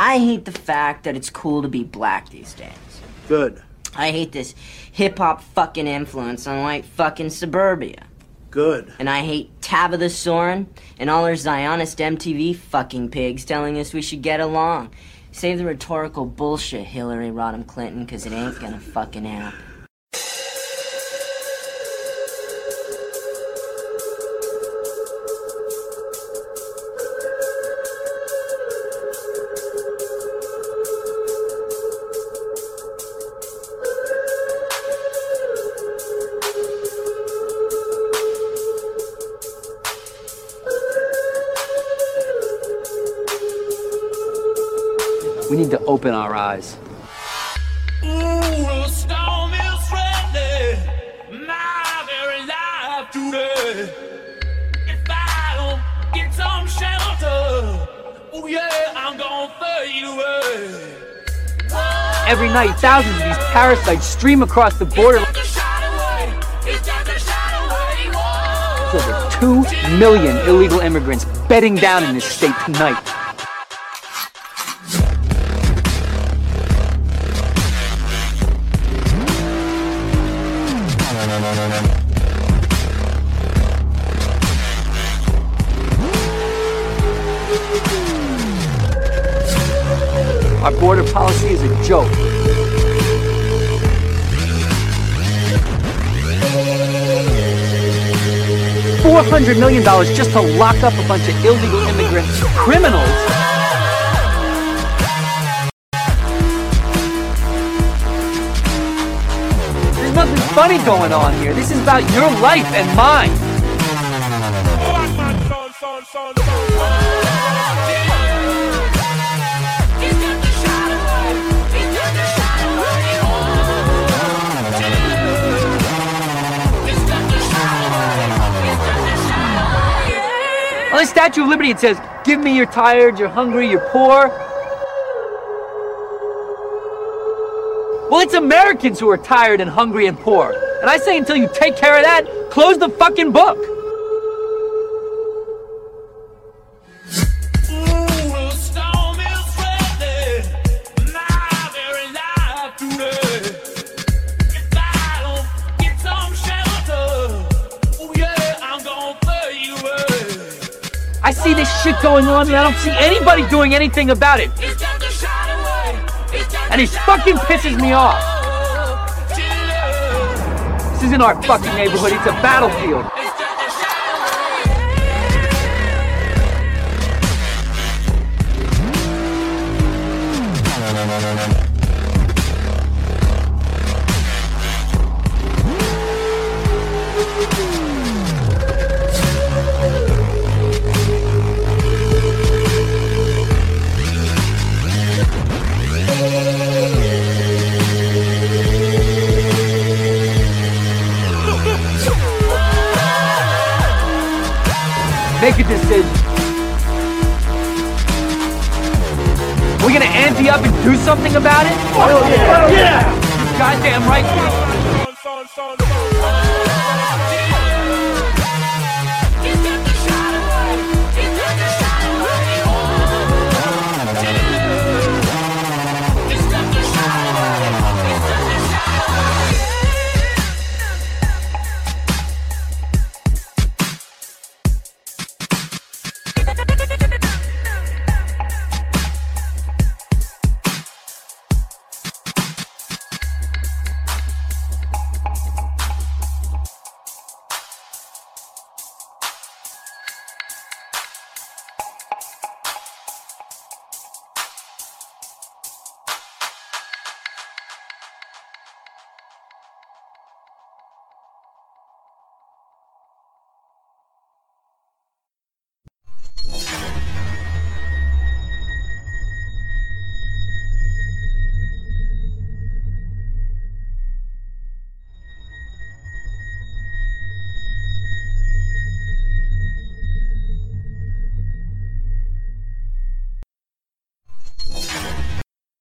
I hate the fact that it's cool to be black these days. Good. I hate this hip hop fucking influence on white fucking suburbia. Good. And I hate Tabitha Soren and all her Zionist MTV fucking pigs telling us we should get along. Save the rhetorical bullshit, Hillary Rodham Clinton, because it ain't gonna fucking happen. Gonna fade away. Every night, thousands of these parasites stream across the border. It's got to shine away. It's got to shine away. Whoa. There's over 2 million illegal immigrants bedding down in this state tonight. $100 million just to lock up a bunch of illegal immigrants, criminals. There's nothing funny going on here. This is about your life and mine. On the Statue of Liberty, it says, Give me you're tired, you're hungry, you're poor. Well, it's Americans who are tired and hungry and poor. And I say, until you take care of that, close the fucking book. Don't see anybody doing anything about it. And it fucking pisses me off. This isn't our fucking neighborhood, it's a battlefield. About it? Oh, yeah! yeah. Goddamn right,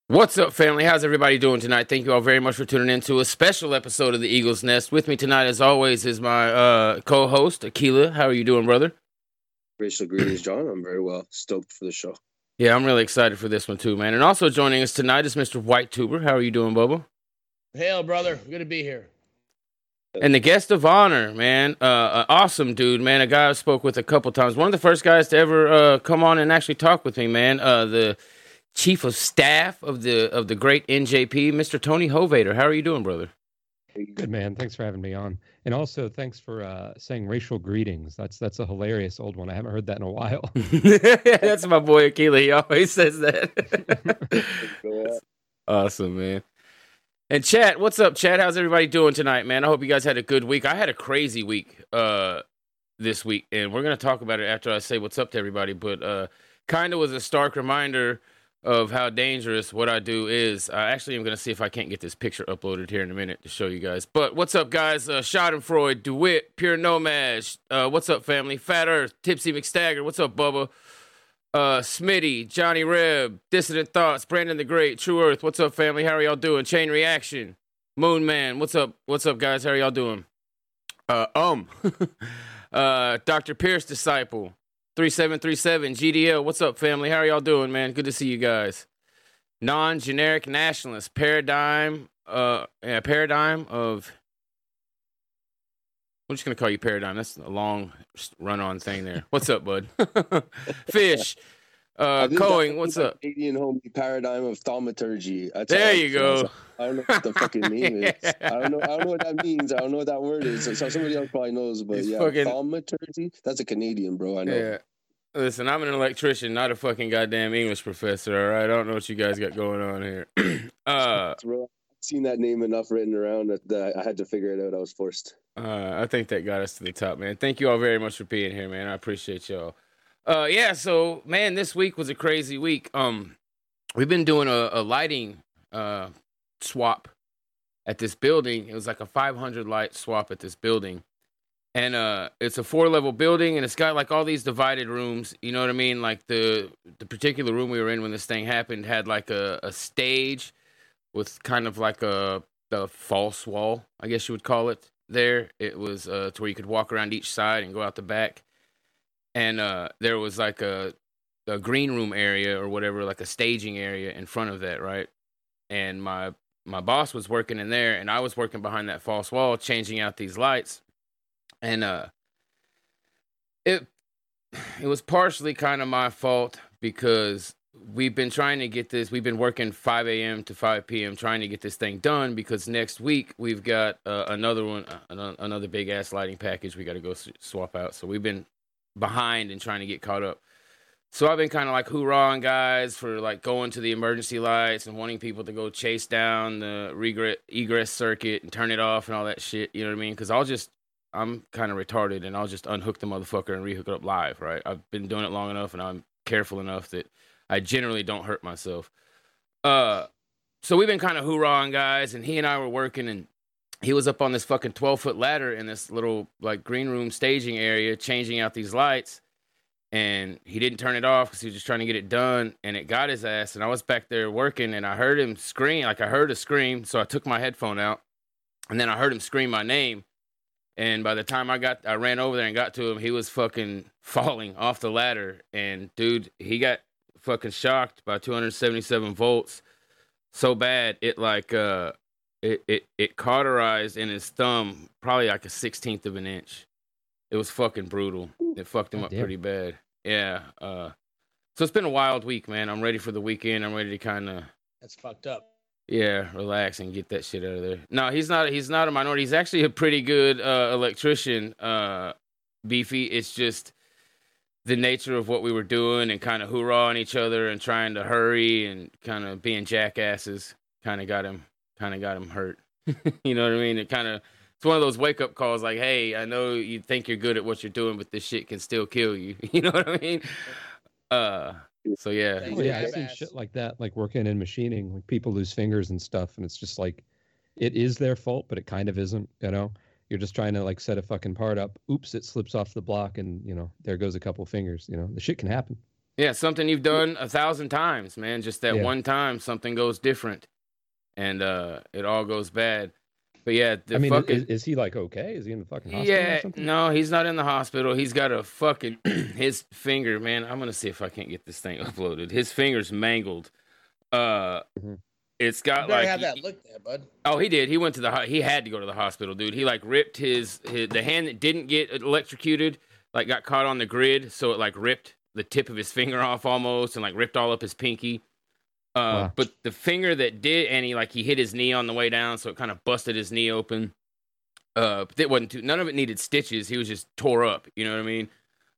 What's up, family? How's everybody doing tonight? Thank you all very much for tuning in to a special episode of the Eagles Nest. With me tonight, as always, is my uh, co-host Akila. How are you doing, brother? Racial greetings, John. I'm very well. Stoked for the show. Yeah, I'm really excited for this one too, man. And also joining us tonight is Mr. White Tuber. How are you doing, Bubba? Hail, brother. Good to be here. And the guest of honor, man, uh, an awesome dude, man. A guy I spoke with a couple times. One of the first guys to ever uh, come on and actually talk with me, man. Uh, the chief of staff of the of the great NJP, Mr. Tony Hovater. How are you doing, brother? Good man. Thanks for having me on, and also thanks for uh, saying racial greetings. That's that's a hilarious old one. I haven't heard that in a while. That's my boy Akila. He always says that. awesome, man. And chat, what's up, chat? How's everybody doing tonight, man? I hope you guys had a good week. I had a crazy week uh this week, and we're gonna talk about it after I say what's up to everybody. But uh kind of was a stark reminder of how dangerous what I do is. I actually am gonna see if I can't get this picture uploaded here in a minute to show you guys. But what's up, guys? Uh Schadenfreude, DeWitt, Pure Nomad, uh, what's up, family? Fat Earth, Tipsy McStagger, what's up, Bubba? uh Smitty, Johnny Reb, Dissident Thoughts, Brandon the Great, True Earth, what's up, family? How are y'all doing? Chain Reaction, Moon Man, what's up? What's up, guys? How are y'all doing? Uh um uh Dr. Pierce Disciple, 3737, GDL, what's up, family? How are y'all doing, man? Good to see you guys. Non-generic nationalist, paradigm, uh yeah, paradigm of I'm just gonna call you Paradigm. That's a long run-on thing there. What's up, bud? Fish, uh, I think Coing. that's What's my up? Canadian homie paradigm of thaumaturgy. That's There you go. I don't know what the fucking name is. I don't know. I don't know what that means. I don't know what that word is. So, so somebody else probably knows. But It's yeah, fucking- thaumaturgy. That's a Canadian, bro. I know. Yeah. Listen, I'm an electrician, not a fucking goddamn English professor. All right, I don't know what you guys got going on here. uh, I've seen that name enough written around that I had to figure it out. I was forced. Uh, I think that got us to the top, man. Thank you all very much for being here, man. I appreciate y'all. Uh, yeah, so man, this week was a crazy week. Um, we've been doing a, a lighting uh swap at this building. It was like a 500 light swap at this building, and uh, it's a four level building, and it's got like all these divided rooms. You know what I mean? Like the the particular room we were in when this thing happened had like a, a stage with kind of like a false wall, I guess you would call it. There, it was uh, to where you could walk around each side and go out the back, and uh, there was like a a green room area or whatever, like a staging area in front of that, right? And my my boss was working in there, and I was working behind that false wall, changing out these lights, and uh, it it was partially kind of my fault because we've been trying to get this. We've been working 5 a.m. to 5 p.m. trying to get this thing done because next week we've got uh, another one, uh, another big ass lighting package we got to go swap out. So we've been behind and trying to get caught up. So I've been kind of like hoorahing guys for like going to the emergency lights and wanting people to go chase down the regret egress circuit and turn it off and all that shit. You know what I mean? Because I'll just I'm kind of retarded and I'll just unhook the motherfucker and rehook it up live. Right? I've been doing it long enough and I'm careful enough that I generally don't hurt myself. Uh, so we've been kind of hoorahing guys, and he and I were working, and he was up on this fucking twelve foot ladder in this little like green room staging area, changing out these lights, and he didn't turn it off because he was just trying to get it done, and it got his ass. And I was back there working, and I heard him scream, like I heard a scream, so I took my headphone out, and then I heard him scream my name. And by the time I got, I ran over there and got to him. He was fucking falling off the ladder, and dude, he got fucking shocked by 277 volts so bad it like uh it it it cauterized in his thumb probably like a sixteenth of an inch. It was fucking brutal. It fucked him God up damn. pretty bad. Yeah. Uh, so it's been a wild week, man. I'm ready for the weekend. I'm ready to kind of That's fucked up. yeah, relax and get that shit out of there. No, he's not. He's not a minority. He's actually a pretty good uh, electrician. Uh, beefy. It's just the nature of what we were doing and kind of hoorahing each other and trying to hurry and kind of being jackasses. Kind of got him. Kind of got him hurt. you know what I mean? It kind of. It's one of those wake up calls. Like, hey, I know you think you're good at what you're doing, but this shit can still kill you. You know what I mean? Uh. So yeah. Oh, yeah, I've seen shit like that, like working in machining, like people lose fingers and stuff, and it's just like, it is their fault, but it kind of isn't. You know, you're just trying to like set a fucking part up. Oops, it slips off the block, and you know, there goes a couple fingers. You know, the shit can happen. Yeah, something you've done a thousand times, man. Just that Yeah. one time something goes different and uh it all goes bad. But yeah, the I mean, fucking is, is he like okay? Is he in the fucking hospital or yeah, something? no, he's not in the hospital. He's got a fucking his finger, man. I'm gonna see if I can't get this thing uploaded. His finger's mangled. Uh, Mhm. it's You got better like have that looked at, bud. oh, he did. He went to the he had to go to the hospital, dude. He like ripped his, his the hand that didn't get electrocuted, like got caught on the grid, so it like ripped the tip of his finger off almost, and like ripped all up his pinky. Uh, Wow. but the finger that did, and he like he hit his knee on the way down, so it kind of busted his knee open. Uh, but it wasn't too. None of it needed stitches. He was just tore up. You know what I mean?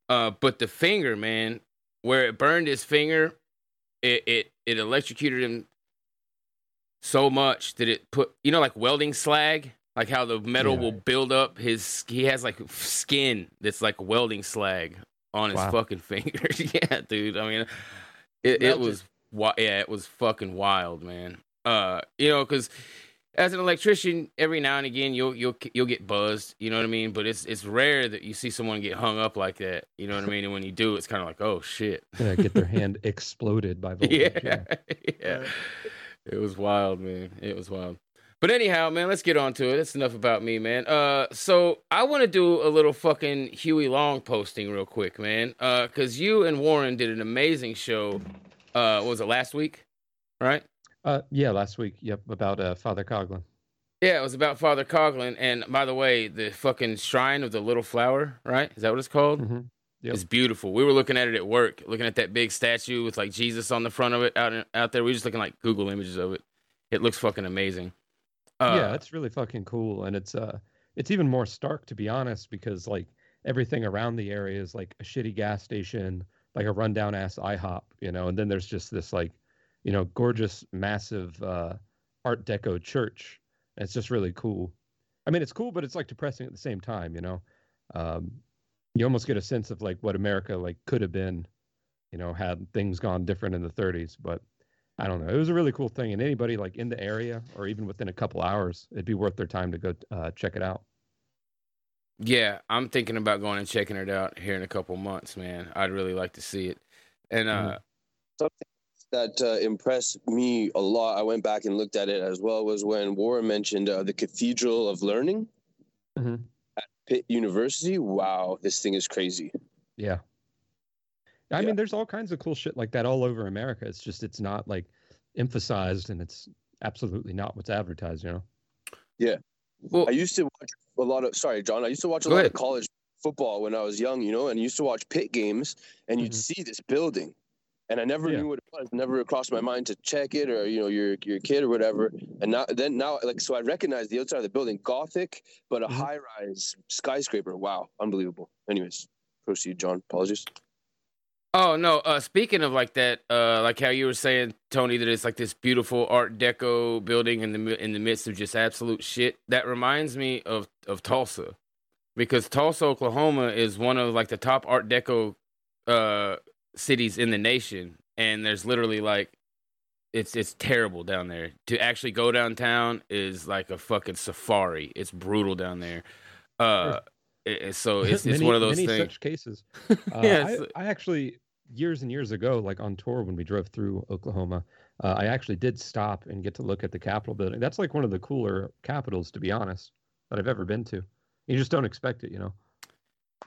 Uh, but the finger, man, where it burned his finger, it it it electrocuted him so much that it put you know like welding slag, like how the metal Yeah. will build up his. He has like skin that's like welding slag on his Wow. fucking fingers. yeah, dude. I mean, it, it Melted. was wi- yeah, it was fucking wild, man. Uh, you know, because as an electrician, every now and again you'll you'll you'll get buzzed. You know what I mean? But it's it's rare that you see someone get hung up like that. You know what I mean? And when you do, it's kind of like, oh shit. Yeah, get their hand exploded by voltage. yeah, yeah. It was wild, man. It was wild. But anyhow, man, let's get on to it. That's enough about me, man. Uh, so I want to do a little fucking Huey Long posting real quick, man. Uh, cause you and Warren did an amazing show. Uh, what was it last week? Right? Uh, yeah, last week. Yep, about uh, Father Coughlin. Yeah, it was about Father Coughlin. And by the way, the fucking shrine of the little flower, right? Is that what it's called? hmm Yep. It's beautiful. We were looking at it at work, looking at that big statue with like Jesus on the front of it out in, out there. We were just looking like Google images of it. It looks fucking amazing. Uh, yeah, it's really fucking cool, and it's uh, it's even more stark to be honest, because like everything around the area is like a shitty gas station, like a rundown ass IHOP, you know, and then there's just this like, you know, gorgeous, massive uh, Art Deco church. And it's just really cool. I mean, it's cool, but it's like depressing at the same time, you know. Um, you almost get a sense of like what America like could have been, you know, had things gone different in the 30s. But I don't know. It was a really cool thing, and anybody like in the area or even within a couple hours, it'd be worth their time to go uh, check it out. Yeah, I'm thinking about going and checking it out here in a couple months, man. I'd really like to see it. And uh, Something that uh, impressed me a lot, I went back and looked at it as well, was when Warren mentioned uh, the Cathedral of Learning Mhm. at Pitt University. Wow, this thing is crazy. Yeah. I Yeah. mean, there's all kinds of cool shit like that all over America. It's just it's not like emphasized, and it's absolutely not what's advertised. You know. Well, I used to watch a lot of, sorry, John, I used to watch a lot ahead. of college football when I was young, you know, and used to watch Pitt games, and you'd Mhm. see this building. And I never Yeah. knew what it was. Never crossed my mind to check it, or you know, your your kid or whatever. And now, then now, like, so I recognize the outside of the building, Gothic, but a Mhm. high-rise skyscraper. Wow, unbelievable. Anyways, proceed, John. Apologies. Oh no! Uh, speaking of like that, uh, like how you were saying, Tony, that it's like this beautiful Art Deco building in the in the midst of just absolute shit. That reminds me of of Tulsa, because Tulsa, Oklahoma, is one of like the top Art Deco uh, cities in the nation, and there's literally like, it's it's terrible down there. To actually go downtown is like a fucking safari. It's brutal down there. Uh, it- so it's it's one of those many things. such cases. Uh, Yeah, I, I actually years and years ago, like on tour when we drove through Oklahoma, uh, I actually did stop and get to look at the Capitol building. That's like one of the cooler capitals, to be honest, that I've ever been to. You just don't expect it, you know.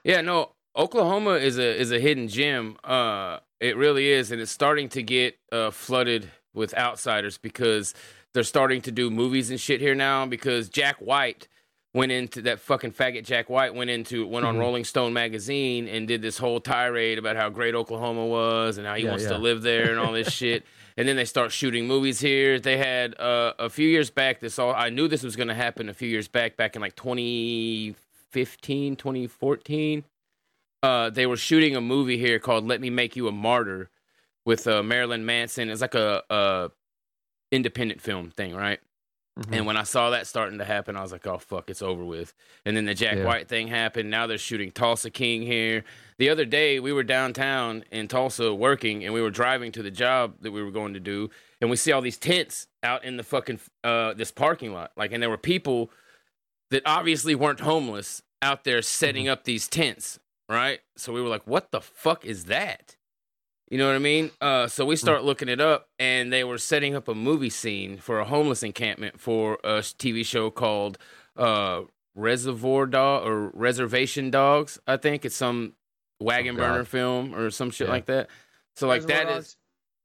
Yeah, no, Oklahoma is a is a hidden gem. Uh, it really is, and it's starting to get uh, flooded with outsiders because they're starting to do movies and shit here now. Because Jack White went into that fucking faggot. Jack White went into went on Mhm. Rolling Stone magazine and did this whole tirade about how great Oklahoma was and how he Yeah, wants to live there and all this shit. And then they start shooting movies here. They had uh, a few years back. This all I knew this was going to happen a few years back, back in like 2015, 2014 uh, they were shooting a movie here called "Let Me Make You a Martyr" with uh, Marilyn Manson. It's like a, a independent film thing, right? Mhm. And when I saw that starting to happen, I was like, "Oh fuck, it's over with." And then the Jack Yeah. White thing happened. Now they're shooting Tulsa King here. The other day, we were downtown in Tulsa working, and we were driving to the job that we were going to do, and we see all these tents out in the fucking uh, this parking lot. Like, and there were people that obviously weren't homeless out there setting up these tents, right? So we were like, "What the fuck is that?" You know what I mean? Uh, so we start looking it up, and they were setting up a movie scene for a homeless encampment for a TV show called uh, Reservoir Dog or Reservation Dogs. I think it's some wagon Oh, burner film or some shit Yeah. like that. So like Reservoir that is Dogs?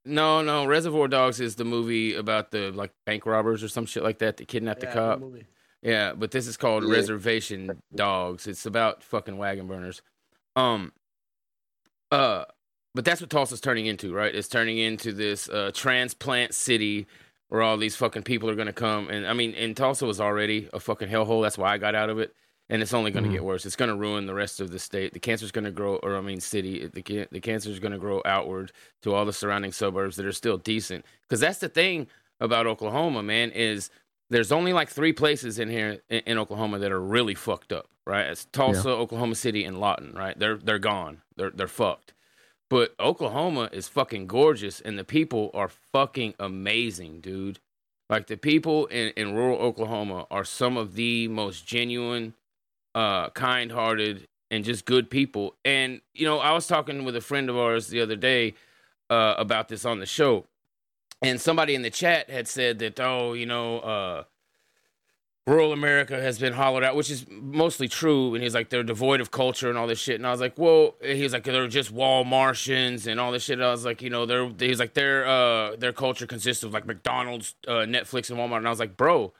no, no. Reservoir Dogs is the movie about the like bank robbers or some shit like that that kidnapped Yeah, the cop. movie. Yeah, but this is called Yeah. Reservation Dogs. It's about fucking wagon burners. Um uh but that's what Tulsa's turning into, right? It's turning into this uh transplant city where all these fucking people are gonna come and I mean and Tulsa was already a fucking hellhole. That's why I got out of it. And it's only gonna Mhm. get worse. It's gonna ruin the rest of the state. The cancer's gonna grow or I mean city. The the cancer's gonna grow outward to all the surrounding suburbs that are still decent. Because that's the thing about Oklahoma, man, is there's only like three places in here in, in Oklahoma that are really fucked up, right? It's Tulsa, Oklahoma City, and Lawton, right? They're they're gone. They're they're fucked. But Oklahoma is fucking gorgeous, and the people are fucking amazing, dude. Like the people in, in rural Oklahoma are some of the most genuine, uh, kind-hearted, and just good people. And you know, I was talking with a friend of ours the other day uh, about this on the show, and somebody in the chat had said that oh you know uh rural america has been hollowed out which is mostly true and he's like they're devoid of culture and all this shit and i was like well he's like they're just wall martians and all this shit i was like you know they're he's like their uh their culture consists of like mcdonald's uh netflix and walmart and i was like bro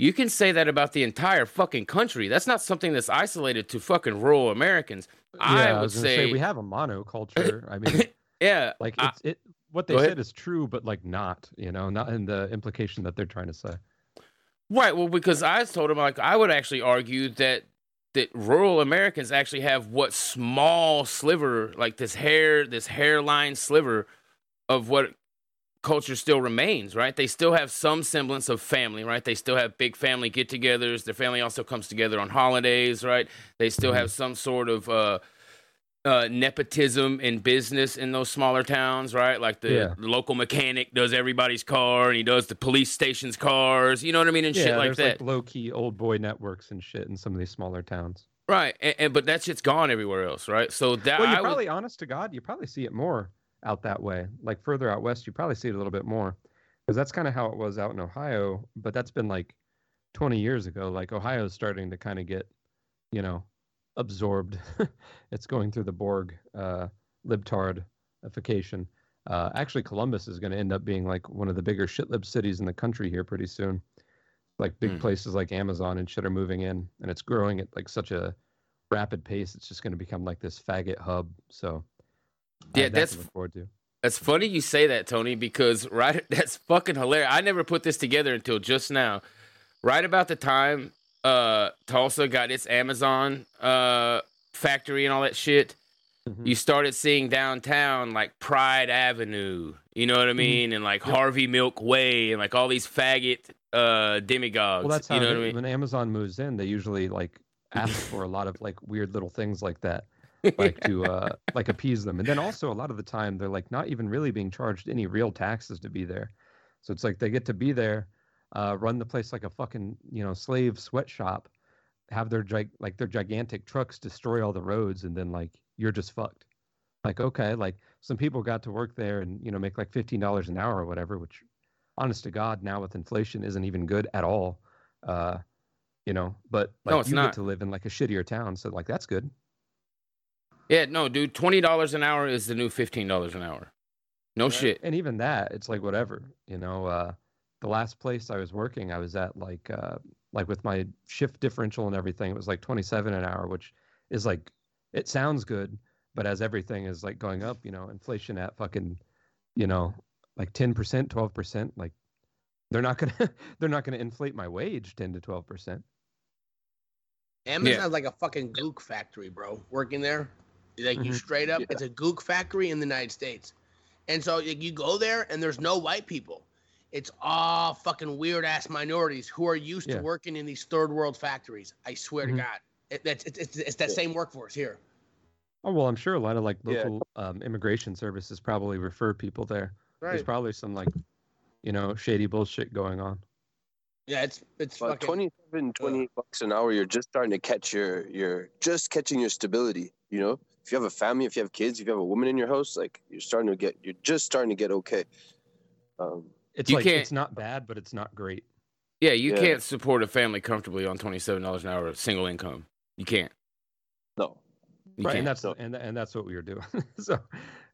you can say that about the entire fucking country that's not something that's isolated to fucking rural americans Yeah, i would was gonna say, we have a monoculture. I mean, yeah like I- it's it. What they Go ahead. said is true, but like not. You know, not in the implication that they're trying to say. Right. Well, because I told him like I would actually argue that that rural Americans actually have what small sliver, like this hair, this hairline sliver of what culture still remains. Right. They still have some semblance of family. Right. They still have big family get-togethers. Their family also comes together on holidays. Right. They still have some sort of uh, uh, nepotism in business in those smaller towns, right? Like the Yeah. local mechanic does everybody's car, and he does the police station's cars. You know what I mean, and yeah, shit like there's that. like low key old boy networks and shit in some of these smaller towns. Right, and, and but that shit's gone everywhere else, right? So that Well, you I would- probably, honest to God, you probably see it more out that way. Like further out west, you probably see it a little bit more, because that's kind of how it was out in Ohio. But that's been like 20 years ago. Like Ohio's starting to kind of get, you know, absorbed. it's going through the Borg uh, libtardification. Uh, actually, Columbus is going to end up being like one of the bigger shitlib cities in the country here pretty soon. Like big Hmm. places like Amazon and shit are moving in, and it's growing at like such a rapid pace. It's just going to become like this faggot hub. So Yeah, to that's- look forward to. That's funny you say that, Tony, because right that's fucking hilarious. I never put this together until just now. Right about the time uh Tulsa got its Amazon uh factory and all that shit, Mhm. you started seeing downtown like Pride Avenue, you know Mm-hmm. what I mean? And like Harvey Milk Way and like all these faggot uh demigods. Well, that's how you know they- I mean? when Amazon moves in, they usually like ask for a lot of like weird little things like that, like to uh like appease them. And then also a lot of the time they're like not even really being charged any real taxes to be there. So it's like they get to be there, uh, run the place like a fucking you know slave sweatshop, have their gig- like their gigantic trucks destroy all the roads, and then like you're just fucked. Like okay, like some people got to work there and you know make like fifteen dollars an hour or whatever, which honest to God now with inflation isn't even good at all. Uh, you know, but like No, it's you not. get to live in like a shittier town, so like that's good. Yeah, no, dude, twenty dollars an hour is the new fifteen dollars an hour. No shit. And even that, it's like whatever. You know, uh, the last place I was working, I was at like uh, like with my shift differential and everything, it was like twenty seven an hour, which is like it sounds good, but as everything is like going up, you know, inflation at fucking, you know, like ten percent, twelve percent, like they're not gonna they're not gonna inflate my wage ten to twelve percent. Amazon's like a fucking gook factory, bro. Working there, like you Mhm. straight up, Yeah. it's a gook factory in the United States. And so like, you go there, and there's no white people. It's all fucking weird ass minorities who are used Yeah. to working in these third world factories. I swear Mhm. to God, it, that's it's, it's, it's that same workforce here. Oh well, I'm sure a lot of like Yeah. local um, immigration services probably refer people there. There's probably some like, you know, shady bullshit going on. Yeah, it's it's But fucking. 27, 28 bucks an hour, you're just starting to catch your, your just catching your stability, you know? if you have a family, if you have kids, if you have a woman in your house, like you're starting to get, you're just starting to get okay. Um, It's You like can't- it's not bad, but it's not great. Yeah, you Yeah. can't support a family comfortably on twenty seven dollars an hour of single income. You can't. no, You right, can't. and that's So- and and that's what we were doing. so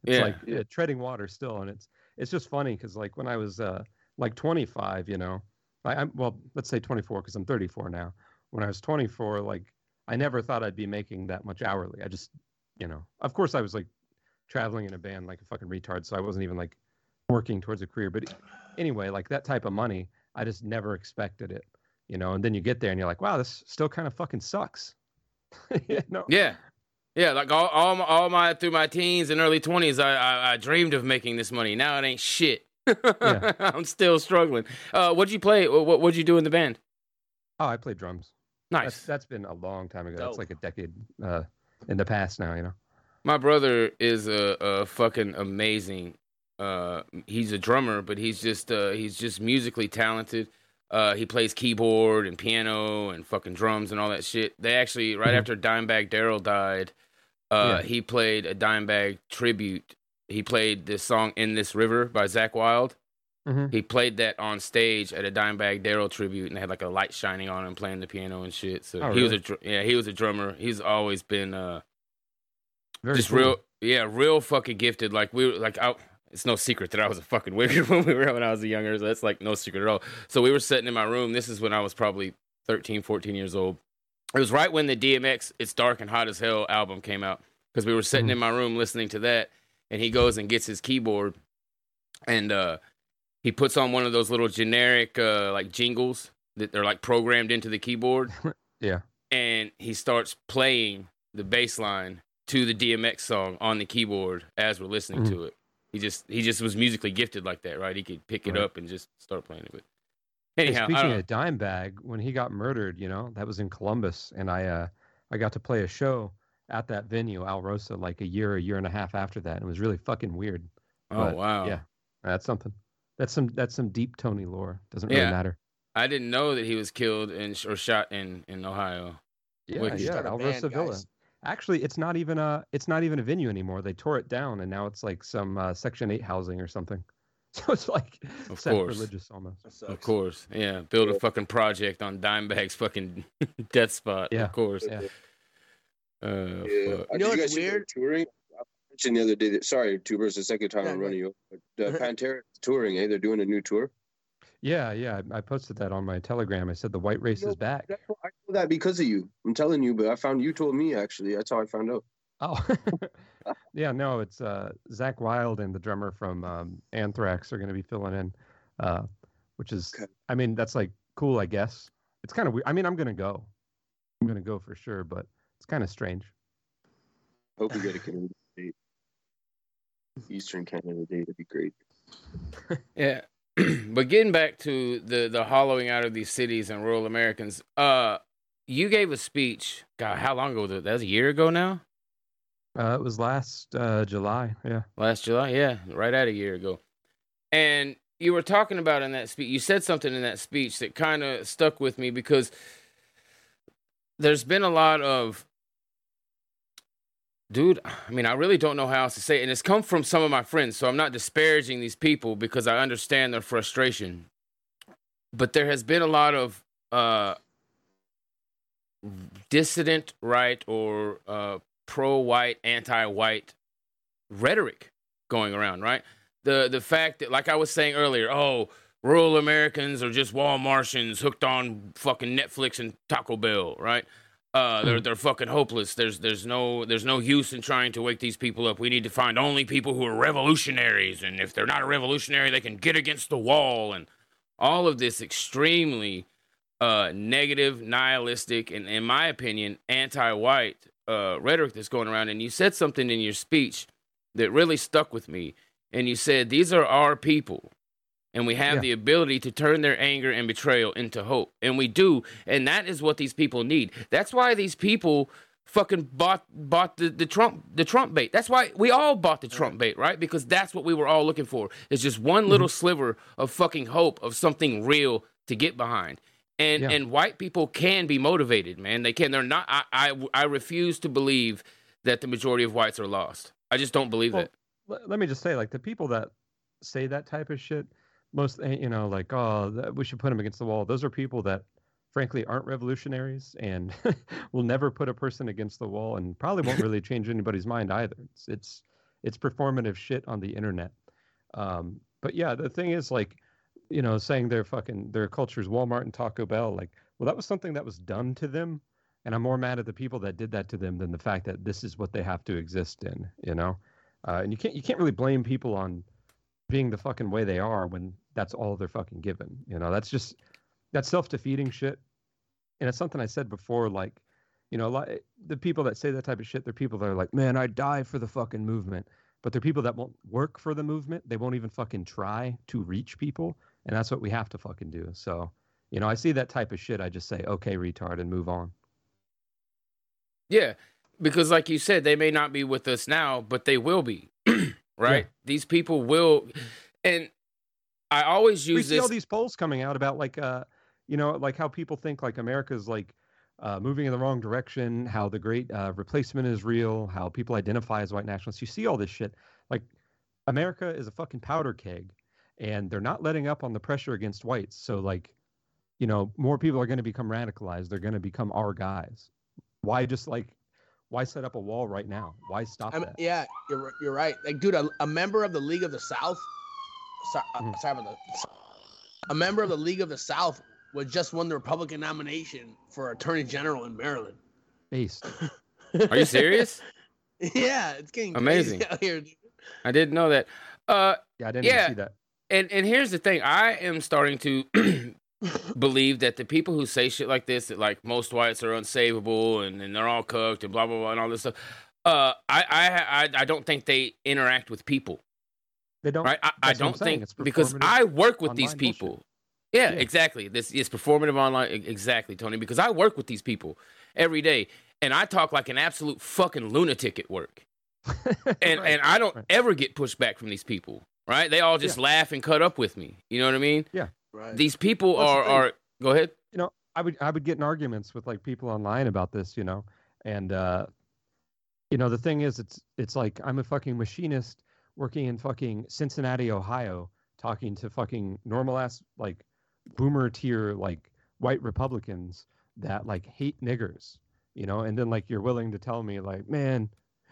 it's Yeah. like yeah, treading water still, and it's it's just funny because like when I was uh like 25, you know, I, I'm well, let's say 24 because I'm 34 now. When I was 24, like I never thought I'd be making that much hourly. I just, you know, of course I was like traveling in a band like a fucking retard, so I wasn't even like working towards a career. But anyway, like that type of money, I just never expected it, you know. And then you get there and you're like, wow, this still kind of fucking sucks. you know? Yeah. Yeah, like all, all, my, all my through my teens and early twenties, I, I I dreamed of making this money. Now it ain't shit. Yeah. I'm still struggling. Uh, what'd you play? What what- what'd you do in the band? Oh, I played drums. Nice. That's, that's been a long time ago. That's like a decade uh, in the past now, you know. My brother is a, a fucking amazing. Uh, he's a drummer, but he's just uh, he's just musically talented. Uh, he plays keyboard and piano and fucking drums and all that shit. They actually right Mhm. after Dimebag Darrell died, uh, Yeah. he played a Dimebag tribute. He played this song "In This River" by Zakk Wylde. Mhm. He played that on stage at a Dimebag Darrell tribute, and they had like a light shining on him playing the piano and shit. So Oh, he was a dr- yeah, he was a drummer. He's always been uh, Very just cool. real yeah real fucking gifted like we were like I, it's no secret that i was a fucking wizard when we were when i was a younger so that's like no secret at all so we were sitting in my room this is when i was probably 13 14 years old it was right when the dmx it's dark and hot as hell album came out because we were sitting Mhm. in my room listening to that and he goes and gets his keyboard and uh he puts on one of those little generic uh like jingles that they're like programmed into the keyboard Yeah. and he starts playing the bass line to the DMX song on the keyboard as we're listening Mhm. to it. He just he just was musically gifted like that, right? He could pick it Right. up and just start playing it with. Hey, Anyhow, I speaking don't- of Dimebag, when he got murdered, you know, that was in Columbus, and I uh, I got to play a show at that venue, Alrosa, like a year, a year and a half after that. And it was really fucking weird. oh but, wow, Yeah, that's something. That's some that's some deep Tony lore. Doesn't really Yeah. matter. I didn't know that he was killed in, or shot in in Ohio. Yeah, Wicked. yeah, Alrosa Villa. guys. Actually, it's not even a it's not even a venue anymore. They tore it down, and now it's like some uh, Section Eight housing or something. So it's like Of course. sacrilegious almost. Of course, yeah. Build a fucking project on Dimebag's fucking death spot. Yeah. Of course. Yeah. Uh, Yeah. fuck. You know did you what's guys see they're weird? Touring. I mentioned the other day. That, sorry, Tubers, the second time Yeah, I'm running you. But uh, Pantera is touring. Hey, they're doing a new tour. Yeah, yeah. I, I posted that on my Telegram. I said the white race No, is back. I know that because of you. I'm telling you, but I found you told me actually. That's how I found out. Oh, yeah. No, it's uh, Zakk Wylde and the drummer from um, Anthrax are going to be filling in, uh, which is, Okay. I mean, that's like cool, I guess. It's kind of weird. I mean, I'm going to go. I'm going to go for sure, but it's kind of strange. Hope we get a Canadian date. Eastern Canada date would be great. Yeah. but getting back to the the hollowing out of these cities and rural Americans, uh you gave a speech. God, how long ago was it? That was a year ago now? Uh, it was last uh, July. Yeah. Last July? Yeah, right at a year ago. And you were talking about in that speech, you said something in that speech that kind of stuck with me because there's been a lot of dude i mean i really don't know how else to say it and it's come from some of my friends so i'm not disparaging these people because i understand their frustration. But there has been a lot of uh dissident right or uh pro-white anti-white rhetoric going around right? The the fact that like i was saying earlier oh rural americans are just wall martians hooked on fucking netflix and taco bell right uh, they're they're fucking hopeless. There's there's no there's no use in trying to wake these people up. We need to find only people who are revolutionaries, and if they're not a revolutionary, they can get against the wall, and all of this extremely uh, negative, nihilistic, and in my opinion, anti-white uh, rhetoric that's going around. And you said something in your speech that really stuck with me, and you said these are our people and we have Yeah. the ability to turn their anger and betrayal into hope. And we do. And that is what these people need. That's why these people fucking bought bought the, the trump the trump bait. That's why we all bought the trump bait right? Because that's what we were all looking for. It's just one little mm-hmm. sliver of fucking hope of something real to get behind. And Yeah. and white people can be motivated man. They can. They're not i i, I refuse to believe that the majority of whites are lost. I just don't believe Well, let me just say, like the people that say that type of shit, most eh, you know, like oh, we should put them against the wall. Those are people that, frankly, aren't revolutionaries and will never put a person against the wall, and probably won't really change anybody's mind either. It's it's it's performative shit on the internet. Um, but yeah, the thing is, like, you know, saying their fucking their culture's Walmart and Taco Bell, like, well, that was something that was done to them. And I'm more mad at the people that did that to them than the fact that this is what they have to exist in, you know? Uh, and you can't you can't really blame people on being the fucking way they are when that's all they're fucking given. You know, that's just that's self defeating shit. And it's something I said before, like, you know, like the people that say that type of shit, they're people that are like, man, I die for the fucking movement. But they're people that won't work for the movement. They won't even fucking try to reach people. And that's what we have to fucking do. So, you know, I see that type of shit. I just say, okay, retard, and move on. Yeah, because like you said, they may not be with us now, but they will be. right? These people will, and I always use. we see this. all these polls coming out about like uh you know like how people think like america's like uh, moving in the wrong direction how the great uh, replacement is real how people identify as white nationalists you see all this shit like america is a fucking powder keg and they're not letting up on the pressure against whites so like you know more people are going to become radicalized they're going to become our guys why just like why set up a wall right now why stop I'm, that yeah, you're you're right. Like, dude, a, a member of the League of the South. A member of the League of the South was just won the Republican nomination for Attorney General in Maryland. based Are you serious? yeah, it's getting Amazing. crazy out here. I didn't know that. Uh, yeah i didn't Yeah. see that and and here's the thing i am starting to believe that the people who say shit like this that like most whites are unsavable and, and they're all cooked and blah blah blah and all this stuff uh i i i, I don't think they interact with people they don't right i, I that's what I'm don't think it's because i work with these online bullshit. people yeah, Yeah. exactly this is performative online exactly tony because i work with these people every day and i talk like an absolute fucking lunatic at work and Right. and I don't right. ever get pushed back from these people, right? They all just laugh and cut up with me. You know what I mean? Yeah. Right. These people That's are thing. are. Go ahead. you know, I would I would get in arguments with like people online about this, you know, and uh, you know the thing is, it's it's like I'm a fucking machinist working in fucking Cincinnati, Ohio, talking to fucking normal ass like boomer tier like white Republicans that like hate niggers, you know, and then like you're willing to tell me like, man,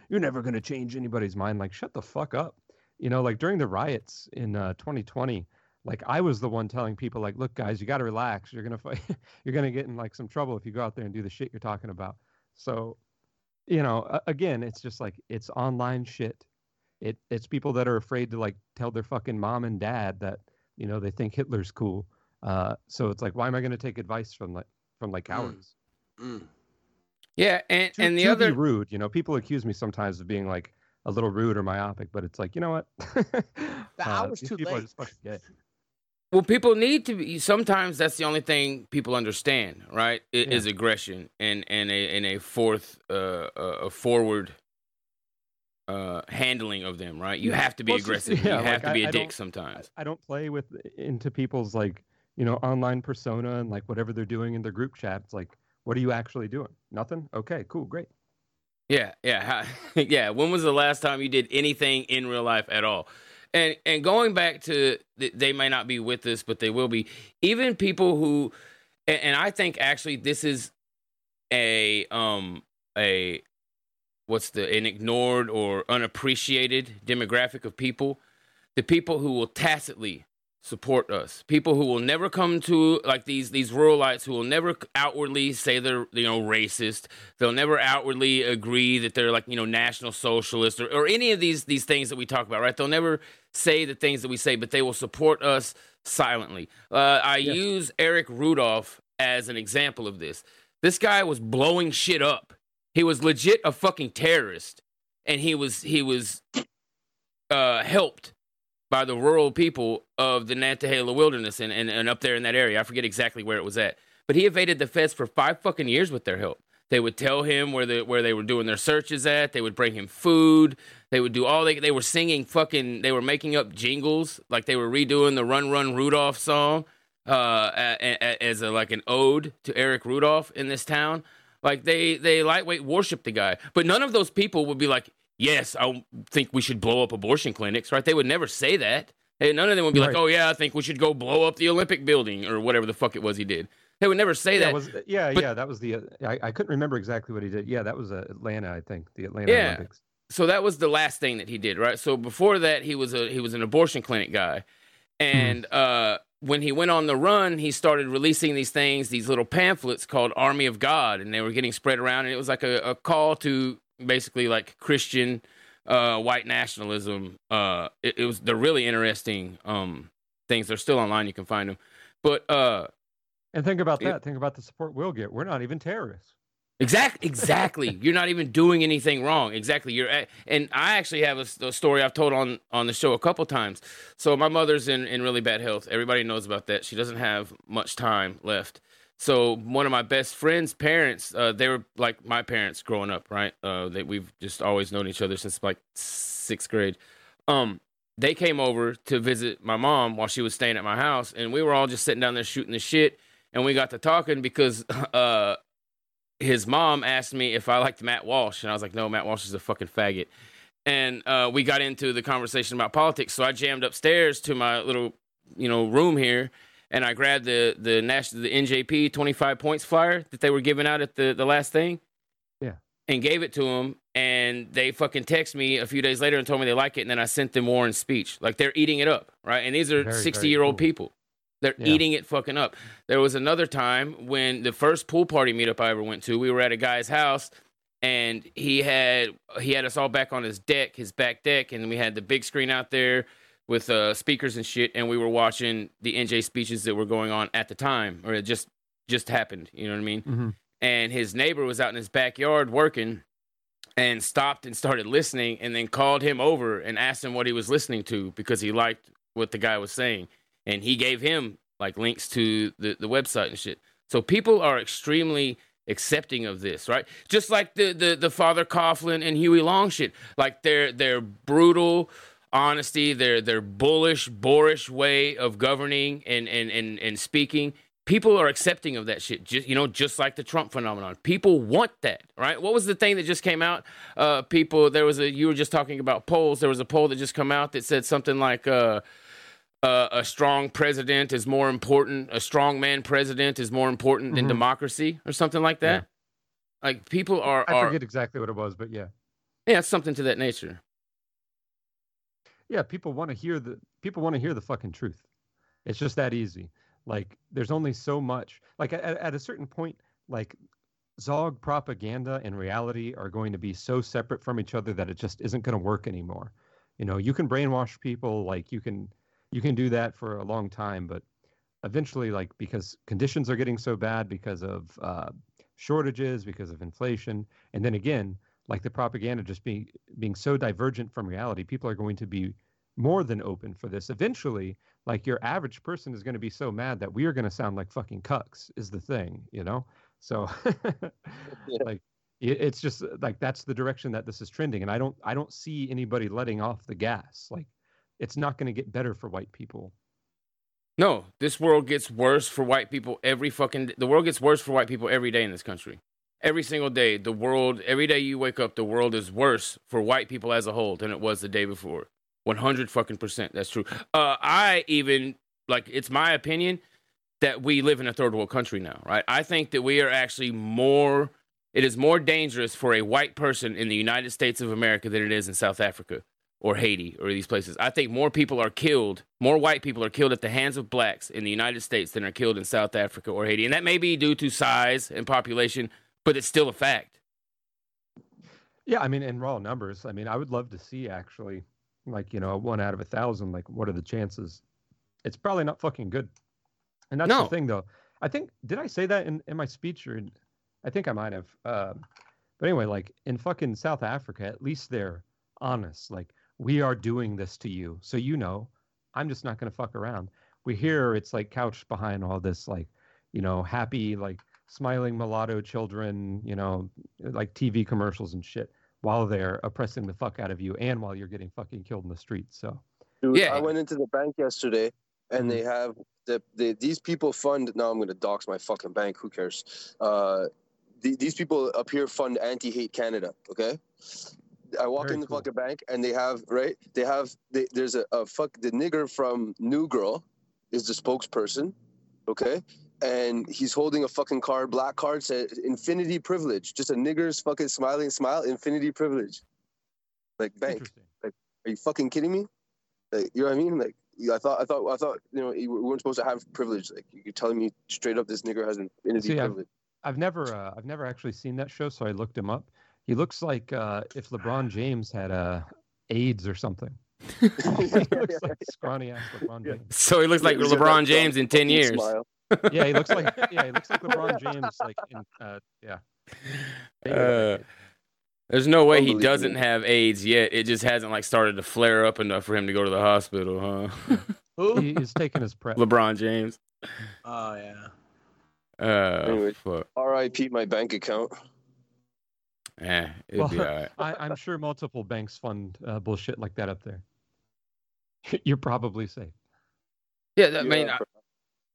you're never gonna change anybody's mind. Like, shut the fuck up, you know. Like during the riots in uh, 2020 like I was the one telling people like, look guys, you got to relax. You're to fight you're to get in like some trouble if you go out there and do the shit you're talking about. So, you know, again, it's just like it's online shit. It it's people that are afraid to like tell their fucking mom and dad that, you know, they think Hitler's cool. Uh so it's like why am I going to take advice from like from like Mm. cowards? Mm. Yeah, and To, and the to other be rude, you know, people accuse me sometimes of being like a little rude or myopic, but it's like, you know what? The Uh, hour's these too late. just fucking gay. well, people need to be. Sometimes that's the only thing people understand, right? i- Is aggression and and a and a fourth uh a forward uh handling of them, right? You have to be Well, it's just- aggressive. yeah, you have like, to be I- a I dick sometimes. I don't play with into people's like you know online persona and like whatever they're doing in their group chat. It's like, what are you actually doing? Nothing. Okay, cool, great. Yeah, yeah, yeah. When was the last time you did anything in real life at all? And and going back to they may not be with us, but they will be. Even people who, and, and I think actually this is a um a what's the an ignored or unappreciated demographic of people, the people who will tacitly support us. People who will never come to like these these ruralites who will never outwardly say they're you know racist. They'll never outwardly agree that they're like you know national socialist or, or any of these these things that we talk about. Right? They'll never say the things that we say, but they will support us silently. Uh, I Yes. use Eric Rudolph as an example of this. This guy was blowing shit up. He was legit a fucking terrorist, and he was he was uh, helped by the rural people of the Nantahala wilderness and, and, and up there in that area. I forget exactly where it was at. But he evaded the feds for five fucking years with their help. They would tell him where the where they were doing their searches at. They would bring him food. They would do all they they were singing fucking they were making up jingles like they were redoing the Run Run Rudolph song uh as a like an ode to Eric Rudolph in this town. Like they they lightweight worship the guy, but none of those people would be like, "Yes, I think we should blow up abortion clinics." Right? They would never say that. Hey, none of them would be like, "Oh yeah, I think we should go blow up the Olympic building or whatever the fuck it was he did." They would never say yeah, that. was, yeah, But- yeah, that was the. Uh, I, I couldn't remember exactly what he did. Yeah, that was uh, Atlanta, I think, the Atlanta Yeah. Olympics. so that was the last thing that he did, right? So before that, he was a he was an abortion clinic guy, and uh, when he went on the run, he started releasing these things, these little pamphlets called Army of God, and they were getting spread around, and it was like a, a call to basically like Christian uh, white nationalism. Uh, it, it was they're really interesting um, things. They're still online. You can find them, but uh, And think about that. Think about the support we'll get. We're not even terrorists. Exactly. Exactly. You're not even doing anything wrong. Exactly. You're at, and I actually have a story I've told on on the show a couple times. So my mother's in in really bad health. Everybody knows about that. She doesn't have much time left. So one of my best friends' parents, uh, they were like my parents growing up, right? Uh, that we've just always known each other since like sixth grade. Um, they came over to visit my mom while she was staying at my house, and we were all just sitting down there shooting the shit. And we got to talking because uh, his mom asked me if I liked Matt Walsh, and I was like, no, Matt Walsh is a fucking faggot. And uh, we got into the conversation about politics. So I jammed upstairs to my little, you know, room here, and I grabbed the the national the NJP 25 points flyer that they were giving out at the the last thing. Yeah. And gave it to him, and they fucking text me a few days later and told me they like it, and then I sent them Warren's speech. Like they're eating it up, right? And these are 60 year old cool. people. They're Yeah. eating it fucking up. There was another time when the first pool party meetup I ever went to, we were at a guy's house and he had he had us all back on his deck, his back deck, and we had the big screen out there with uh, speakers and shit, and we were watching the NJ speeches that were going on at the time, or it just just happened. You know what I mean? Mm-hmm. and his neighbor was out in his backyard working and stopped and started listening and then called him over and asked him what he was listening to because he liked what the guy was saying and he gave him like links to the, the website and shit. So people are extremely accepting of this right? Just like the the, the father coughlin and huey long shit. Like their their brutal honesty their their bullish boorish way of governing and and and, and speaking. People are accepting of that shit just you know just like the trump phenomenon. People want that right? What was the thing that just came out? Uh people there was a you were just talking about polls. There was a poll that just come out that said something like uh uh, a strong president is more important. A strong man president is more important than Mhm. democracy, or something like that. Like people are, I are forget exactly what it was, but yeah, yeah, it's something to that nature. yeah. People want to hear the people want to hear the fucking truth. It's just that easy. Like, there's only so much. Like at, at a certain point, like Zog propaganda and reality are going to be so separate from each other that it just isn't going to work anymore. You know, you can brainwash people, like you can you can do that for a long time, but eventually, like because conditions are getting so bad because of uh, shortages, because of inflation, and then again, like the propaganda just being being so divergent from reality, people are going to be more than open for this. Eventually, like your average person is going to be so mad that we are going to sound like fucking cucks. Is the thing, you know? So, like, it, it's just like that's the direction that this is trending, and I don't I don't see anybody letting off the gas. Like, it's not going to get better for white people. No, this world gets worse for white people every fucking. The world gets worse for white people every day in this country. Every single day, the world. Every day you wake up, the world is worse for white people as a whole than it was the day before. One hundred fucking percent. That's true. Uh, I even like. It's my opinion that we live in a third world country now, right? I think that we are actually more. It is more dangerous for a white person in the United States of America than it is in South Africa or Haiti or these places. I think more people are killed, more white people are killed at the hands of blacks in the United States than are killed in South Africa or Haiti. And that may be due to size and population, but it's still a fact. Yeah, I mean, in raw numbers, I mean, I would love to see actually, like you know, one out of a thousand. Like, what are the chances? It's probably not fucking good. And that's No. the thing, though. I think did I say that in, in my speech or in, I think I might have. Um, but anyway, like in fucking South Africa, at least they're honest. Like we are doing this to you, so you know. I'm just not gonna fuck around. We hear it's like couched behind all this, like you know, happy like smiling mulatto children, you know, like TV commercials and shit, while they're oppressing the fuck out of you and while you're getting fucking killed in the streets. So Dude, Yeah. I went into the bank yesterday and they have the, the these people fund now I'm gonna dox my fucking bank, who cares? Uh the, these people up here fund anti-hate Canada. Okay, I walk Very in the cool. fucking bank and they have right. They have they, there's a, a fuck the nigger from New Girl is the spokesperson. Okay. And he's holding a fucking card, black card, says infinity privilege. Just a nigger's fucking smiling smile, infinity privilege. Like bank. Like, Are you fucking kidding me? Like, you know what I mean? Like, I thought, I thought, I thought, you know, we weren't supposed to have privilege. Like, you're telling me straight up, this nigger has infinity See, I've- privilege. I've never uh, I've never actually seen that show, so I looked him up. He looks like uh, if LeBron James had uh, AIDS or something. he looks like scrawny ass LeBron James. So he looks like Yeah, he's LeBron James in ten years. smile. Yeah, he looks like yeah, he looks like LeBron James. Like in uh, yeah. Uh, there's no way he doesn't have AIDS yet. It just hasn't like started to flare up enough for him to go to the hospital, huh? Who? he's taking his prep. LeBron James. Oh yeah. Uh, Anyway. fuck. R.I.P. my bank account. Eh, it'd be Well, alright. I, I'm sure multiple banks fund uh, bullshit like that up there. You're probably safe. Yeah, that, I mean, I-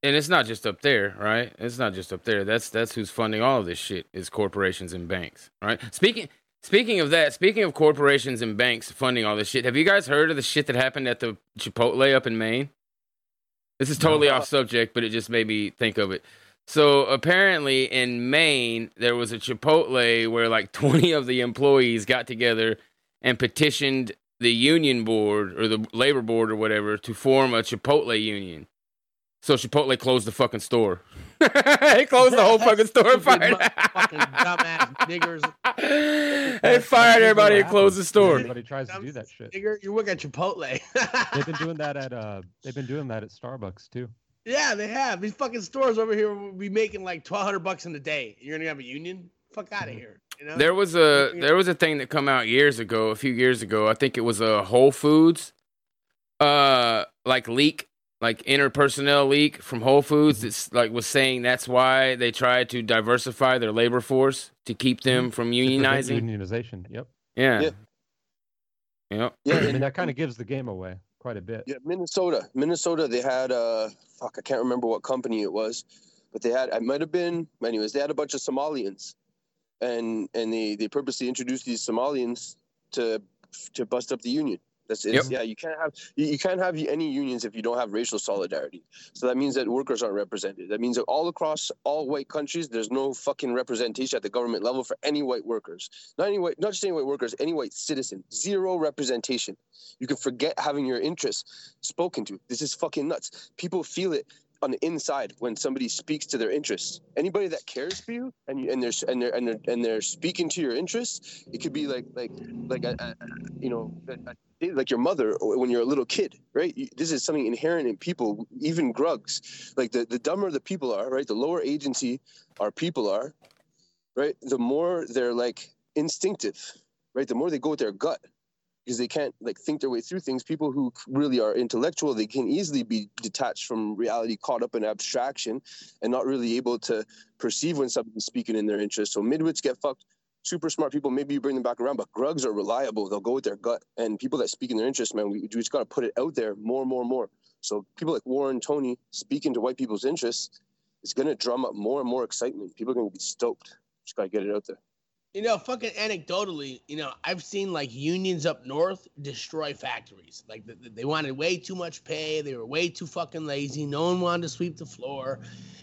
and it's not just up there, right? It's not just up there. That's that's who's funding all of this shit is corporations and banks, right? Speaking speaking of that, speaking of corporations and banks funding all this shit, have you guys heard of the shit that happened at the Chipotle up in Maine? This is totally off subject, but it just made me think of it. So apparently in Maine, there was a Chipotle where like 20 of the employees got together and petitioned the union board or the labor board or whatever to form a Chipotle union. So Chipotle closed the fucking store. they closed the whole fucking store and Stupid fired. fucking dumbass niggers. they fired everybody and closed the store. Everybody tries to do that shit. Nigger, you work at Chipotle. They've been doing that at uh, they've been doing that at Starbucks too. Yeah, they have. These fucking stores over here will be making like twelve hundred bucks in a day. You're gonna have a union? Fuck out of here. You know? There was a there was a thing that come out years ago, a few years ago. I think it was a Whole Foods, uh, like leak, like interpersonnel leak from Whole Foods. That's like was saying that's why they tried to diversify their labor force to keep them from To unionizing. Unionization. Yep. Yeah. Yeah. Yep. Yeah, I mean and that kind of gives the game away quite a bit. Yeah, Minnesota. Minnesota, they had uh fuck, I can't remember what company it was, but they had it might have been anyways, they had a bunch of Somalians. And and they they purposely introduced these Somalians to to bust up the union. That's it. Yep. Yeah, you can't have you, you can't have any unions if you don't have racial solidarity. So that means that workers aren't represented. That means that all across all white countries, there's no fucking representation at the government level for any white workers. Not any white, not just any white workers, any white citizen. Zero representation. You can forget having your interests spoken to. This is fucking nuts. People feel it on the inside when somebody speaks to their interests. Anybody that cares for you and and they're and they're and they're and they're speaking to your interests, it could be like like like a, a, you know a, like your mother when you're a little kid, right? This is something inherent in people, even grugs. Like the the dumber the people are, right? The lower agency our people are, right? The more they're like instinctive, right? The more they go with their gut because they can't like think their way through things. People who really are intellectual, they can easily be detached from reality, caught up in abstraction, and not really able to perceive when somebody's speaking in their interest. So midwits get fucked. Super smart people, maybe you bring them back around, but grugs are reliable. They'll go with their gut. And people that speak in their interest, man, we, we just got to put it out there more and more and more. So people like Warren, Tony, speaking to white people's interests, it's going to drum up more and more excitement. People are going to be stoked. Just got to get it out there. You know, fucking anecdotally, you know, I've seen like unions up north destroy factories. Like th- th- they wanted way too much pay. They were way too fucking lazy. No one wanted to sweep the floor,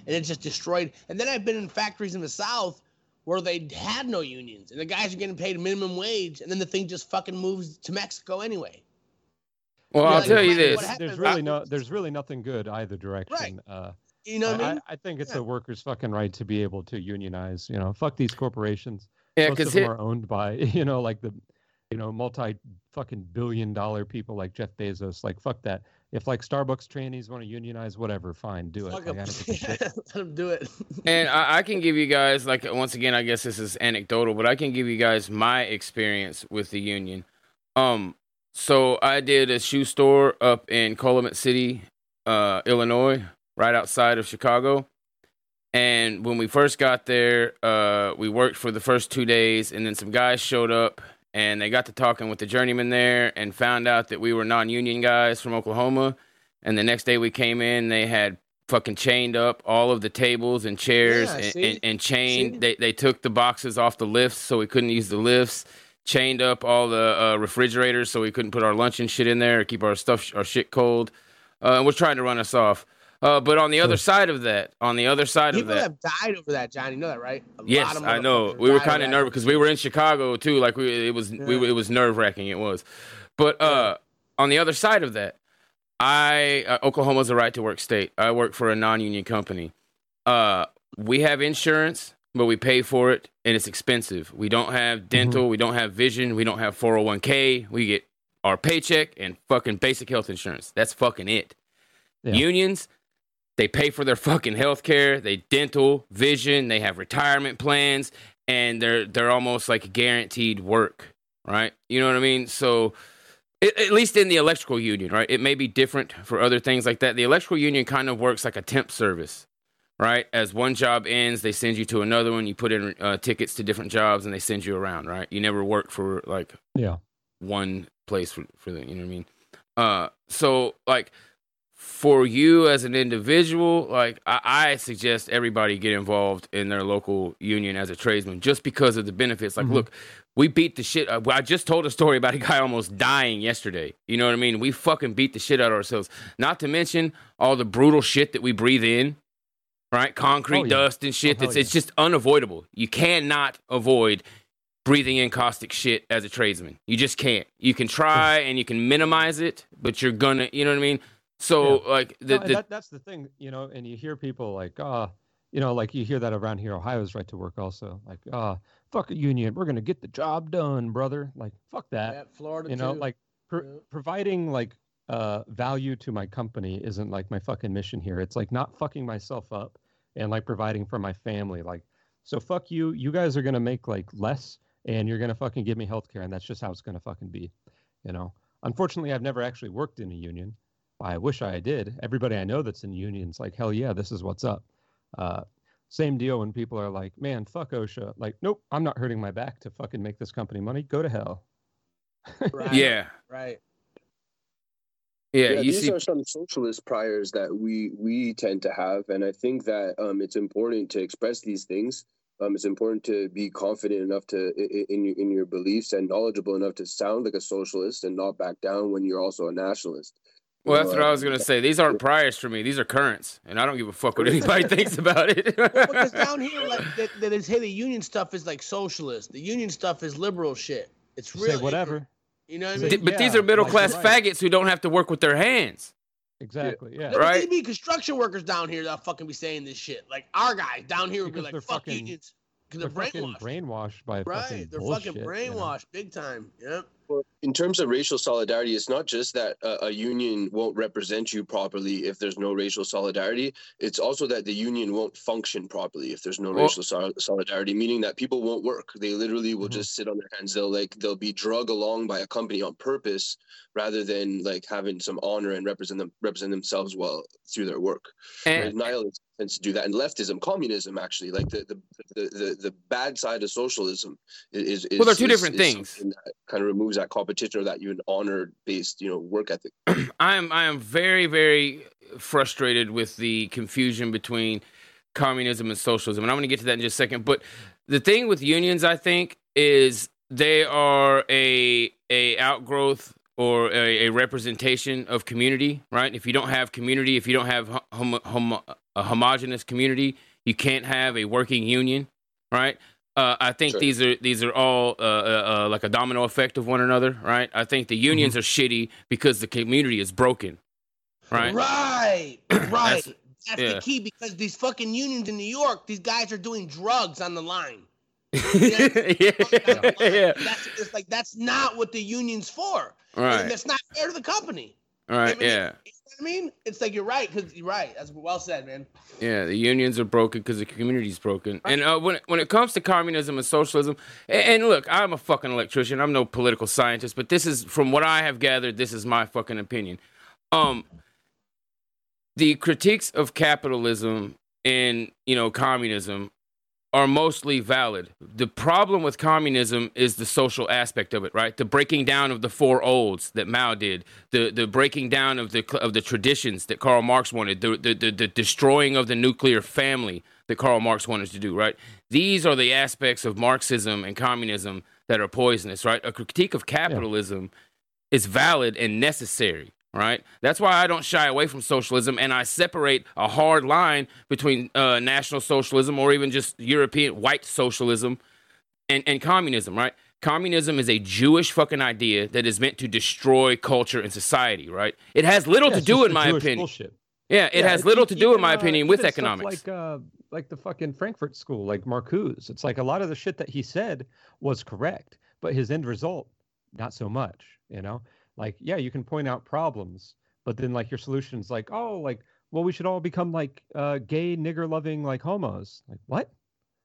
and it just destroyed. And then I've been in factories in the south where they had no unions, and the guys are getting paid minimum wage, and then the thing just fucking moves to Mexico anyway. Well, Yeah, I'll like, tell you this. There's really no there's really nothing good either direction. Right. Uh, You know what I I, mean? I think it's Yeah. the workers' fucking right to be able to unionize. You know, fuck these corporations. Yeah, Most because of them are owned by you know like the you know multi fucking billion dollar people like Jeff Bezos. Like fuck that. If like Starbucks trainees want to unionize, whatever, fine, do it. Fuck Like, 'em. I don't give shit. Let them do it. and I, I can give you guys like once again i guess this is anecdotal but i can give you guys my experience with the union um so i did a shoe store up in Calumet city uh illinois right outside of chicago and when we first got there uh we worked for the first two days and then some guys showed up and they got to talking with the journeyman there and found out that we were non-union guys from oklahoma and the next day we came in they had fucking chained up all of the tables and chairs Yeah, and, and, and chained. See? They they took the boxes off the lifts so we couldn't use the lifts. Chained up all the uh, refrigerators so we couldn't put our lunch and shit in there, or keep our stuff our shit cold. Uh, and we're trying to run us off. Uh, but on the other side of that, on the other side of People that, have died over that, Johnny. You know that, right? A lot Yes, of I know. We were kind of nervous because we were in Chicago too. Like we, it was, we, it was nerve wracking. It was, but uh, on the other side of that, I uh, Oklahoma's a right to work state. I work for a non union company. Uh, we have insurance, but we pay for it, and it's expensive. We don't have dental. We don't have vision. We don't have four hundred one k. We get our paycheck and fucking basic health insurance. That's fucking it. Yeah. Unions, they pay for their fucking health care, they dental, vision, they have retirement plans, and they're they're almost like guaranteed work, right? You know what I mean? So it, at least in the electrical union, right? It may be different for other things like that. The electrical union kind of works like a temp service, right? As one job ends, they send you to another one. You put in uh, tickets to different jobs, and they send you around, right? You never work for like Yeah. one place for, for the you know what I mean? Uh so like for you as an individual, like I, I suggest everybody get involved in their local union as a tradesman just because of the benefits. Like, Mhm. look, we beat the shit. I just told a story about a guy almost dying yesterday. You know what I mean? We fucking beat the shit out of ourselves. Not to mention all the brutal shit that we breathe in, right? Concrete Oh, yeah. dust and shit. Oh, hell it's, it's just unavoidable. You cannot avoid breathing in caustic shit as a tradesman. You just can't. You can try and you can minimize it, but you're gonna, you know what I mean? So like the, No, the that, that's the thing, you know, and you hear people like, ah, you know, like you hear that around here. Ohio's right to work also. Like, ah, fuck a union. We're going to get the job done, brother. Like, fuck that. Yeah, Florida you know, too. like pro- Yeah. providing like uh, value to my company isn't like my fucking mission here. It's like not fucking myself up and like providing for my family. Like, so fuck you. You guys are going to make like less and you're going to fucking give me healthcare. And that's just how it's going to fucking be, you know? Unfortunately, I've never actually worked in a union. I wish I did. Everybody I know that's in unions, like, hell yeah, this is what's up. Uh, same deal when people are like, man, fuck OSHA. Like, nope, I'm not hurting my back to fucking make this company money. Go to hell. Right, yeah, right. yeah, Yeah, you these see, are some socialist priors that we we tend to have, and I think that um, it's important to express these things. Um, it's important to be confident enough to i- i- in your in your beliefs and knowledgeable enough to sound like a socialist and not back down when you're also a nationalist. You well, that's what I was gonna say. These aren't priors for me. These are currents, and I don't give a fuck what anybody thinks about it. Well, because down here, like they, they, they say the union stuff is like socialist. The union stuff is liberal shit. It's Say whatever. You know what I Say- mean? but these are middle class right. faggots who don't have to work with their hands. Exactly. Yeah. There right. may be construction workers down here that fucking be saying this shit. Like our guys down here would be Because like, they're "Fuck fucking- unions," because They're they're, fucking brainwashed. brainwashed by right? fucking they're bullshit, fucking you know? brainwashed big time. Yep. In terms of racial solidarity, it's not just that a, a union won't represent you properly if there's no racial solidarity. It's also that the union won't function properly if there's no Well- racial sol- solidarity, meaning that people won't work. They literally will Mhm. just sit on their hands. They'll like they'll be drug along by a company on purpose rather than like having some honor and represent them represent themselves well through their work. And nihilism tends to do that, and leftism, communism, actually, like the the the, the, the bad side of socialism is, is Well, they're two is- different is things. Kind of removes that competition or that even honor based, you know, work ethic. I am I am very very frustrated with the confusion between communism and socialism, and I'm going to get to that in just a second. But the thing with unions, I think, is they are a a outgrowth or a, a representation of community, right? If you don't have community, if you don't have hom- hom- a homogenous community, you can't have a working union, right? Uh, I think Sure. these are these are all uh, uh, uh, like a domino effect of one another, right? I think the unions are shitty because the community is broken, right? Right. Right. That's- That's, yeah. the key because these fucking unions in New York, these guys are doing drugs on the line. yeah, yeah, That's it's like that's not what the union's for. And right, that's not fair to the company. right, I mean, yeah, You know what I mean? It's like you're right, because you're right. That's well said, man. yeah. The unions are broken because the community's broken. And uh, when when it comes to communism and socialism, and, and look, I'm a fucking electrician. I'm no political scientist, but this is from what I have gathered. This is my fucking opinion. Um, the critiques of capitalism and you know communism are mostly valid. The problem with communism is the social aspect of it, right? The breaking down of the four olds that Mao did, the the breaking down of the of the traditions that Karl Marx wanted, the the, the, the destroying of the nuclear family that Karl Marx wanted to do, right? These are the aspects of Marxism and communism that are poisonous, right? A critique of capitalism is valid and necessary right? That's why I don't shy away from socialism and I separate a hard line between uh, national socialism or even just European white socialism and, and communism, right? Communism is a Jewish fucking idea that is meant to destroy culture and society, right? It has little Yeah, to do, in my Jewish opinion. Bullshit. Yeah, it Yeah, has little to do, in my even, uh, opinion, with economics. Like uh, like the fucking Frankfurt School, like Marcuse. It's like a lot of the shit that he said was correct, but his end result, not so much. You know, like yeah, you can point out problems, but then like your solution's like, oh, like well, we should all become like uh, gay, nigger loving like homos. Like what?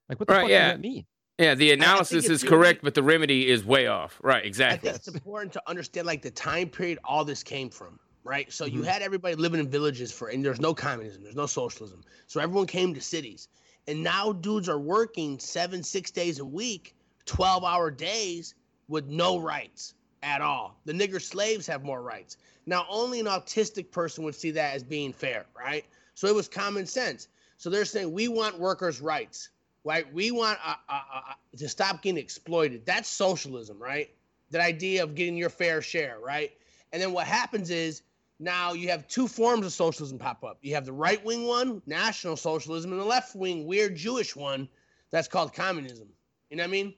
Like what the Right, fuck yeah. does that mean? yeah, the analysis it's is really- correct, but the remedy is way off. Right, exactly. I exactly. think it's important to understand like the time period all this came from, right? So Mm-hmm. you had everybody living in villages for, and there's no communism, there's no socialism. So everyone came to cities, and now dudes are working seven, six days a week, twelve hour days with no rights at all. The nigger slaves have more rights. Now only an autistic person would see that as being fair, right? So it was common sense. So they're saying we want workers' rights, right? We want uh, uh, uh, to stop getting exploited. That's socialism, right? that idea of getting your fair share, right? And then what happens is now you have two forms of socialism pop up. You have the right wing one, National Socialism, and the left wing, weird Jewish one, that's called communism. You know what I mean?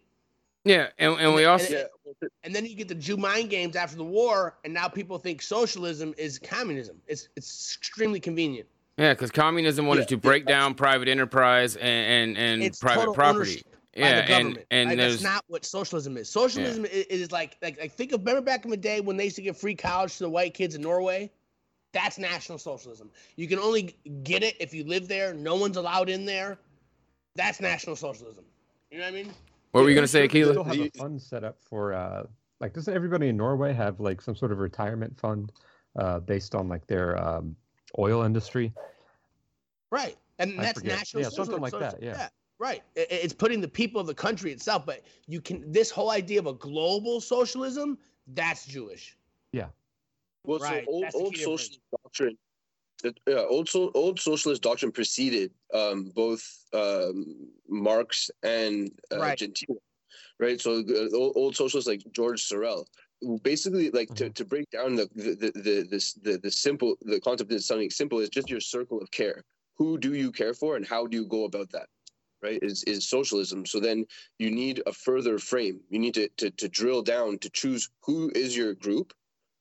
Yeah, and, and we also Yeah, And then you get the Jew mind games after the war, and now people think socialism is communism. It's it's extremely convenient. yeah, because communism wanted to break down private enterprise and and, and private property. Yeah, the and government. and there's that's not what socialism is. Socialism i- is, like, like like think of remember back in the day when they used to give free college to the white kids in Norway. That's national socialism. You can only get it if you live there. No one's allowed in there. That's national socialism. You know what I mean? What were you gonna say, They Akila? still have a fund set up for uh, like doesn't everybody in Norway have like some sort of retirement fund uh, based on like their um, oil industry? Right. And I that's forget. national Yeah, something socialism. like So that, it's- yeah. Right. I- i- It's putting the people of the country itself, but you can this whole idea of a global socialism, that's Jewish. Yeah. Well, Right, so old, old key difference. socialist doctrine, it- yeah, old so, old socialist doctrine preceded um, both um, Marx and uh, Right. Gentile, right? So the old, old socialists like George Sorel, basically like to, to break down the the the the, this, the the simple the concept is something simple is just your circle of care. Who do you care for, and how do you go about that? Right? Is is socialism? So then you need a further frame. You need to to, to drill down to choose who is your group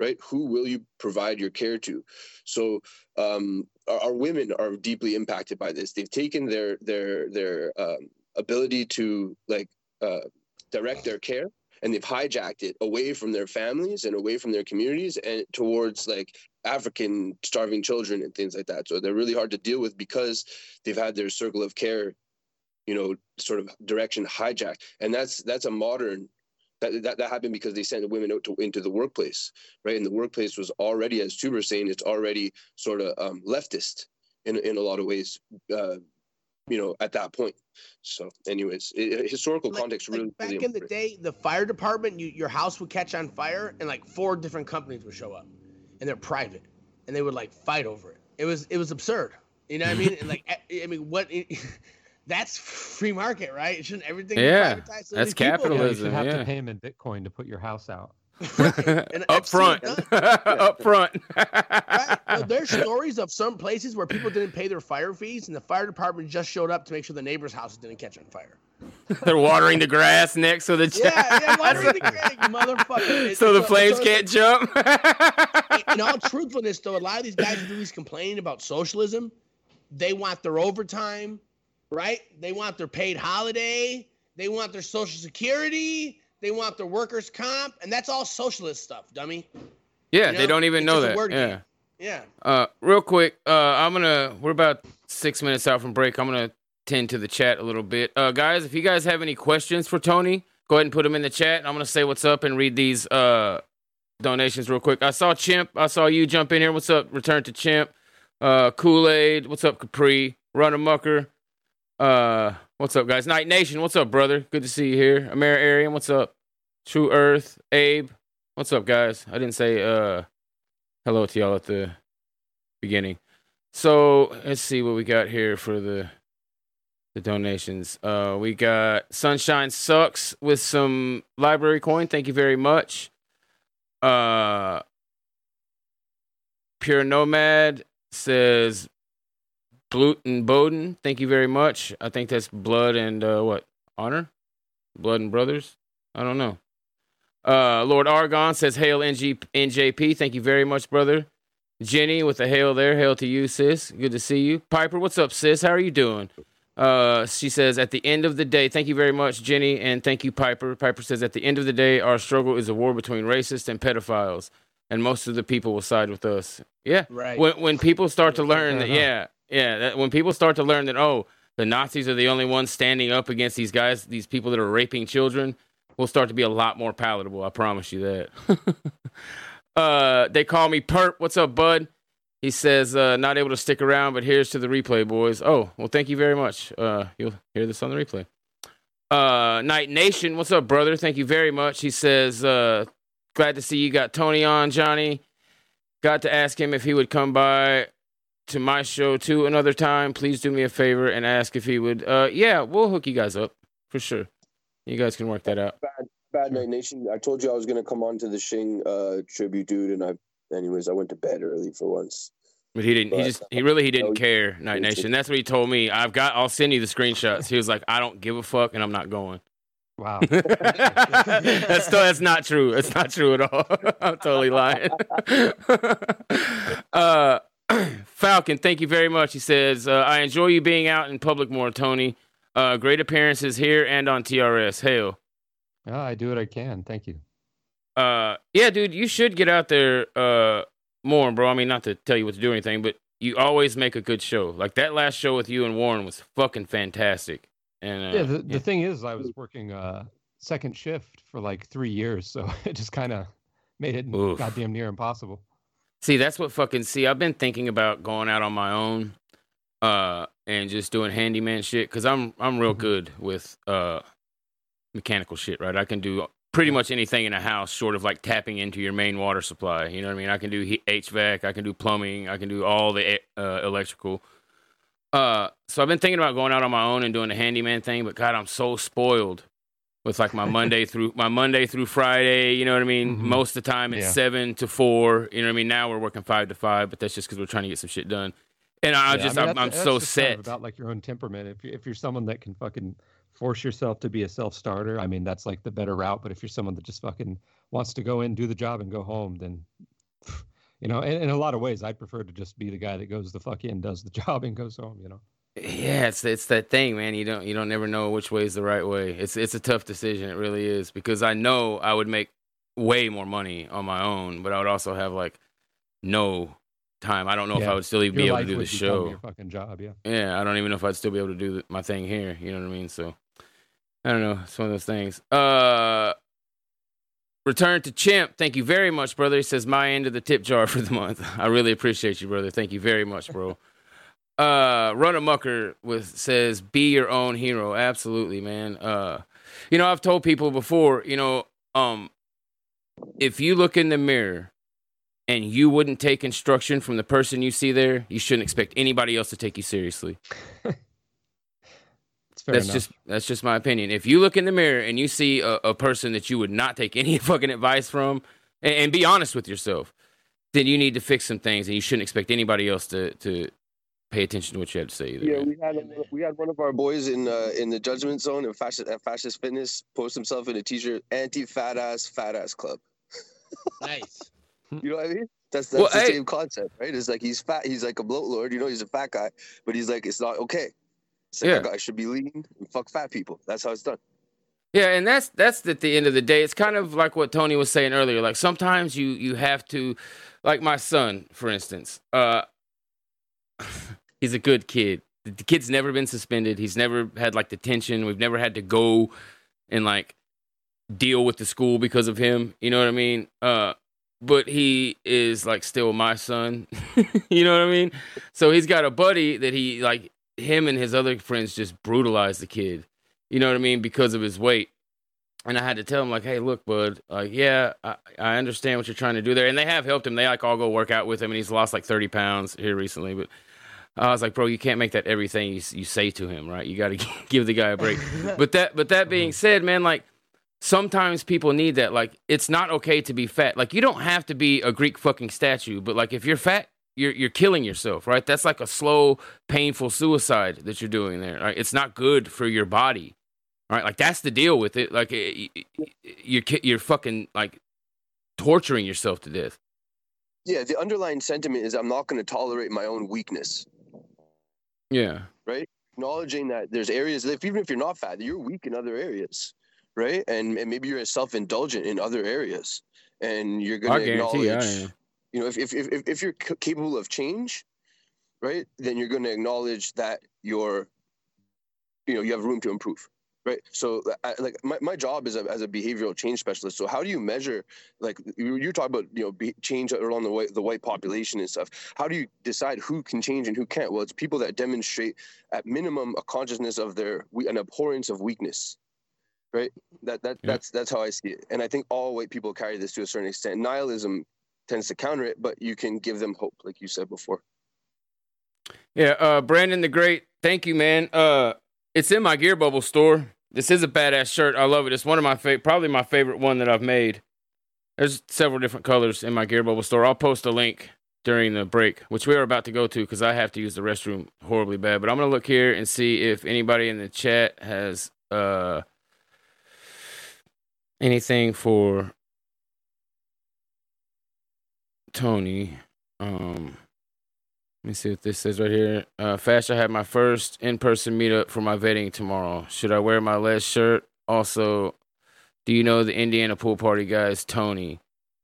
right? Who will you provide your care to? So um, our, our women are deeply impacted by this. They've taken their their their um, ability to like uh, direct their care, and they've hijacked it away from their families and away from their communities and towards like African starving children and things like that. So they're really hard to deal with because they've had their circle of care, you know, sort of direction hijacked, and that's that's a modern that, that, that happened because they sent the women out to, into the workplace, right? And the workplace was already, as Tuber saying, it's already sort of um, leftist in in a lot of ways, uh, you know, at that point. So, anyways, it, historical Like- context like really, back really in the day, the fire department, you, your house would catch on fire, and like four different companies would show up, and they're private, and they would like fight over it. It was it was absurd. You know what I mean? And like I I mean, what? that's free market, right? Shouldn't everything Yeah, be privatized? So that's capitalism. Yeah, you should have yeah. to pay him in Bitcoin to put your house out. Right. And Up I've seen front, up front. Right? No, there's stories of some places where people didn't pay their fire fees, and the fire department just showed up to make sure the neighbor's houses didn't catch on fire. They're watering the grass next to the Yeah, yeah, watering the grass, motherfucker. So the so- flames so- can't jump. in all truthfulness, though, a lot of these guys who do these complaining about socialism, they want their overtime, right? They want their paid holiday. They want their social security. They want their workers' comp, and that's all socialist stuff, dummy. yeah, You they don't even it's know that. Yeah. game. Yeah. Uh, real quick, uh, I'm gonna. We're about six minutes out from break. I'm gonna tend to the chat a little bit, uh, guys. If you guys have any questions for Tony, go ahead and put them in the chat. I'm gonna say what's up and read these uh donations real quick. I saw Chimp. I saw you jump in here. What's up? Return to Chimp. Uh, Kool Aid. What's up, Capri? Runner Mucker. Uh, what's up, guys? Night Nation, what's up, brother? Good to see you here. Amara Arian, what's up? True Earth, Abe, what's up, guys? I didn't say uh hello to y'all at the beginning. So let's see what we got here for the the donations. Uh, we got Sunshine Sucks with some library coin. Thank you very much. Uh, Pure Nomad says Bluten Bowden. Thank you very much. I think that's Blood and uh, what Honor, Blood and Brothers. I don't know. Uh, Lord Argon says Hail NG- NJP. Thank you very much, brother. Jenny with a hail there. Hail to you, sis. Good to see you. Piper, what's up, sis? How are you doing? Uh, she says, at the end of the day, thank you very much, Jenny, and thank you, Piper. Piper says, at the end of the day, our struggle is a war between racists and pedophiles, and most of the people will side with us. Yeah, Right. When when people start to learn that, yeah, yeah, that, when people start to learn that, oh, the Nazis are the only ones standing up against these guys, these people that are raping children, will start to be a lot more palatable. I promise you that. uh, they call me Perp. What's up, bud? He says, uh, not able to stick around, but here's to the replay, boys. Oh, well, thank you very much. Uh, you'll hear this on the replay. Uh, Night Nation, what's up, brother? Thank you very much. He says, uh, glad to see you got Tony on, Johnny. Got to ask him if he would come by to my show too another time. Please do me a favor and ask if he would. Uh, yeah, we'll hook you guys up for sure. You guys can work that out. Bad Night Nation. I told you I was gonna come on to the Shing uh, tribute, dude, and I, anyways, I went to bed early for once. But he didn't. He just. He really. He didn't care. Night Nation. That's what he told me. I've got. I'll send you the screenshots. He was like, I don't give a fuck, and I'm not going. Wow. that's still, that's not true. It's not true at all. I'm totally lying. uh, Falcon, thank you very much. He says, uh, I enjoy you being out in public more, Tony. Uh, great appearances here and on TRS. Hail. Yeah, I do what I can. Thank you. Uh, yeah, dude, you should get out there uh more, bro. I mean, not to tell you what to do or anything, but you always make a good show. Like that last show with you and Warren was fucking fantastic. And uh, yeah, the, the thing is, I was working uh, second shift for like three years, so it just kind of made it Oof. goddamn near impossible. See, that's what fucking see. I've been thinking about going out on my own, uh, and just doing handyman shit because I'm I'm real Mhm. good with uh mechanical shit. Right, I can do pretty much anything in a house, short of like tapping into your main water supply. You know what I mean? I can do HVAC, I can do plumbing, I can do all the uh, electrical. Uh, so I've been thinking about going out on my own and doing the handyman thing, but God, I'm so spoiled with like my Monday through my Monday through Friday. You know what I mean? Mhm. Most of the time it's Yeah. seven to four. You know what I mean? Now we're working five to five, but that's just because we're trying to get some shit done. And I Yeah, just mean, I'm, that's- I'm that's so just kind set. of about like your own temperament. If you if you're someone that can fucking force yourself to be a self starter, I mean that's like the better route. But if you're someone that just fucking wants to go in, do the job, and go home, then you know, in, in a lot of ways, I'd prefer to just be the guy that goes the fuck in, does the job, and goes home. You know. Yeah, it's it's that thing, man. You don't you don't never know which way is the right way. It's it's a tough decision. It really is because I know I would make way more money on my own, but I would also have like no time. I don't know if I would still even be able to do the show. Your fucking job, yeah. Yeah, I don't even know if I'd still be able to do my thing here. You know what I mean? So I don't know. It's one of those things. Uh, return to Chimp. Thank you very much, brother. He says my end of the tip jar for the month. I really appreciate you, brother. Thank you very much, bro. uh, Run a Mucker with says be your own hero. Absolutely, man. Uh, you know I've told people before. You know, um, if you look in the mirror and you wouldn't take instruction from the person you see there, you shouldn't expect anybody else to take you seriously. That's enough. just that's just my opinion. If you look in the mirror and you see a, a person that you would not take any fucking advice from, and, and be honest with yourself, then you need to fix some things, and you shouldn't expect anybody else to to pay attention to what you have to say either. Yeah, man. we had we had one of our boys in uh, in the judgment zone at fascist at fascist fitness post himself in a t-shirt anti fat ass fat ass club. Nice. You know what I mean? That's that's Well, the hey- same concept, right? It's like he's fat, he's like a bloat lord, you know, he's a fat guy, but he's like it's not okay. It's like Yeah. a guy should be lean and fuck fat people. That's how it's done. Yeah, and that's that's at the end of the day. It's kind of like what Tony was saying earlier. Like sometimes you you have to, like my son, for instance. Uh, he's a good kid. The the kid's never been suspended. He's never had like detention. We've never had to go and like deal with the school because of him. You know what I mean? Uh, but he is like still my son. you know what I mean? So he's got a buddy that he like him and his other friends just brutalized the kid. You know what I mean? Because of his weight. And I had to tell him like, hey, look, bud, like, yeah, I, I understand what you're trying to do there. And they have helped him. They like all go work out with him, and he's lost like 30 pounds here recently. But I was like, bro, you can't make that everything you, you say to him, right? You got to give the guy a break. but that, but that being mm-hmm. said, man, like sometimes people need that. Like it's not okay to be fat. Like you don't have to be a Greek fucking statue, but like if you're fat, you're you're killing yourself, right? That's like a slow, painful suicide that you're doing there. Right? It's not good for your body, right? Like that's the deal with it. Like it, you're you're fucking like torturing yourself to death. Yeah, the underlying sentiment is I'm not going to tolerate my own weakness. Yeah. Right. Acknowledging that there's areas that if, even if you're not fat, you're weak in other areas, right? And, and maybe you're self-indulgent in other areas, and you're going to acknowledge. You know if, if, if, if you're c- capable of change right then you're going to acknowledge that you're you know you have room to improve right. So I, like my, my job is a, as a behavioral change specialist. So how do you measure like you, you talk about you know be, change around the white the white population and stuff. How do you decide who can change and who can't? Well it's people that demonstrate at minimum a consciousness of their an abhorrence of weakness. Right? That that Yeah. that's that's how i see it. And i think all white people carry this to a certain extent. Nihilism tends to counter it, but you can give them hope, like you said before. Yeah, uh, Brandon the Great, thank you, man. Uh, it's in my Gear Bubble store. This is a badass shirt. I love it. It's one of my favorite, probably my favorite one that I've made. There's several different colors in my Gear Bubble store. I'll post a link during the break, which we are about to go to because I have to use the restroom horribly bad. But I'm gonna look here and see if anybody in the chat has uh anything for Tony. Um, let me see what this says right here. Uh, Fast, I had my first in-person meetup for my vetting tomorrow. Should I wear my Les shirt? Also, do you know the Indiana pool party guys, Tony?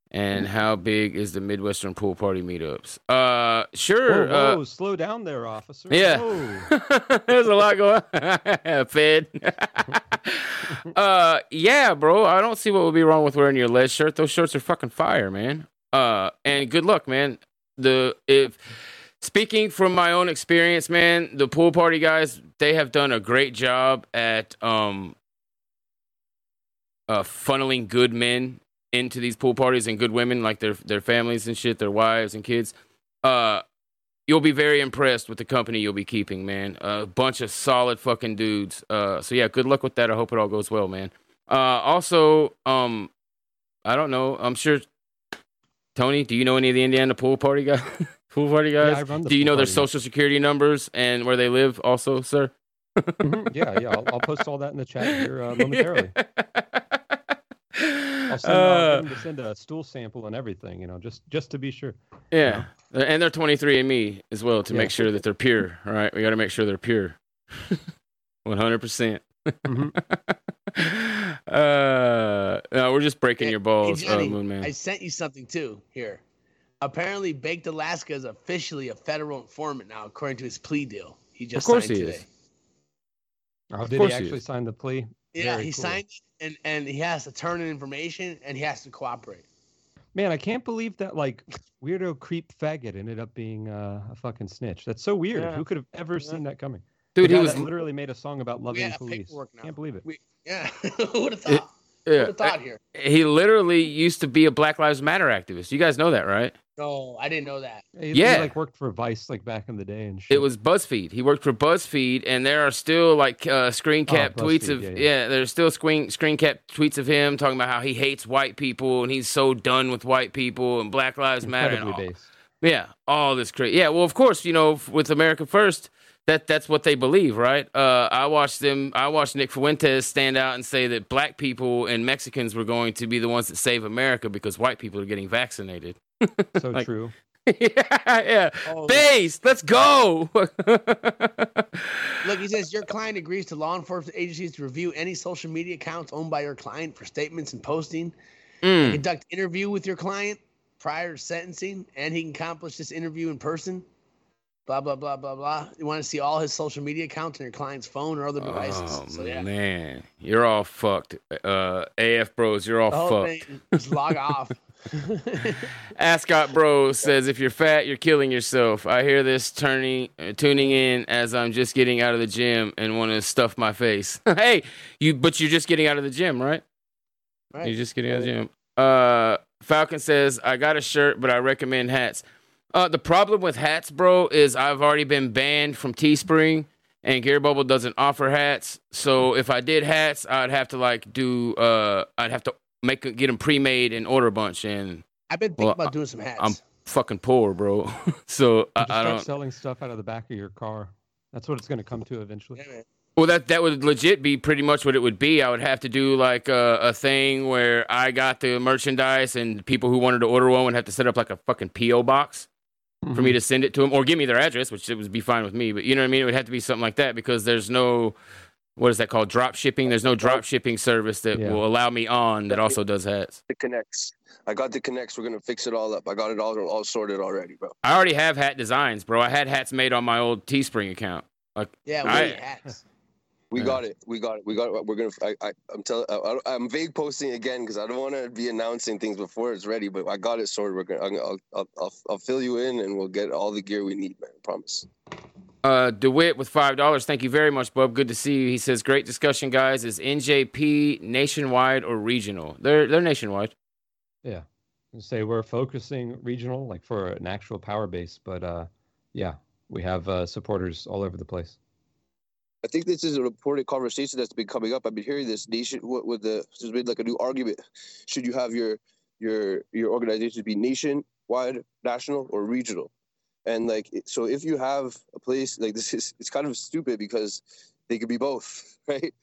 And how big is the Midwestern pool party meetups? Uh, sure. Whoa, uh, slow down there, officer. yeah. There's a lot going on. Fed. uh yeah, bro. I don't see what would be wrong with wearing your Les shirt. Those shirts are fucking fire, man. Uh and good luck, man. The if speaking from my own experience, man, the pool party guys, they have done a great job at um uh funneling good men into these pool parties and good women like their their families and shit, their wives and kids. Uh you'll be very impressed with the company you'll be keeping, man. A bunch of solid fucking dudes. Uh, so yeah, good luck with that. I hope it all goes well, man. Uh, also, um, I don't know. I'm sure. Tony, do you know any of the Indiana pool party guys? pool party Yeah, guys? I run the do you know their party. social security numbers and where they live, also, sir? Mhm, yeah, yeah. I'll, I'll post all that in the chat here uh, momentarily. I'll send, uh, Uh, get 'em to send a stool sample and everything, you know, just just to be sure. Yeah, and they're 23 and me as well to Yeah. make sure that they're pure. All right, we got to make sure they're pure, 100. percent Mhm. Uh, no, we're just breaking Hey- your hey, balls, uh, Moon Man. I sent you something too here. Apparently, Baked Alaska is officially a federal informant now, according to his plea deal. He just course signed he today. is. Oh, did course he he actually is. sign the plea? Yeah, Very he cool. signed it, and and he has to turn in information, and he has to cooperate. Man, I can't believe that like weirdo creep faggot ended up being uh, a fucking snitch. That's so weird. Yeah. Who could have ever seen that coming? Dude, he was literally made a song about loving police. paperwork. Can't believe it. We, yeah, who would have thought? Who yeah, would have thought here? he literally used to be a Black Lives Matter activist. You guys know that, right? No, I didn't know that. He, Yeah. he like worked for Vice like back in the day and shit. It was BuzzFeed. He worked for BuzzFeed, and there are still like uh, screen Oh, cap tweets of yeah, yeah, yeah. There's still screen screen cap tweets of him talking about how he hates white people and he's so done with white people and Black Lives Matter. and all- based. Yeah, all this crazy. Yeah, well, of course, you know, with America First, that that's what they believe, right? Uh, I watched them. I watched Nick Fuentes stand out and say that black people and Mexicans were going to be the ones that save America because white people are getting vaccinated. So Like- true. yeah, yeah. Oh, Base, let's go. Look, he says your client agrees to law enforcement agencies to review any social media accounts owned by your client for statements and posting, Mm. conduct interview with your client prior to sentencing, and he can accomplish this interview in person. Blah blah blah blah blah. You want to see all his social media accounts on your client's phone or other devices. Oh so yeah, man, you're all fucked. Uh, AF bros, you're all the whole fucked. thing just log off. Ascot Bro says, "If you're fat, you're killing yourself." I hear this turning, uh, tuning in as I'm just getting out of the gym and want to stuff my face. hey, you, but you're just getting out of the gym, right? Right. You're just getting out of the gym. Uh, Falcon says, "I got a shirt, but I recommend hats." Uh, the problem with hats, bro, is I've already been banned from Teespring, and Gear Bubble doesn't offer hats. So if I did hats, I'd have to like do, uh, I'd have to make get them pre-made and order a bunch, and I've been thinking Well, about doing some hats. I'm fucking poor, bro. so I, Just I don't. selling stuff out of the back of your car. That's what it's going to come to eventually. Yeah, man. Well, that that would legit be pretty much what it would be. I would have to do like a, a thing where I got the merchandise, and people who wanted to order one would have to set up like a fucking PO box for Mm-hmm. me to send it to them, or give me their address, which it would be fine with me. But you know what I mean? It would have to be something like that because there's no what is that called? Drop shipping. There's no drop shipping service that Yeah. will allow me on that also does hats. The connects. I got the connects. We're gonna fix it all up. I got it all all sorted already, bro. I already have hat designs, bro. I had hats made on my old Teespring account. Like Yeah, we I- hats. We Yeah. got it. We got it. We got it. We're gonna. I, I, I'm telling. I, I'm vague posting again because I don't want to be announcing things before it's ready. But I got it sorted. We're gonna. I'm gonna I'll, I'll, I'll, I'll fill you in, and we'll get all the gear we need, man. I promise. Uh, DeWitt with five dollars. Thank you very much, Bub. Good to see you. He says, "Great discussion, guys. Is NJP nationwide or regional? They're they're nationwide. Yeah. Say we're focusing regional, like for an actual power base, but uh, yeah, we have uh, supporters all over the place. I think this is a reported conversation that's been coming up. I've been hearing this nation what with the there's been like a new argument. Should you have your your your organization be nationwide, national, or regional? And like so, if you have a place like this is it's kind of stupid because they could be both, right?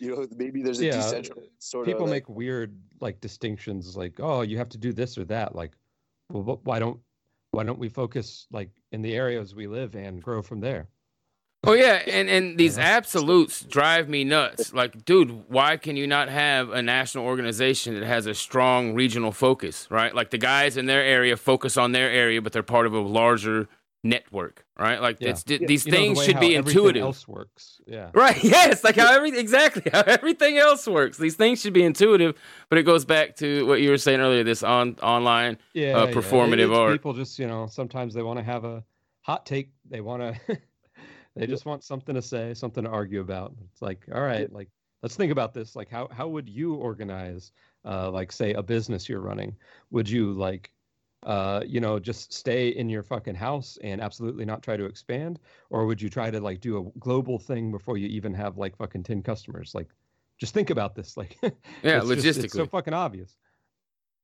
You know, maybe there's a Yeah, decentralized sort People of like, make weird like distinctions, like oh, you have to do this or that. Like, well, why don't why don't we focus like in the areas we live and grow from there? Oh yeah, and and these absolutes drive me nuts. Like, dude, why can you not have a national organization that has a strong regional focus? Right, like the guys in their area focus on their area, but they're part of a larger network. Right, like Yeah. it's these You know, the things should be intuitive. Else works. Yeah. Right. Yes. Like how every exactly how everything else works. These things should be intuitive, but it goes back to what you were saying earlier. This on online. yeah, uh, yeah. performative It's art. People just, you know, sometimes they want to have a hot take. They want to, they just want something to say, something to argue about. It's like, all right, like let's think about this. Like, how how would you organize, uh, like say a business you're running? Would you like, uh, you know, just stay in your fucking house and absolutely not try to expand, or would you try to like do a global thing before you even have like fucking ten customers? Like, just think about this. Like, Yeah, it's just- it's so fucking obvious.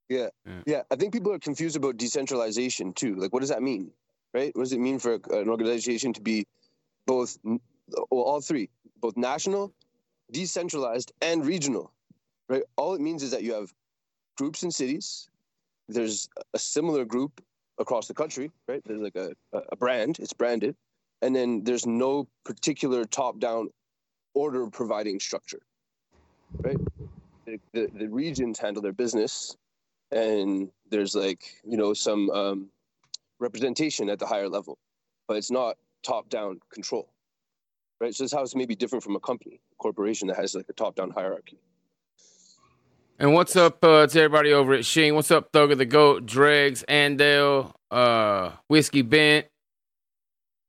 Yeah. Yeah. Yeah. I think people are confused about decentralization too. Like, what does that mean? Right? What does it mean for a- an organization to be both, well, all three, both national, decentralized, and regional? Right? All it means is that you have groups in cities. There's a similar group across the country, right? There's like a, a a brand, it's branded. And then there's no particular top down order providing structure, right? The, the, the regions handle their business and there's like you know some um, representation at the higher level but it's not top down control right so this how it's maybe different from a company corporation that has like a top down hierarchy And what's up uh, to everybody over at Sheen? What's up, Thug of the Goat, Dregs, Andale, uh, Whiskey Bent?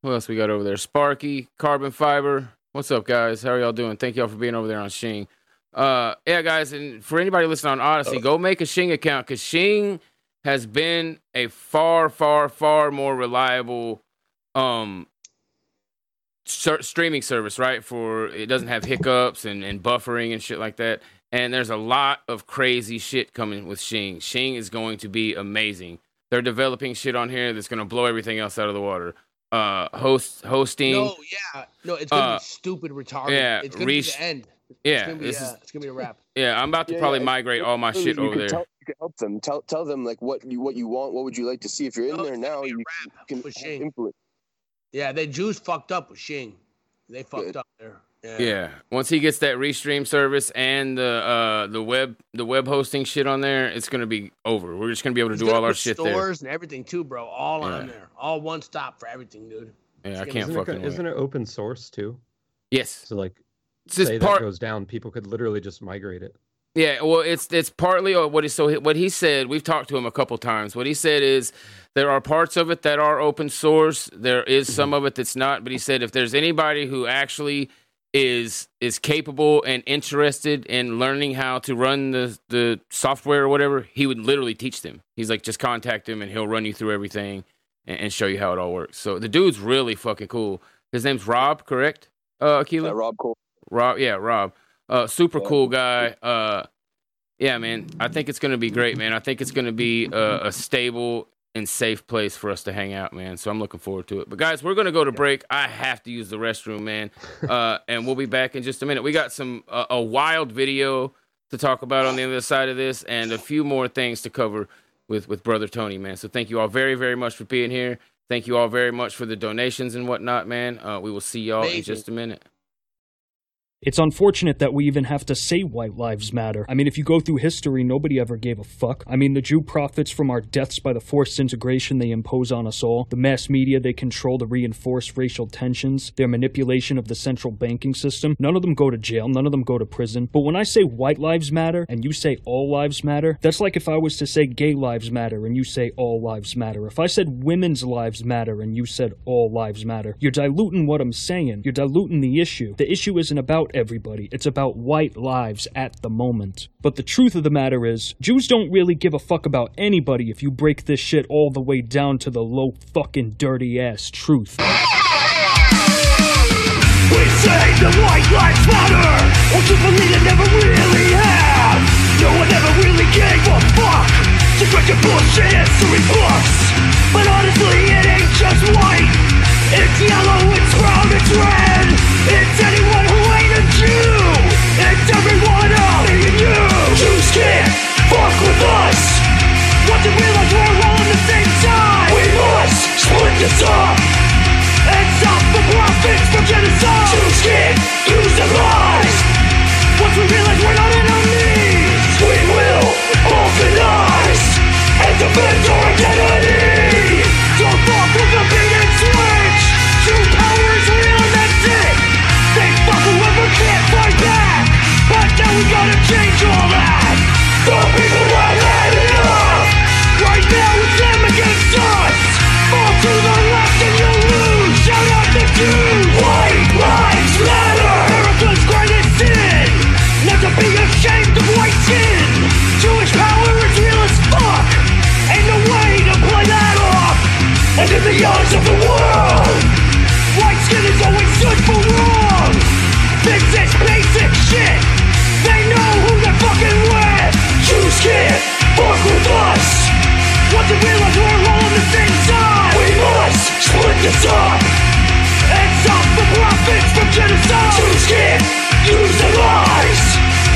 Who else we got over there? Sparky, Carbon Fiber. What's up, guys? How are y'all doing? Thank y'all for being over there on Sheen. Uh, yeah, guys, and for anybody listening on Odysee, go make a Shing account because Shing has been a far, far, far more reliable um ser- streaming service, right? For it doesn't have hiccups and, and buffering and shit like that. And there's a lot of crazy shit coming with Shing. Shing is going to be amazing. They're developing shit on here that's going to blow everything else out of the water. Uh, host hosting. No, yeah, no, it's gonna Uh, be stupid retarded. yeah, it's gonna Reese- be the end. It's yeah, gonna be, this uh, is it's gonna be a wrap. yeah. I'm about to Yeah, probably yeah, migrate all my shit over there. tell, you can help them tell tell them like what you what you want what would you like to see if you're in No, there now you wrap can with have Shing. influence Yeah, they Jews fucked up with Shing. They fucked Good. up there. Yeah. Yeah, once he gets that restream service and the uh the web the web hosting shit on there, it's gonna be over. We're just gonna be able to He's do all our put shit there. stores and everything too, bro. All Yeah. on there. All one stop for everything, dude. Yeah, I can't Isn't it, fucking go- wait. isn't it open source too? Yes, So like, it's say part. that goes down, people could literally just migrate it. Yeah, well, it's it's partly uh, what he so what he said. We've talked to him a couple times. What he said is there are parts of it that are open source. There is some of it that's not. But he said if there's anybody who actually is is capable and interested in learning how to run the the software or whatever, he would literally teach them. He's like, just contact him and he'll run you through everything and, and show you how it all works. So the dude's really fucking cool. His name's Rob, correct? Uh, Akila? Yeah, Rob Cole. Rob, yeah, Rob. Uh, super cool guy. Uh, yeah, man. I think it's gonna be great, man. I think it's gonna be a, a stable and safe place for us to hang out, man. So I'm looking forward to it. But guys, we're gonna go to break. I have to use the restroom, man. Uh, and we'll be back in just a minute. We got some uh, a wild video to talk about on the other side of this, and a few more things to cover with with brother Tony, man. So thank you all very very much for being here. Thank you all very much for the donations and whatnot, man. Uh, we will see y'all in just a minute. It's unfortunate that we even have to say white lives matter. I mean, if you go through history, nobody ever gave a fuck. I mean, the Jew profits from our deaths by the forced integration they impose on us all. The mass media they control to reinforce racial tensions. Their manipulation of the central banking system. None of them go to jail. None of them go to prison. But when I say white lives matter and you say all lives matter, that's like if I was to say gay lives matter and you say all lives matter. If I said women's lives matter and you said all lives matter, you're diluting what I'm saying. You're diluting the issue. The issue isn't about everybody, it's about white lives at the moment. But the truth of the matter is, Jews don't really give a fuck about anybody if you break this shit all the way down to the low fucking dirty ass truth. We say the white lives matter Ultimately they never really have No one ever really gave a fuck. To read your bullshit history books. But honestly it ain't just white. It's yellow, it's brown, it's red. It's anyone who everyone me and you. Jews can't fuck with us. Want to realize we're all the same side We must split this up. And stop the profits genocide. Can't use their lies. Once we realize? We're not enemies, we will organize and defend our identity. Change all that. The people have had enough. Right now it's them against us. Fall to the left and you'll lose. Shout out the Jews. White lives matter. America's greatest sin. Not to be ashamed of white skin. Jewish power is real as fuck. Ain't no way to play that off. And in the eyes of Want to realize we're all on the same side. We must split this up and stop the profits from genocide. Jews can't use the lies.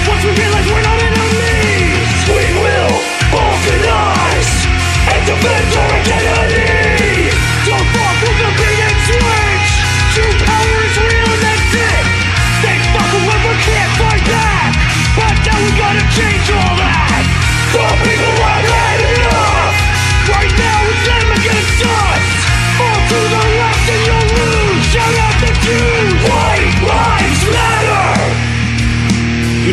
Once we realize we're not enemies, we will organize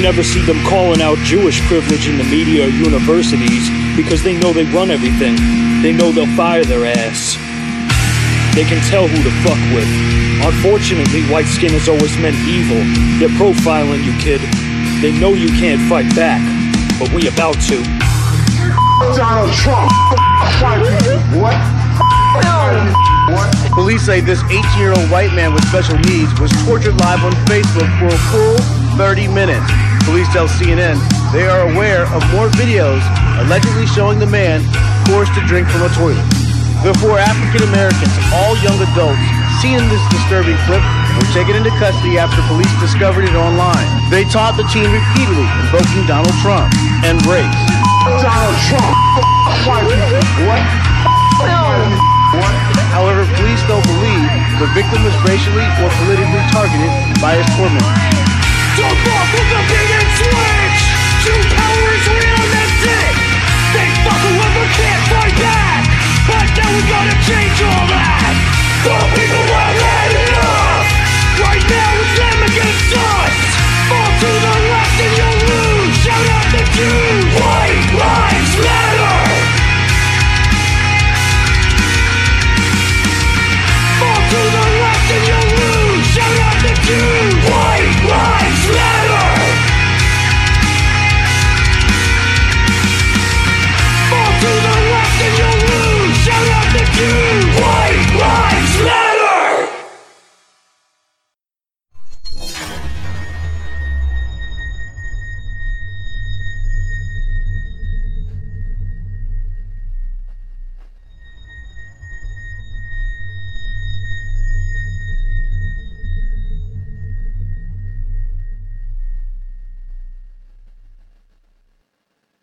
never see them calling out Jewish privilege in the media or universities because they know they run everything. They know they'll fire their ass. They can tell who to fuck with. Unfortunately, white skin has always meant evil. They're profiling you, kid. They know you can't fight back, but we about to. Donald Trump. What? What? Police say this 18-year-old white man with special needs was tortured live on Facebook for a full 30 minutes. Police tell CNN they are aware of more videos allegedly showing the man forced to drink from a toilet. The four African Americans, all young adults, seen this disturbing clip were taken into custody after police discovered it online. They taught the teen repeatedly, invoking Donald Trump and race. Donald Trump. What? What? However, police don't believe the victim was racially or politically targeted by his tormentors. Don't walk with the beating switch They fuck whoever can't fight back But now we gotta change all that The people enough Right now it's them against us Fall to the left and you'll lose Shout out the Jews White lives matter. Yeah!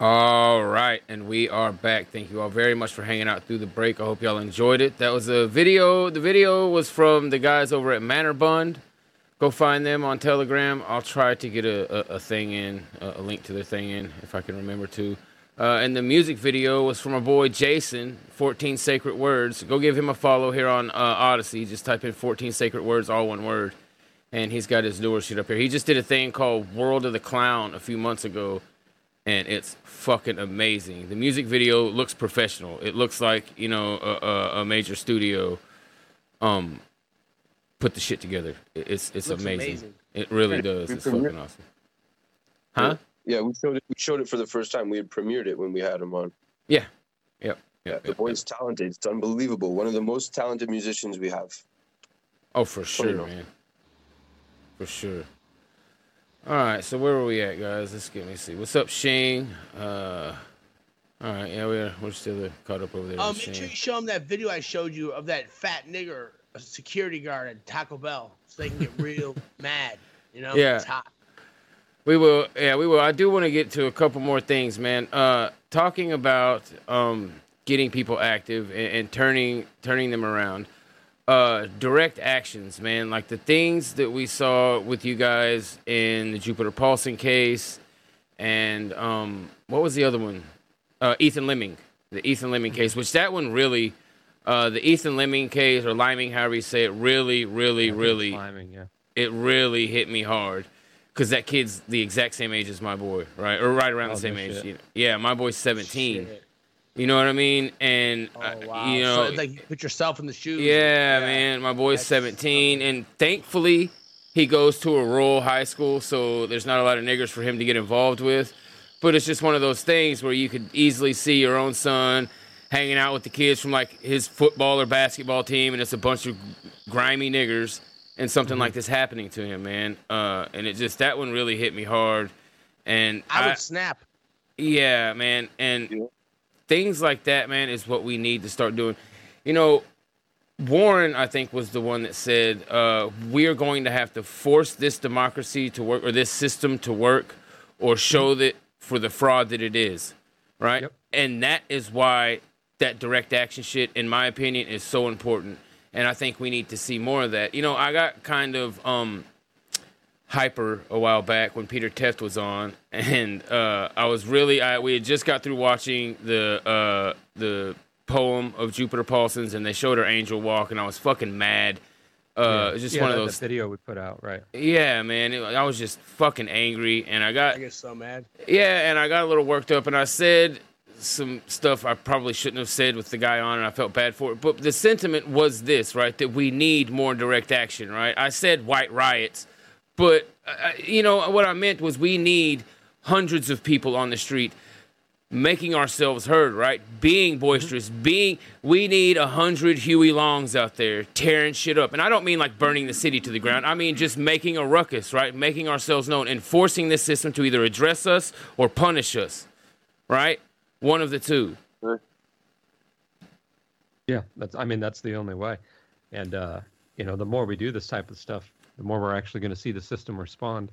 All right, and we are back. Thank you all very much for hanging out through the break. I hope y'all enjoyed it. That was a video. The video was from the guys over at Manor Bund. Go find them on Telegram. I'll try to get a, a, a thing in, a, a link to their thing in, if I can remember to. Uh, and the music video was from our boy Jason, 14 Sacred Words. Go give him a follow here on uh, Odysee. Just type in 14 Sacred Words, all one word. And he's got his newer shit up here. He just did a thing called World of the Clown a few months ago and it's fucking amazing. The music video looks professional. It looks like you know a, a, a major studio, um, put the shit together. It's it's Looks amazing. amazing. It really does. It's fucking awesome. Huh? Yeah, we showed it. We showed it for the first time. We had premiered it when we had him on. Yeah. Yep. Yeah, Yep. the yep, boy's yep. talented. It's unbelievable. One of the most talented musicians we have. Oh, for sure, man. For sure. All right, so where are we at, guys? Let's get me see. What's up, Shane? Uh, all right, yeah, we're we're still caught up over there. Um, make sure you show them that video I showed you of that fat nigger a security guard at Taco Bell, so they can get real mad. You know, Yeah. it's hot. We will, yeah, we will. I do want to get to a couple more things, man. Uh, talking about um, getting people active and, and turning turning them around. Uh, direct actions, man. Like the things that we saw with you guys in the Jupiter Paulson case, and um, what was the other one? Uh, Ethan Lemming, the Ethan Lemming case, which that one really, uh, the Ethan Lemming case or Liming, however you say it, really, really, it's really Climbing, yeah. it really hit me hard because that kid's the exact same age as my boy, right? Or right around Oh, the same age. you know. Yeah, my boy's 17. Shit. You know what I mean? And Oh uh, wow! you so know, it's like you put yourself in the shoes. yeah, man, my boy's That's 17, and thankfully he goes to a rural high school, so there's not a lot of niggers for him to get involved with. But it's just one of those things where you could easily see your own son hanging out with the kids from like his football or basketball team, and it's a bunch of grimy niggers, and something like this happening to him, man. Uh, and it just that one really hit me hard, and I would snap. yeah, man. And things like that, man, is what we need to start doing. You know, Warren, I think, was the one that said, uh, we are going to have to force this democracy to work or this system to work or show that for the fraud that it is. Right? Yep. And that is why that direct action shit, in my opinion, is so important. And I think we need to see more of that. You know, I got kind of um, hyper a while back when Peter Tefft was on, and uh, I was really I we had just got through watching the uh, the poem of Jupiter Paulson's, and they showed her angel walk, and I was fucking mad. Uh, Yeah. it was just Yeah, one of that- those. video we put out, right? Yeah, man, it- I was just fucking angry, and I got I get so mad. yeah, and I got a little worked up, and I said some stuff I probably shouldn't have said with the guy on, and I felt bad for it. But the sentiment was this, right? That we need more direct action, right? I said white riots, but uh, you know what I meant was we need hundreds of people on the street making ourselves heard, right? Being boisterous, being. We need a hundred Huey Longs out there tearing shit up, and I don't mean like burning the city to the ground. I mean just making a ruckus, right? Making ourselves known and forcing this system to either address us or punish us, right? One of the two. Yeah, that's. I mean, that's the only way. And uh, you know, the more we do this type of stuff, the more we're actually going to see the system respond.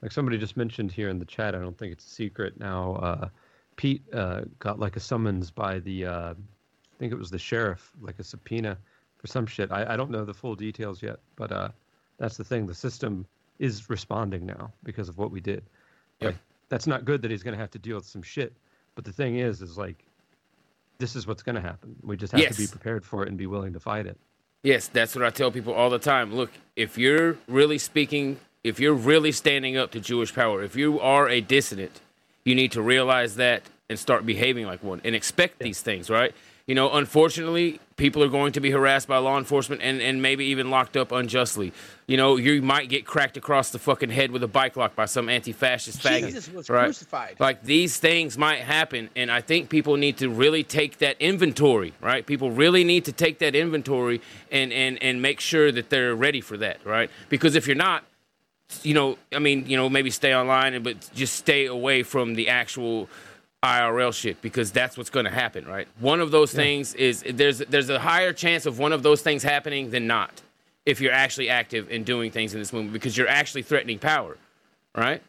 Like somebody just mentioned here in the chat, I don't think it's a secret now. Uh, Pete uh, got like a summons by the, uh, I think it was the sheriff, like a subpoena for some shit. I, I don't know the full details yet, but uh, that's the thing. The system is responding now because of what we did. Yep. Like, that's not good that he's going to have to deal with some shit. But the thing is, is like, this is what's going to happen. We just have to be prepared for it and be willing to fight it. Yes, that's what I tell people all the time. Look, if you're really speaking, if you're really standing up to Jewish power, if you are a dissident, you need to realize that and start behaving like one and expect these things, right? You know, unfortunately, people are going to be harassed by law enforcement and, and maybe even locked up unjustly. You know, you might get cracked across the fucking head with a bike lock by some anti fascist faggot. Jesus was right? crucified. Like these things might happen, and I think people need to really take that inventory, right? People really need to take that inventory and and and make sure that they're ready for that, right? Because if you're not, you know, I mean, you know, maybe stay online, but just stay away from the actual IRL shit because that's what's going to happen, right? One of those things is there's there's a higher chance of one of those things happening than not if you're actually active in doing things in this movement because you're actually threatening power, right?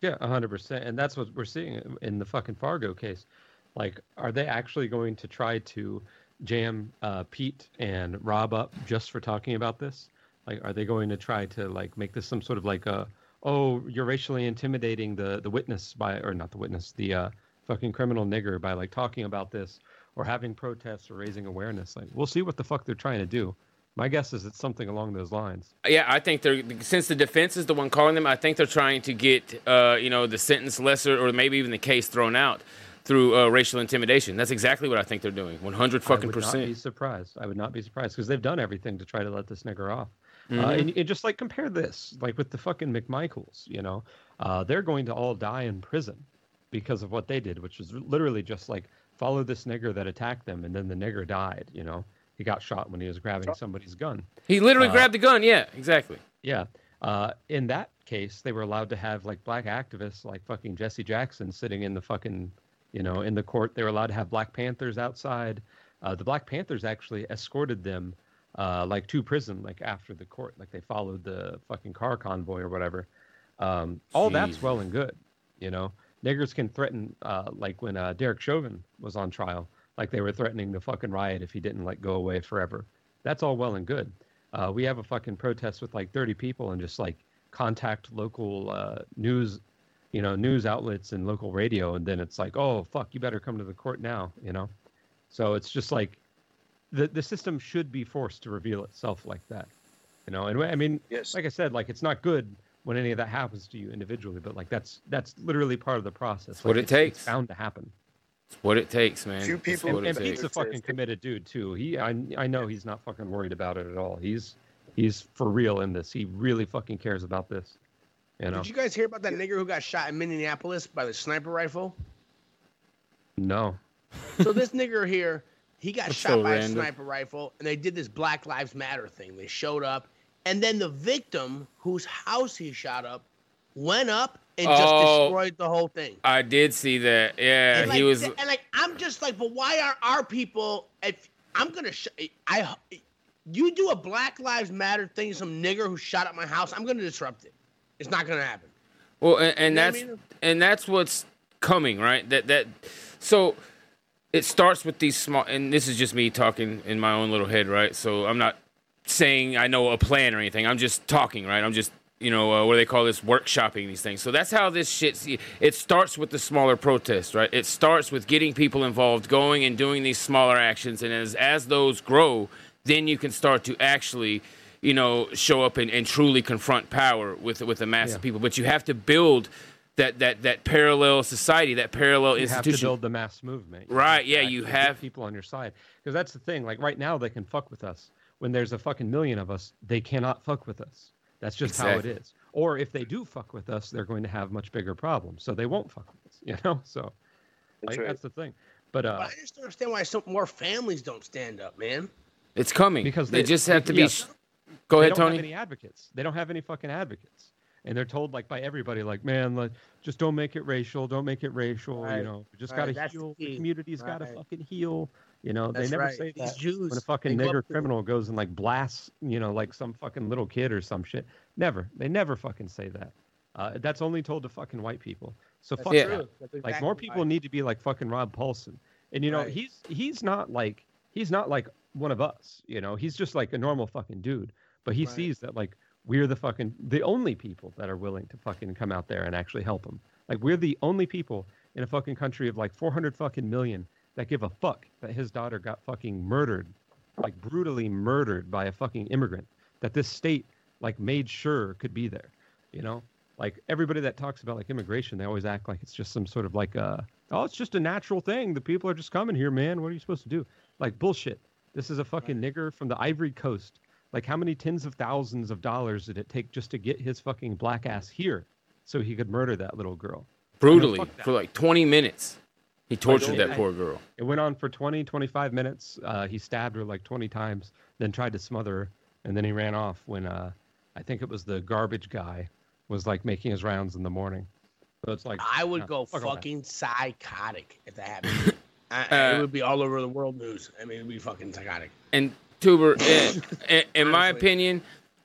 Yeah, hundred percent, and that's what we're seeing in the fucking Fargo case. Like, are they actually going to try to jam uh, Pete and Rob up just for talking about this? Like, are they going to try to like make this some sort of like a oh you're racially intimidating the the witness by or not the witness the uh, fucking criminal nigger by like talking about this or having protests or raising awareness? Like, we'll see what the fuck they're trying to do. My guess is it's something along those lines. Yeah, I think they're since the defense is the one calling them. I think they're trying to get uh, you know the sentence lesser or maybe even the case thrown out through uh, racial intimidation. That's exactly what I think they're doing. One hundred fucking percent. I would not be surprised. I would not be surprised because they've done everything to try to let this nigger off. Uh, Mhm. and, and just like compare this, like with the fucking McMichaels, you know, uh, they're going to all die in prison because of what they did, which was literally just like follow this nigger that attacked them, and then the nigger died. You know, he got shot when he was grabbing somebody's gun. He literally Uh, grabbed the gun. Yeah, exactly. Yeah. Uh, in that case, they were allowed to have like black activists like fucking Jesse Jackson sitting in the fucking, you know, in the court. They were allowed to have Black Panthers outside. Uh, the Black Panthers actually escorted them uh, like to prison, like after the court. Like they followed the fucking car convoy or whatever. Um, all that's well and good, you know. Niggers can threaten, uh, like when uh, Derek Chauvin was on trial, like they were threatening to fucking riot if he didn't like go away forever. That's all well and good. Uh, we have a fucking protest with like 30 people and just like contact local uh, news, you know, news outlets and local radio, and then it's like, oh fuck, you better come to the court now, you know. So it's just like the the system should be forced to reveal itself like that, you know. And I mean, Yes. like I said, like it's not good when any of that happens to you individually, but like that's that's literally part of the process. what Like, it takes. It's bound to happen. It's what it takes, man. Few It's people- what it And takes. Pete's a fucking committed dude too. He, I, I know he's not fucking worried about it at all. He's, he's for real in this. He really fucking cares about this. You know? Did you guys hear about that nigger who got shot in Minneapolis by the sniper rifle? No. So this nigger here, he got That's shot so by random. a sniper rifle, and they did this Black Lives Matter thing. They showed up, and then the victim, whose house he shot up, went up and just Oh. destroyed the whole thing. I did see that. Yeah, and he was. and like I'm just like, but why are our people? If I'm gonna, sh- I, you do a Black Lives Matter thing, some nigger who shot up my house, I'm gonna disrupt it. It's not gonna happen. Well, and, and know what I that's mean? and that's what's coming, right? That that so it starts with these small, and this is just me talking in my own little head, right? So I'm not saying I know a plan or anything. I'm just talking, right? I'm just you know uh, what do they call this workshopping these things. So that's how this shit. See, it starts with the smaller protests, right? It starts with getting people involved, going and doing these smaller actions, and as as those grow, then you can start to actually. You know, show up and, and truly confront power with with a mass of people, but you have to build that that that parallel society, that parallel You have to build the mass movement. Right, yeah, you have- people on your side. Because that's the thing. Like right now, they can fuck with us. When there's a fucking million of us, they cannot fuck with us. That's just Exactly. how it is. Or if they do fuck with us, they're going to have much bigger problems. So they won't fuck with us. You know. So That's right. that's the thing. But uh, But I just don't understand why some more families don't stand up, man. It's coming Because they, they- just have to be. yes. Go they ahead, don't Tony. have any advocates. They don't have any fucking advocates. And they're told like by everybody, like, man, like, just don't make it racial. Don't make it racial. Right, You know, we just right, gotta that's the heal. The, key, community's gotta right. fucking heal. You know, That's they never right. say These that. Jews, when a fucking nigger criminal goes and like blasts, you know, like some fucking little kid or some shit. Never. They never fucking say that. Uh, that's only told to fucking white people. So That's fuck Yeah. that. That's Like more people right. need to be like fucking Rob Paulson. And you know, Right. he's he's not like he's not like one of us, you know. He's just like a normal fucking dude. But he sees that like we're the fucking the only people that are willing to fucking come out there and actually help him. Like we're the only people in a fucking country of like 400 fucking million that give a fuck that his daughter got fucking murdered, like brutally murdered by a fucking immigrant that this state like made sure could be there, you know? Like everybody that talks about like immigration, they always act like it's just some sort of like uh oh, it's just a natural thing. The people are just coming here, man. What are you supposed to do? Like bullshit. This is a fucking nigger from the Ivory Coast. Like how many tens of thousands of dollars did it take just to get his fucking black ass here so he could murder that little girl? brutally fuck that. for like 20 minutes. He tortured that poor girl. It went on for 20, 25 minutes. Uh, he stabbed her like 20 times, then tried to smother her, and then he ran off when uh, I think it was the garbage guy was like making his rounds in the morning. So it's like I would no, go fuck all that. fucking psychotic if that happened. I, I- Uh, it would be all over the world news. I mean, it'd be fucking psychotic. And Tuber, in, in, in my opinion,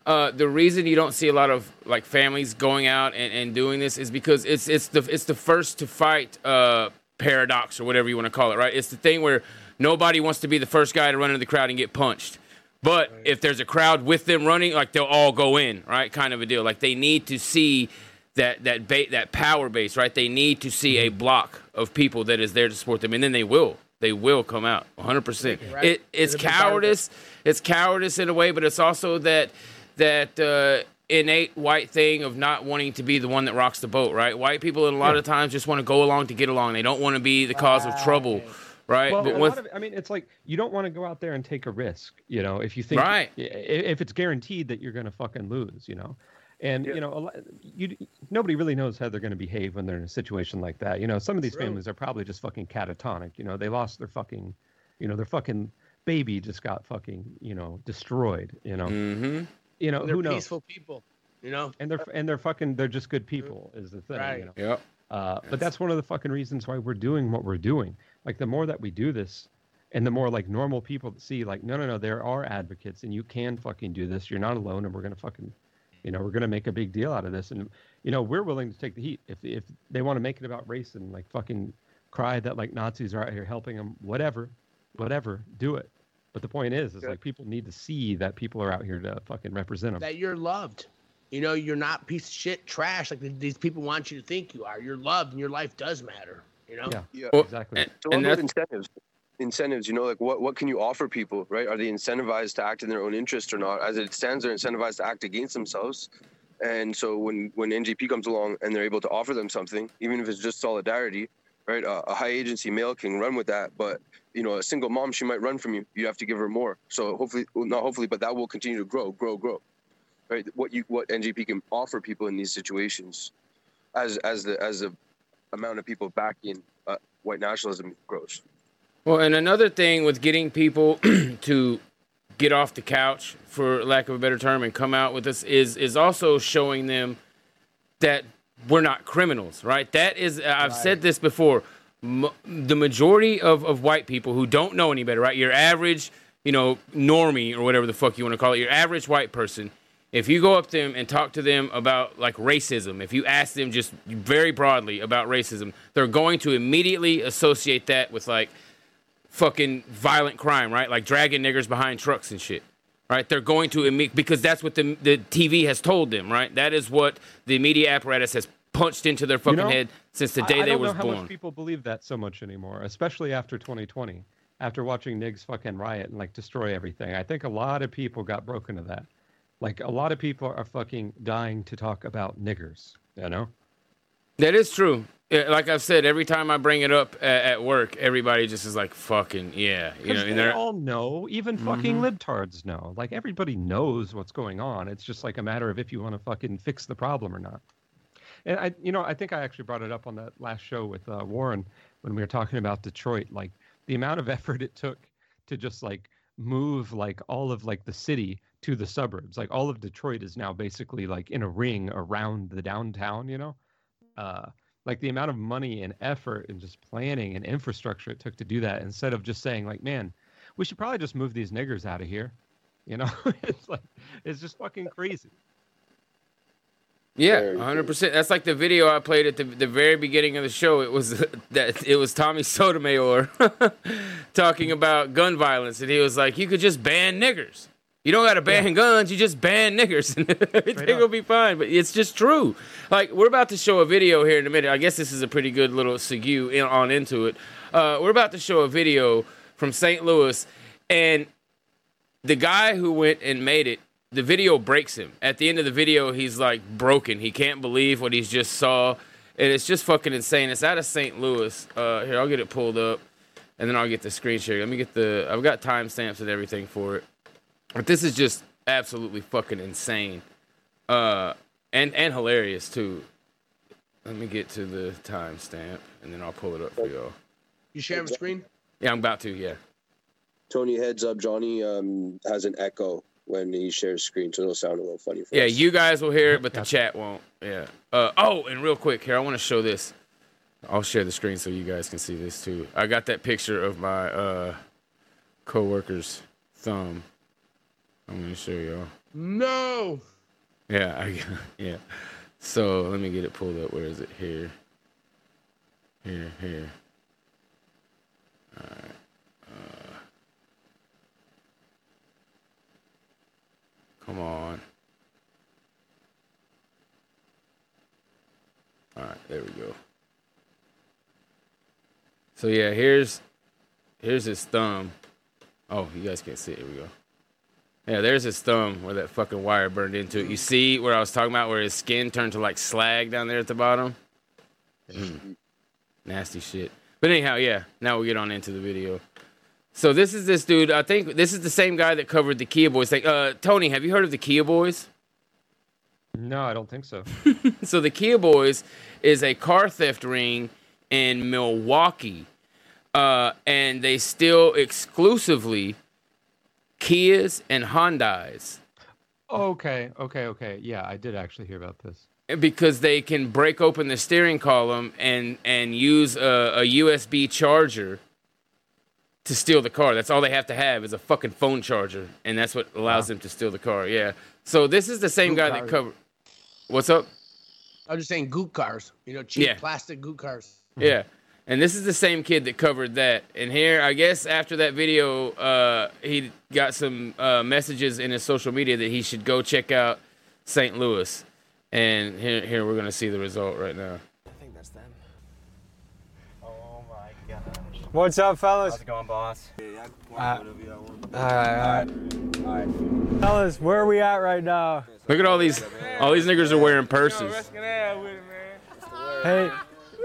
uh, the reason you don't see a lot of like families going out and, and doing this is because it's it's the it's the first to fight uh, paradox or whatever you want to call it, right? It's the thing where nobody wants to be the first guy to run into the crowd and get punched. But if there's a crowd with them running, like they'll all go in, right? Kind of a deal. Like they need to see that that ba- that power base, right? They need to see a block of people that is there to support them, and then they will. They will come out 100. percent Right. It it's They're the big part of it. cowardice. It's cowardice in a way, but it's also that that uh, innate white thing of not wanting to be the one that rocks the boat, right? White people a lot of times just want to go along to get along. They don't want to be the cause of trouble, right? Well, but with, of, I mean, it's like you don't want to go out there and take a risk. You know, if you think Right. if it's guaranteed that you're going to fucking lose, you know, and you know, a lot, you nobody really knows how they're going to behave when they're in a situation like that. You know, some of these True. families are probably just fucking catatonic. You know, they lost their fucking, you know, their fucking baby just got fucking, you know, destroyed. You know, hmm you know, They're who knows? peaceful people. You know. And they're and they're fucking they're just good people is the thing. Right. You know? Yep. Uh, but that's one of the fucking reasons why we're doing what we're doing. Like the more that we do this, and the more like normal people see, like, no, no, no, there are advocates, and you can fucking do this. You're not alone, and we're gonna fucking, you know, we're gonna make a big deal out of this, and you know, we're willing to take the heat if if they want to make it about race and like fucking cry that like Nazis are out here helping them, whatever, whatever, do it. But the point is, is Yeah. like people need to see that people are out here to fucking represent them. that you're loved. You know, you're not piece of shit trash like these people want you to think you are. You're loved and your life does matter. You know? Yeah, Yeah. Well, exactly. and- So what and that's incentives? Incentives, you know, like what, what can you offer people, right? Are they incentivized to act in their own interest or not? As it stands, they're incentivized to act against themselves. And so when, when NJP comes along and they're able to offer them something, even if it's just solidarity, right? Uh, a high agency male can run with that, but you know, a single mom, she might run from you. You have to give her more. So hopefully, well, not hopefully, but that will continue to grow, grow, grow, right? What you, what NJP can offer people in these situations, as as the as the amount of people backing uh, white nationalism grows. Well, and another thing with getting people to get off the couch, for lack of a better term, and come out with us is is also showing them that we're not criminals, right? That is, I've said this before. M- the majority of, of white people who don't know any better, right? Your average, you know, normie or whatever the fuck you want to call it, your average white person. If you go up to them and talk to them about like racism, if you ask them just very broadly about racism, they're going to immediately associate that with like fucking violent crime, right? Like dragging niggers behind trucks and shit, right? They're going to imme- because that's what the the TV has told them, right? That is what the media apparatus has punched into their fucking know, head since the I- day I they don't was know how born. much people believe that so much anymore, especially after 2020, after watching Nigs fucking riot and like destroy everything. I think a lot of people got broken to that. Like a lot of people are fucking dying to talk about niggers. You know? That is true. Like I've said, every time I bring it up at, work, everybody just is like, "Fucking yeah," you know. And they all know, even fucking Mhm. libtards know. Like everybody knows what's going on. It's just like a matter of if you want to fucking fix the problem or not. And I, you know, I think I actually brought it up on that last show with uh, Warren when we were talking about Detroit. Like the amount of effort it took to just like move like all of like the city to the suburbs. Like all of Detroit is now basically like in a ring around the downtown. You know, uh, like the amount of money and effort and just planning and infrastructure it took to do that instead of just saying like, man, we should probably just move these niggers out of here. You know, it's like it's just fucking crazy. Yeah, hundred percent. That's like the video I played at the, the very beginning of the show. It was that it was Tommy Sotomayor talking about gun violence, and he was like, "You could just ban niggers. You don't got to ban guns. You just ban niggers, and everything up. will be fine." But it's just true. Like we're about to show a video here in a minute. I guess this is a pretty good little segue in, on into it. Uh, we're about to show a video from St. Louis, and the guy who went and made it, the video breaks him. At the end of the video, he's like broken. He can't believe what he's just saw. And it's just fucking insane. It's out of St. Louis. Uh, here, I'll get it pulled up and then I'll get the screen share. Let me get the, I've got timestamps and everything for it. But this is just absolutely fucking insane. Uh, and, and hilarious too. Let me get to the timestamp and then I'll pull it up for y'all. You sharing the screen? Yeah, I'm about to, yeah. Tony, heads up, Johnny um, has an echo when he shares screen, so it'll sound a little funny for Yeah, us. you guys will hear it, but the chat won't. Yeah. Uh, oh, and real quick here, I want to show this. I'll share the screen so you guys can see this too. I got that picture of my uh, coworker's thumb. I'm gonna show y'all. No. Yeah, I, yeah. So let me get it pulled up. Where is it? Here. Here, here. All right. Come on. All right, there we go. So yeah, here's here's his thumb. Oh, you guys can't see it. Here we go. Yeah, there's his thumb where that fucking wire burned into it. You see where I was talking about where his skin turned to like slag down there at the bottom? Mm. Nasty shit. But anyhow, yeah, now we'll get on into the video. So this is this dude. I think this is the same guy that covered the Kia Boys thing. Uh, Tony, have you heard of the Kia Boys? No, I don't think so. so the Kia Boys is a car theft ring in Milwaukee, uh, and they steal exclusively Kias and Hondas Okay, okay, okay. Yeah, I did actually hear about this. because they can break open the steering column and and use a, a USB charger to steal the car. That's all they have to have is a fucking phone charger, and that's what allows them to steal the car. Yeah. So this is the same Goop guy that covered. What's up? I was just saying goop cars. You know, cheap Yeah. plastic goop cars. Yeah. And this is the same kid that covered that. And here, I guess after that video, uh, he got some uh, messages in his social media that he should go check out St. Louis. And here, here we're gonna see the result right now. What's up, fellas? How's it going, boss? Uh, all right, all right. Fellas, where are we at right now? Look at all these, all these niggas are wearing purses. Hey,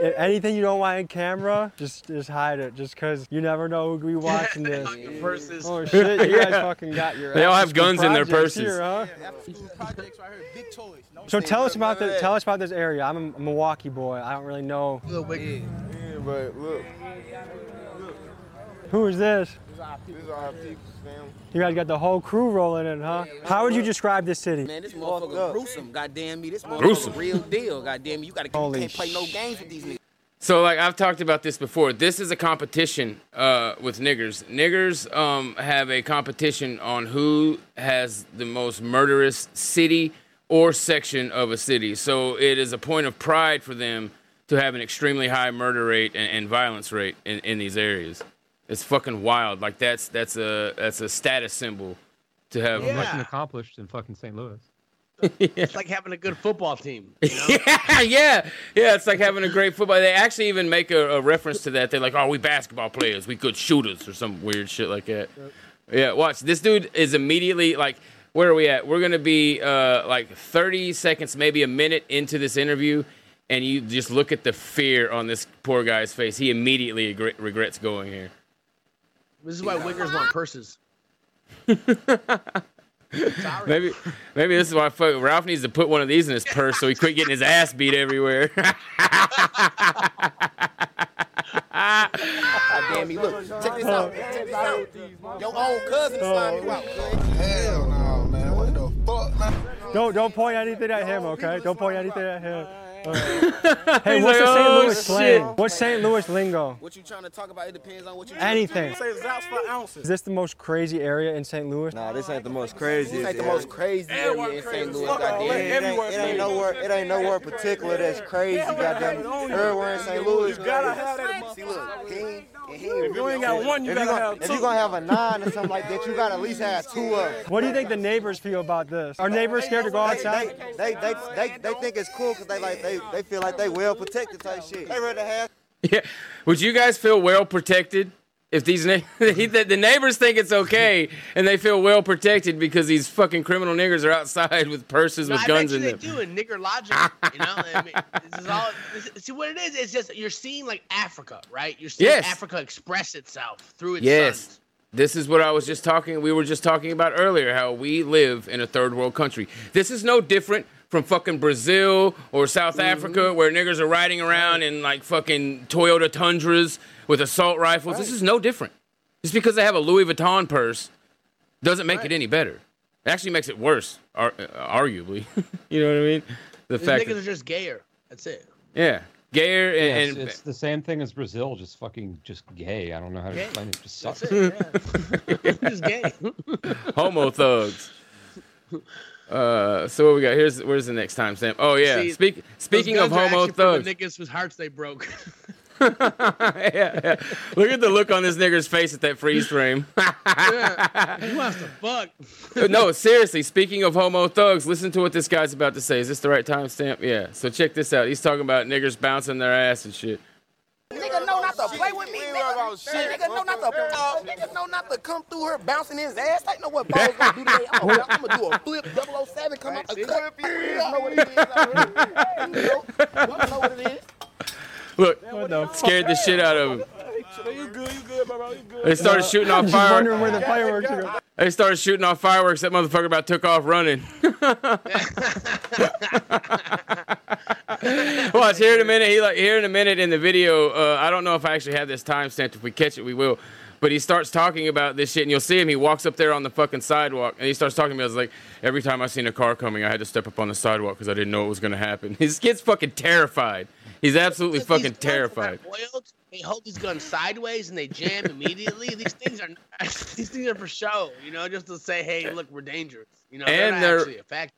i- anything you don't want in camera, just just hide it. Just cause you never know who could be watching this. Purses. Oh shit, you guys Yeah. fucking got your. They all have guns in their projects purses. Here, huh? So tell us about the tell us about this area. I'm a Milwaukee boy. I don't really know. Yeah, but look, Who is this? this is our people, fam. You guys got the whole crew rolling in, huh? How would you describe this city? Man, this motherfucker gruesome. Goddamn me, this motherfucker Gruesome. real deal. Goddamn me, you gotta Holy can't play no games with these niggas. So like I've talked about this before. This is a competition uh, with niggers. Niggers um, have a competition on who has the most murderous city or section of a city. So it is a point of pride for them to have an extremely high murder rate and, and violence rate in, in these areas. It's fucking wild. Like that's that's a that's a status symbol to have. Yeah. Mission accomplished in fucking St. Louis. It's like having a good football team. You know? yeah, yeah, yeah. It's like having a great football. They actually even make a, a reference to that. They're like, "Oh, we basketball players, we good shooters," or some weird shit like that. Yeah, watch. This dude is immediately like, "Where are we at?" We're gonna be uh, like 30 seconds, maybe a minute into this interview, and you just look at the fear on this poor guy's face. He immediately regrets going here. This is why wiggers want purses. Maybe, maybe this is why fuck, Ralph needs to put one of these in his purse so he quit getting his ass beat everywhere. Goddamn me, look, check this out. Check this out. Your own cousin signed you out. Oh, Hell no, man. What the fuck, man? Don't don't point anything at him, okay? Don't point anything at him. All right. hey, what's like, the St. "Oh, Louis shit." slang? What's St. Louis lingo? What you trying to talk about? It depends on what you Anything. Say Zouts for ounces. Is this the most crazy area in St. Louis? Nah, this ain't the most crazy. This ain't the most crazy area in St. Louis. Goddamn. It ain't, it ain't nowhere. It ain't nowhere particular that's crazy. Goddamn. Everywhere in St. Louis. You gotta have that. See, look, he ain't, and he ain't If you ain't got one, you it. gotta have two. If you gonna have a nine or something like that, you gotta at least have two of them. What do you think the neighbors feel about this? Are neighbors scared to go outside? They, they, they, they, they think it's cool because they like they, they feel like they well protected type shit. They ready to have. Yeah. Would you guys feel well protected if these na- the the neighbors think it's okay and they feel well protected because these fucking criminal niggers are outside with purses No, with I guns bet you in they them? do in nigger logic. You know, I mean, this is all. This, see what it is? It's just you're seeing like Africa, right? You're seeing Yes. Africa express itself through its Yes. sons. This is what I was just talking. We were just talking about earlier how we live in a third world country. This is no different from fucking Brazil or South Africa where niggers are riding around in like fucking Toyota Tundras with assault rifles. This is no different. Just because they have a Louis Vuitton purse doesn't make it any better. It actually makes it worse, ar- uh, arguably. you know what I mean? The These fact niggas that, are just gayer. That's it. yeah, gayer Yeah, and, it's, and it's the same thing as Brazil, just fucking just gay. I don't know how to Gay. explain it. Just That's sucks. it. Yeah. just gay. homo thugs. Uh, so what we got? Here's where's the next timestamp? Oh yeah. See, Speak, speaking of homo actually the thugs. niggas whose hearts they broke. yeah, yeah. Look at the look on this nigger's face at that freeze frame. he wants to fuck. no, seriously. Speaking of homo thugs, listen to what this guy's about to say. Is this the right timestamp? Yeah. So check this out. He's talking about niggers bouncing their ass and shit. Nigga know not to play with me, nigga. Nigga know not to, uh, nigga know not to come through her bouncing his ass. I know what balls gonna do today. I'm gonna, I'm gonna do a flip 007, come out the cut. You know what it is already. You know, you know what it is. Look, scared the shit out of him. You good, you good, bro, you good. They started shooting off Just fire. wondering where the fireworks are going. They started shooting off fireworks. That motherfucker about took off running. Watch here in a minute. He like here in a minute in the video. Uh, I don't know if I actually have this time timestamp. If we catch it, we will. But he starts talking about this shit, and you'll see him. He walks up there on the fucking sidewalk, and he starts talking about. It. It's like every time I seen a car coming, I had to step up on the sidewalk because I didn't know what was gonna happen. His kid's fucking terrified. He's absolutely fucking guns are terrified. They hold these guns sideways and they jam immediately. these things are these things are for show, you know, just to say, hey, look, we're dangerous. You know, they're And not they're- actually a fact.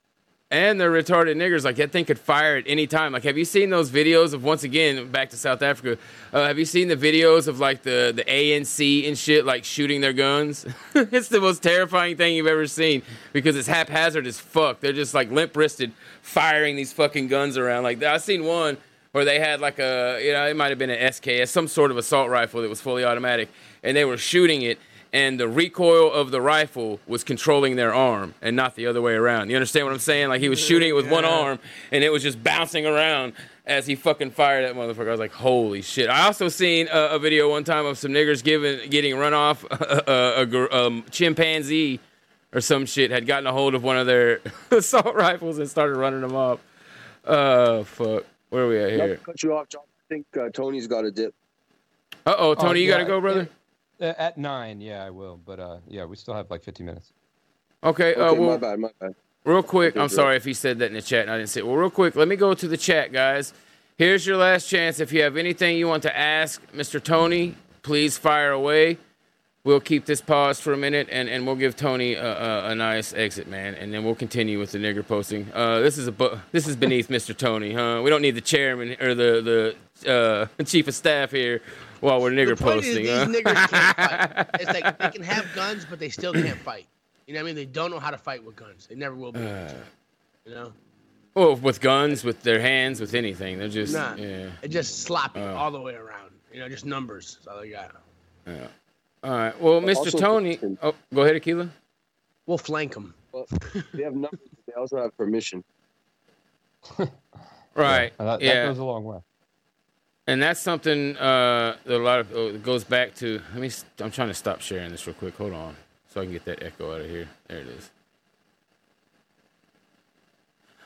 And they're retarded niggers. Like that thing could fire at any time. Like, have you seen those videos of once again back to South Africa? Uh, have you seen the videos of like the the ANC and shit like shooting their guns? it's the most terrifying thing you've ever seen because it's haphazard as fuck. They're just like limp wristed firing these fucking guns around. Like I seen one where they had like a you know it might have been an SKS, some sort of assault rifle that was fully automatic, and they were shooting it. And the recoil of the rifle was controlling their arm and not the other way around. You understand what I'm saying? Like he was shooting it with one arm and it was just bouncing around as he fucking fired that motherfucker. I was like, holy shit. I also seen a, a video one time of some niggers giving, getting run off a, a, gor- um, chimpanzee or some shit had gotten a hold of one of their assault rifles and started running them off. Uh, fuck. Where are we at Not here? cut you off, John. I think uh, Tony's got a dip. Uh oh, Tony, you yeah, gotta go, brother. Uh, at nine, yeah, I will. But uh, yeah, we still have like 15 minutes. Okay, uh, Okay, well, my bad, my bad. Real quick, I'm sorry if he said that in the chat and I didn't say. it. Well, real quick, let me go to the chat, guys. Here's your last chance. If you have anything you want to ask Mr. Tony, please fire away. We'll keep this paused for a minute and, and we'll give Tony a, a, a nice exit, man, and then we'll continue with the nigger posting. Uh, this is a bu- this is beneath Mr. Tony, huh? We don't need the chairman or the the uh, chief of staff here while we're nigger point is, posting. these niggers can't fight. It's like they can have guns, but they still can't fight. You know what I mean? They don't know how to fight with guns. They never will be. to, you know? Well, with guns, with their hands, with anything, they're just Nah. yeah. It's just sloppy Oh. all the way around. You know, just numbers. That's all they got. Yeah. All right. Well, Mr. Also, Tony. Oh, go ahead, Aquila. We'll flank them. They have numbers. They also have permission. Right. Uh, that, that yeah. goes a long way. and that's something uh, that a lot of uh, goes back to. Let me. s- I'm trying to stop sharing this real quick. Hold on, so I can get that echo out of here. There it is.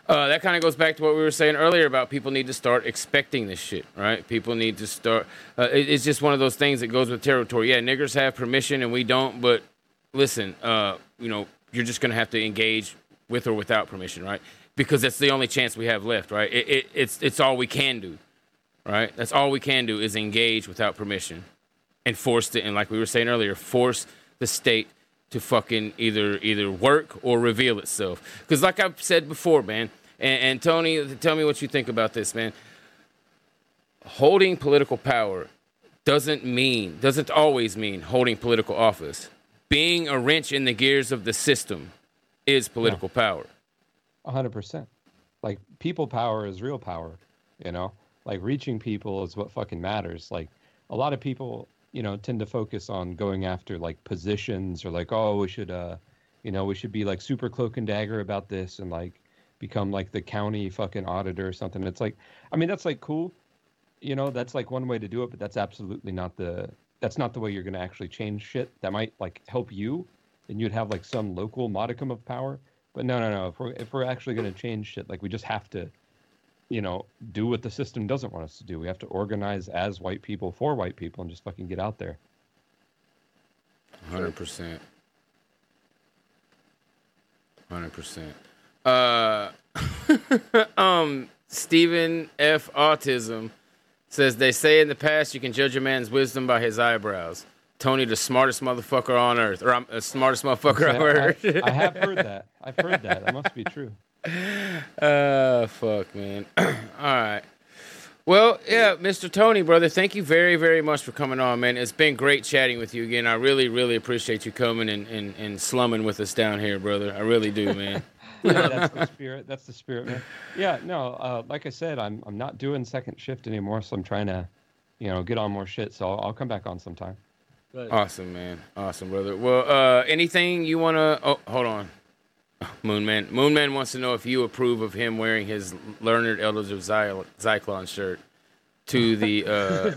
Uh, that kind of goes back to what we were saying earlier about people need to start expecting this shit, right? People need to start. Uh, it- it's just one of those things that goes with territory. Yeah, niggers have permission and we don't, but listen, uh, you know, you're just gonna have to engage with or without permission, right? Because that's the only chance we have left, right? It, it, it's it's all we can do, right? That's all we can do is engage without permission, and force it. And like we were saying earlier, force the state to fucking either either work or reveal itself. Because like I've said before, man, and, and Tony, tell me what you think about this, man. Holding political power doesn't mean doesn't always mean holding political office. Being a wrench in the gears of the system is political power. A hundred percent. Like people power is real power, you know. Like reaching people is what fucking matters. Like a lot of people, you know, tend to focus on going after like positions or like, oh, we should, uh, you know, we should be like super cloak and dagger about this and like become like the county fucking auditor or something. It's like, I mean, that's like cool, you know. That's like one way to do it, but that's absolutely not the. That's not the way you're gonna actually change shit. That might like help you, and you'd have like some local modicum of power. But no, no, no. If we're if we're actually going to change shit, like we just have to, you know, do what the system doesn't want us to do. We have to organize as white people for white people and just fucking get out there. Hundred percent. Hundred percent. Uh, um, Stephen F. Autism says they say in the past you can judge a man's wisdom by his eyebrows. Tony, the smartest motherfucker on earth, or I'm the smartest motherfucker I've heard. I, I have heard that. I've heard that. That must be true. Uh, fuck, man. All right. Well, yeah, Mr. Tony, brother, thank you very, very much for coming on, man. It's been great chatting with you again. I really, really appreciate you coming and, and, and slumming with us down here, brother. I really do, man. yeah, that's the spirit. That's the spirit, man. Yeah, no, uh, like I said, I'm I'm not doing second shift anymore, so I'm trying to, you know, get on more shit. So I'll, I'll come back on sometime. Awesome, man. Awesome, brother. Well, uh, anything you want to. Oh, hold on. Moonman. Moonman wants to know if you approve of him wearing his Learned Elders of Zy- Zyklon shirt to the uh,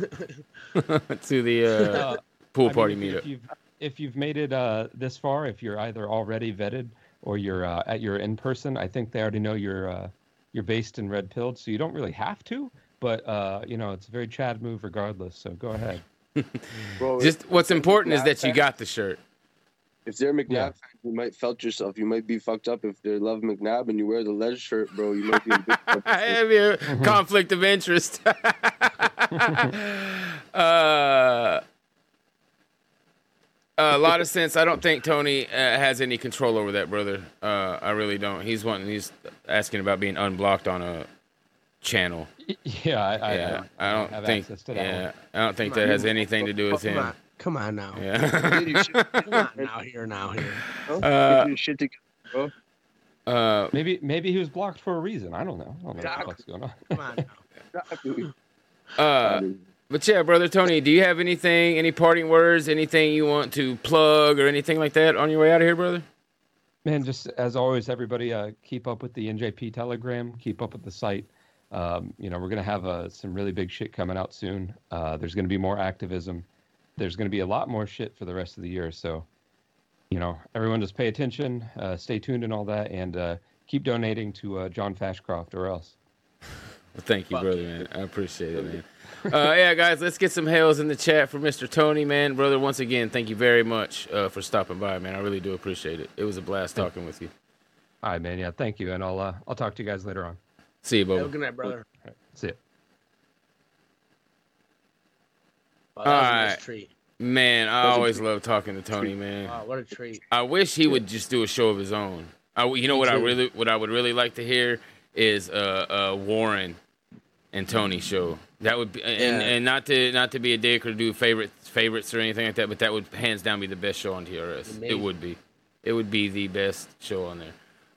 to the uh, Uh, pool I mean, party if, you- meetup. If you've, if you've made it uh, this far, if you're either already vetted or you're uh, at your in person, I think they already know you're uh, you're based in Red Pilled, so you don't really have to. But uh, you know, it's a very Chad move regardless. So go ahead. Bro, Just what's important is that you got the shirt. If they're McNabb Yeah. fans, you might felt yourself. You might be fucked up if they love McNabb and you wear the lead shirt, bro. You might be a bit fucked I have your conflict of interest. uh, a lot of sense. I don't think Tony uh, has any control over that, brother. Uh, I really don't. He's wanting. He's asking about being unblocked on a channel. Yeah, I, I, yeah, I, I don't have think. access to that Yeah, one. I don't think that has anything to do with him. On, come on now. Yeah. Come on now, here, now, here. Huh? Uh, shit together, bro. Uh, Maybe maybe he was blocked for a reason. I don't know. I don't know what the Exactly. fuck's going on. Come on now. Uh, but yeah, brother Tony, do you have anything, any parting words, anything you want to plug or anything like that on your way out of here, brother? Man, just as always, everybody uh, keep up with the NJP Telegram. Keep up with the site. Um, you know, we're gonna have uh, some really big shit coming out soon. Uh, there's gonna be more activism. There's gonna be a lot more shit for the rest of the year. So, you know, everyone just pay attention, uh, stay tuned, and all that, and uh, keep donating to uh, John Fashcroft or else. Well, thank you, brother, man. I appreciate it, man. Uh, yeah, guys, let's get some hails in the chat for Mr. Tony, man. Brother, once again, thank you very much uh, for stopping by, man. I really do appreciate it. It was a blast talking with you. All right, man. Yeah, thank you, and I'll uh, I'll talk to you guys later on. See you, Have a Bubba. good night, brother. All right, see ya. Wow, that was a Alright. nice treat. Man, I always love talking to Tony, man. Wow, what a treat. I wish he would just do a show of his own. I, you know Me what I really, what I would really like to hear is uh, uh, Warren and Tony show. That would be, and, Yeah. and not to not to be a dick or do favorite favorites or anything like that, but that would hands down be the best show on TRS. It would be, it would be the best show on there.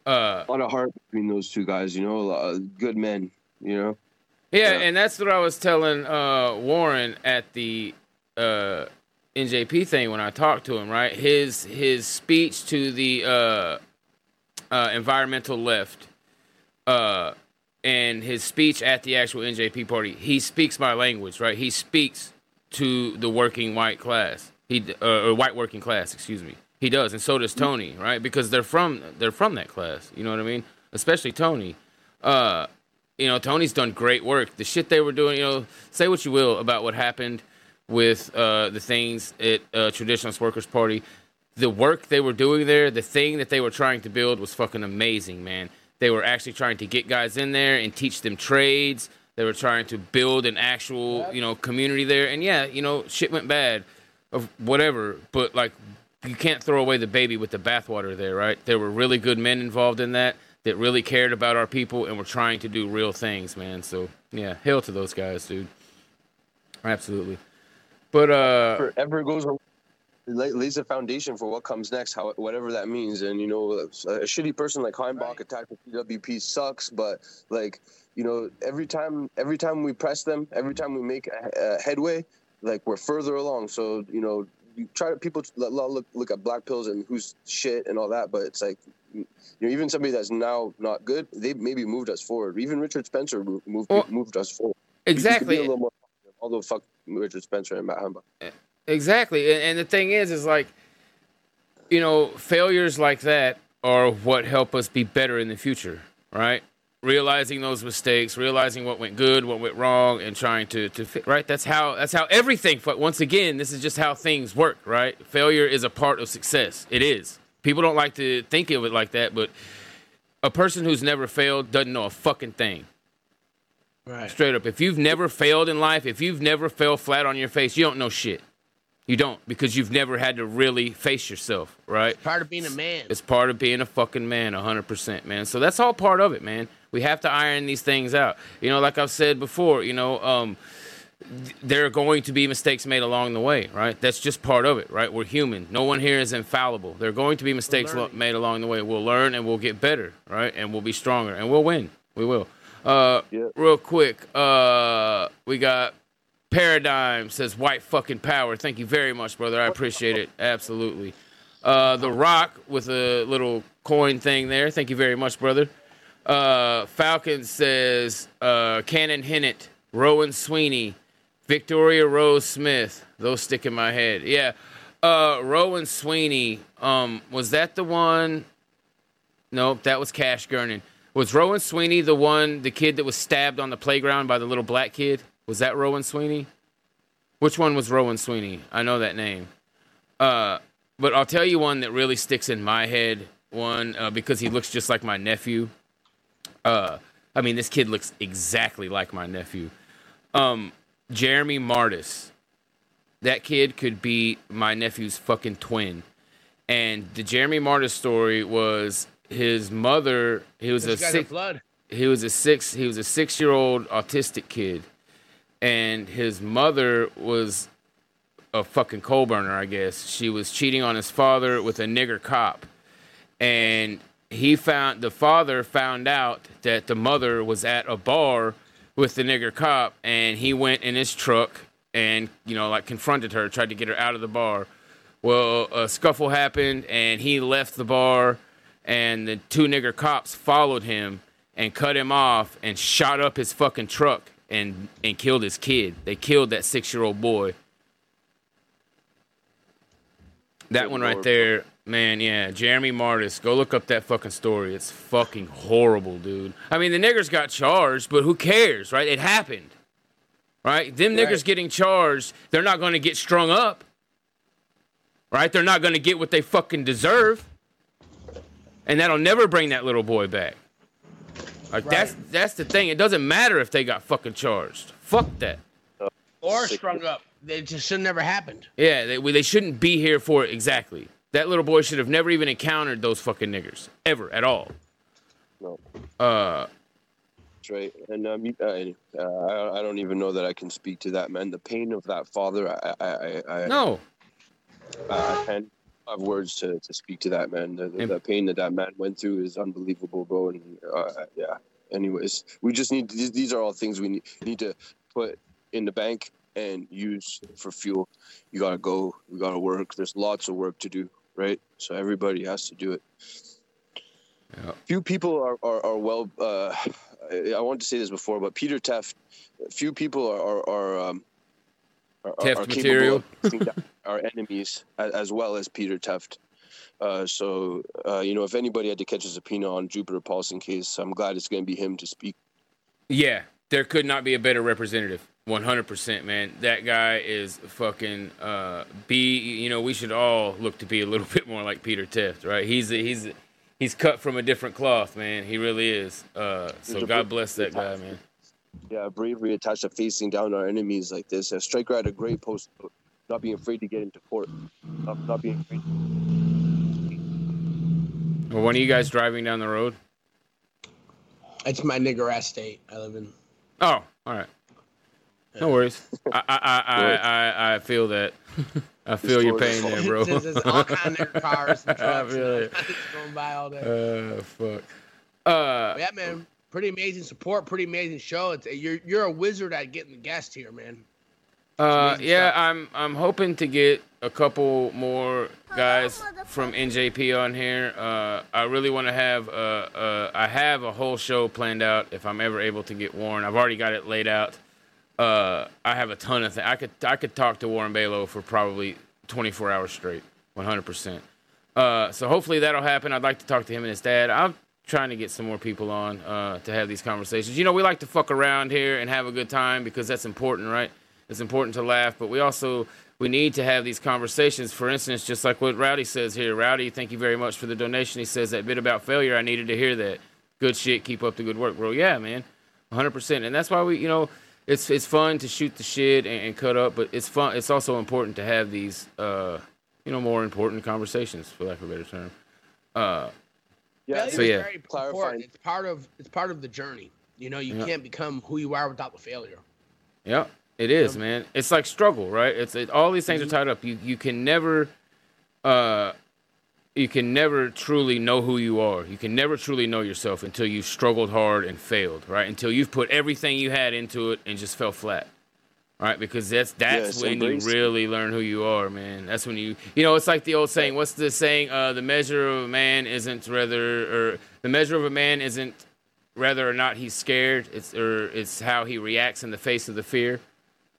Uh, A lot of heart between those two guys. You know, a lot of good men. You know. Yeah, Yeah. and that's what I was telling uh, Warren at the uh, NJP thing when I talked to him. Right, his his speech to the uh, uh, environmental left, uh, and his speech at the actual NJP party. He speaks my language, right? He speaks to the working white class. He uh, or white working class, excuse me. He does, and so does Tony, right? Because they're from they're from that class. You know what I mean? Especially Tony. You know, Tony's done great work. The shit they were doing, you know, say what you will about what happened with uh, the things at uh, Traditionalist Workers Party. The work they were doing there, the thing that they were trying to build was fucking amazing, man. They were actually trying to get guys in there and teach them trades. They were trying to build an actual, you know, community there. And yeah, you know, shit went bad, of whatever. But like, you can't throw away the baby with the bathwater there, right? There were really good men involved in that that really cared about our people and were trying to do real things, man. So yeah, hail to those guys, dude. Absolutely. But uh, Forever goes. Lays a foundation for what comes next, how whatever that means. And you know, a shitty person like Heimbach attacked the TWP sucks, but like you know, every time every time we press them, every time we make a, a headway, like we're further along. So you know, you try to people look look, look at black pills and who's shit and all that, but it's like you know, even somebody that's now not good, they maybe moved us forward. Even Richard Spencer mo- moved Well, moved us forward. You- you be exactly. more, although fuck Richard Spencer and Matt Heimbach. Eh, exactly. And, and the thing is, is like, you know, failures like that are what help us be better in the future, right? Realizing those mistakes, realizing what went good, what went wrong, and trying to to fit, right. That's how that's how everything. Once again, this is just how things work, right? Failure is a part of success. It is. People don't like to think of it like that, but a person who's never failed doesn't know a fucking thing. Right. Straight up. If you've never failed in life, if you've never fell flat on your face, you don't know shit. You don't because you've never had to really face yourself, right? Part of being a man. It's part of being a fucking man, 100%, man. So that's all part of it, man. We have to iron these things out. You know, like I've said before, you know, um, there are going to be mistakes made along the way, right? That's just part of it, right? We're human. No one here is infallible. There are going to be mistakes lo- made along the way. We'll learn and we'll get better, right? And we'll be stronger and we'll win. We will. Uh, Real quick, uh, we got Paradigm says white fucking power. Thank you very much, brother. I appreciate it. Absolutely. Uh, the Rock with a little coin thing there. Thank you very much, brother. Uh, Falcon says uh, Cannon Hinnant, Rowan Sweeney, Victoria Rose Smith. Those stick in my head. Yeah. Uh, Rowan Sweeney. Um, was that the one? Nope, that was Cash Gernon. Was Rowan Sweeney the one, the kid that was stabbed on the playground by the little black kid? Was that Rowan Sweeney? Which one was Rowan Sweeney? I know that name. Uh, but I'll tell you one that really sticks in my head. One uh, because he looks just like my nephew. Uh, I mean, this kid looks exactly like my nephew. Um, Jeremy Mardis. That kid could be my nephew's fucking twin. And the Jeremy Mardis story was his mother. He was This a guy's six. a blood. He was a six. He was a six-year-old autistic kid, and his mother was a fucking coal burner. I guess she was cheating on his father with a nigger cop, and he found the father found out that the mother was at a bar with the nigger cop, and he went in his truck and you know like confronted her, tried to get her out of the bar. Well, a scuffle happened, and he left the bar, and the two nigger cops followed him and cut him off and shot up his fucking truck and and killed his kid. They killed that six year old boy. That Good one right lord, there, man, yeah. Jeremy Mardis. Go look up that fucking story. It's fucking horrible, dude. I mean, the niggers got charged, but who cares, right? It happened. Right? Them Right. niggers getting charged, they're not going to get strung up. Right? They're not going to get what they fucking deserve. And that'll never bring that little boy back. Like that's that's the thing. It doesn't matter if they got fucking charged. Fuck that. Or strung up. It just should never happened. Yeah, they they shouldn't be here for it exactly. That little boy should have never even encountered those fucking niggers ever at all. No. Uh, That's right. And um, you- uh, I, I don't even know that I can speak to that man. The pain of that father. I, I, I, I no. I, I can't have words to, to speak to that man. The, the, the pain that that man went through is unbelievable, bro. And uh, yeah. Anyways, we just need these, these are all things we need, need to put in the bank and use for fuel. You gotta go. We gotta work. There's lots of work to do, right? So everybody has to do it. Few people are are, are well. Uh, I, wanted to say this before, but Peter Tefft. Few people are are, are um, are, Tefft are material. our enemies as, as well as Peter Tefft. Uh, so uh, you know, if anybody had to catch a subpoena on Jupiter Paulson case, I'm glad it's going to be him to speak. Yeah, there could not be a better representative. 100%, man. That guy is fucking uh be, you know, we should all look to be a little bit more like Peter Tefft, right? He's he's he's cut from a different cloth, man. He really is. Uh so God book- bless that guy, man. Yeah, bravery attached to facing down our enemies like this. Uh, Striker had a great post, not being afraid to get into court, not, not being afraid. Well, when are you guys driving down the road? It's my nigger ass state I live in. Oh, all right. No worries. I I I I, I, I feel that. I feel your pain there, bro. There's, there's all kind of cars and I feel and it. going by all day. Uh, fuck. Uh, yeah, man. Pretty amazing support. Pretty amazing show. It's, you're you're a wizard at getting the guest here, man. Uh, yeah, I'm I'm hoping to get a couple more guys from NJP on here. Uh, I really want to have uh, uh, I have a whole show planned out if I'm ever able to get Warren. I've already got it laid out. Uh, I have a ton of things. I could I could talk to Warren Balogh for probably 24 hours straight, 100. percent Uh, so hopefully that'll happen. I'd like to talk to him and his dad. I'm trying to get some more people on uh, to have these conversations. You know, we like to fuck around here and have a good time because that's important, right? It's important to laugh, but we also we need to have these conversations. For instance, just like what Rowdy says here. Rowdy, thank you very much for the donation. He says that bit about failure. I needed to hear that. Good shit. Keep up the good work, bro. Yeah, man, 100. percent And that's why we, you know, it's it's fun to shoot the shit and, and cut up, but it's fun. It's also important to have these, uh, you know, more important conversations, for lack of a better term. Uh, Failure So yeah, very important. It's part of it's part of the journey. You know, you Yeah. can't become who you are without the failure. Yeah, it is, man. It's like struggle, right? It's it, all these things are tied up. You you can never, uh, you can never truly know who you are. You can never truly know yourself until you've struggled hard and failed, right? Until you've put everything you had into it and just fell flat, right? Because that's that's Yes, when embrace you really learn who you are, man. That's when you you know it's like the old saying. What's the saying? Uh, the measure of a man isn't rather, or the measure of a man isn't whether or not he's scared. It's or it's how he reacts in the face of the fear,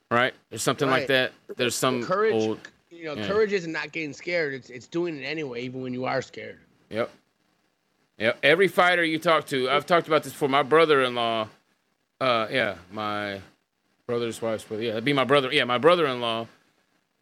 right? There's something like that. There's some courage, old. You know, yeah. courage isn't not getting scared. It's it's doing it anyway, even when you are scared. Yep. Yep. Every fighter you talk to, I've talked about this before. My brother-in-law, uh, yeah, my brother's wife's brother, yeah, it'd be my brother. Yeah, my brother-in-law,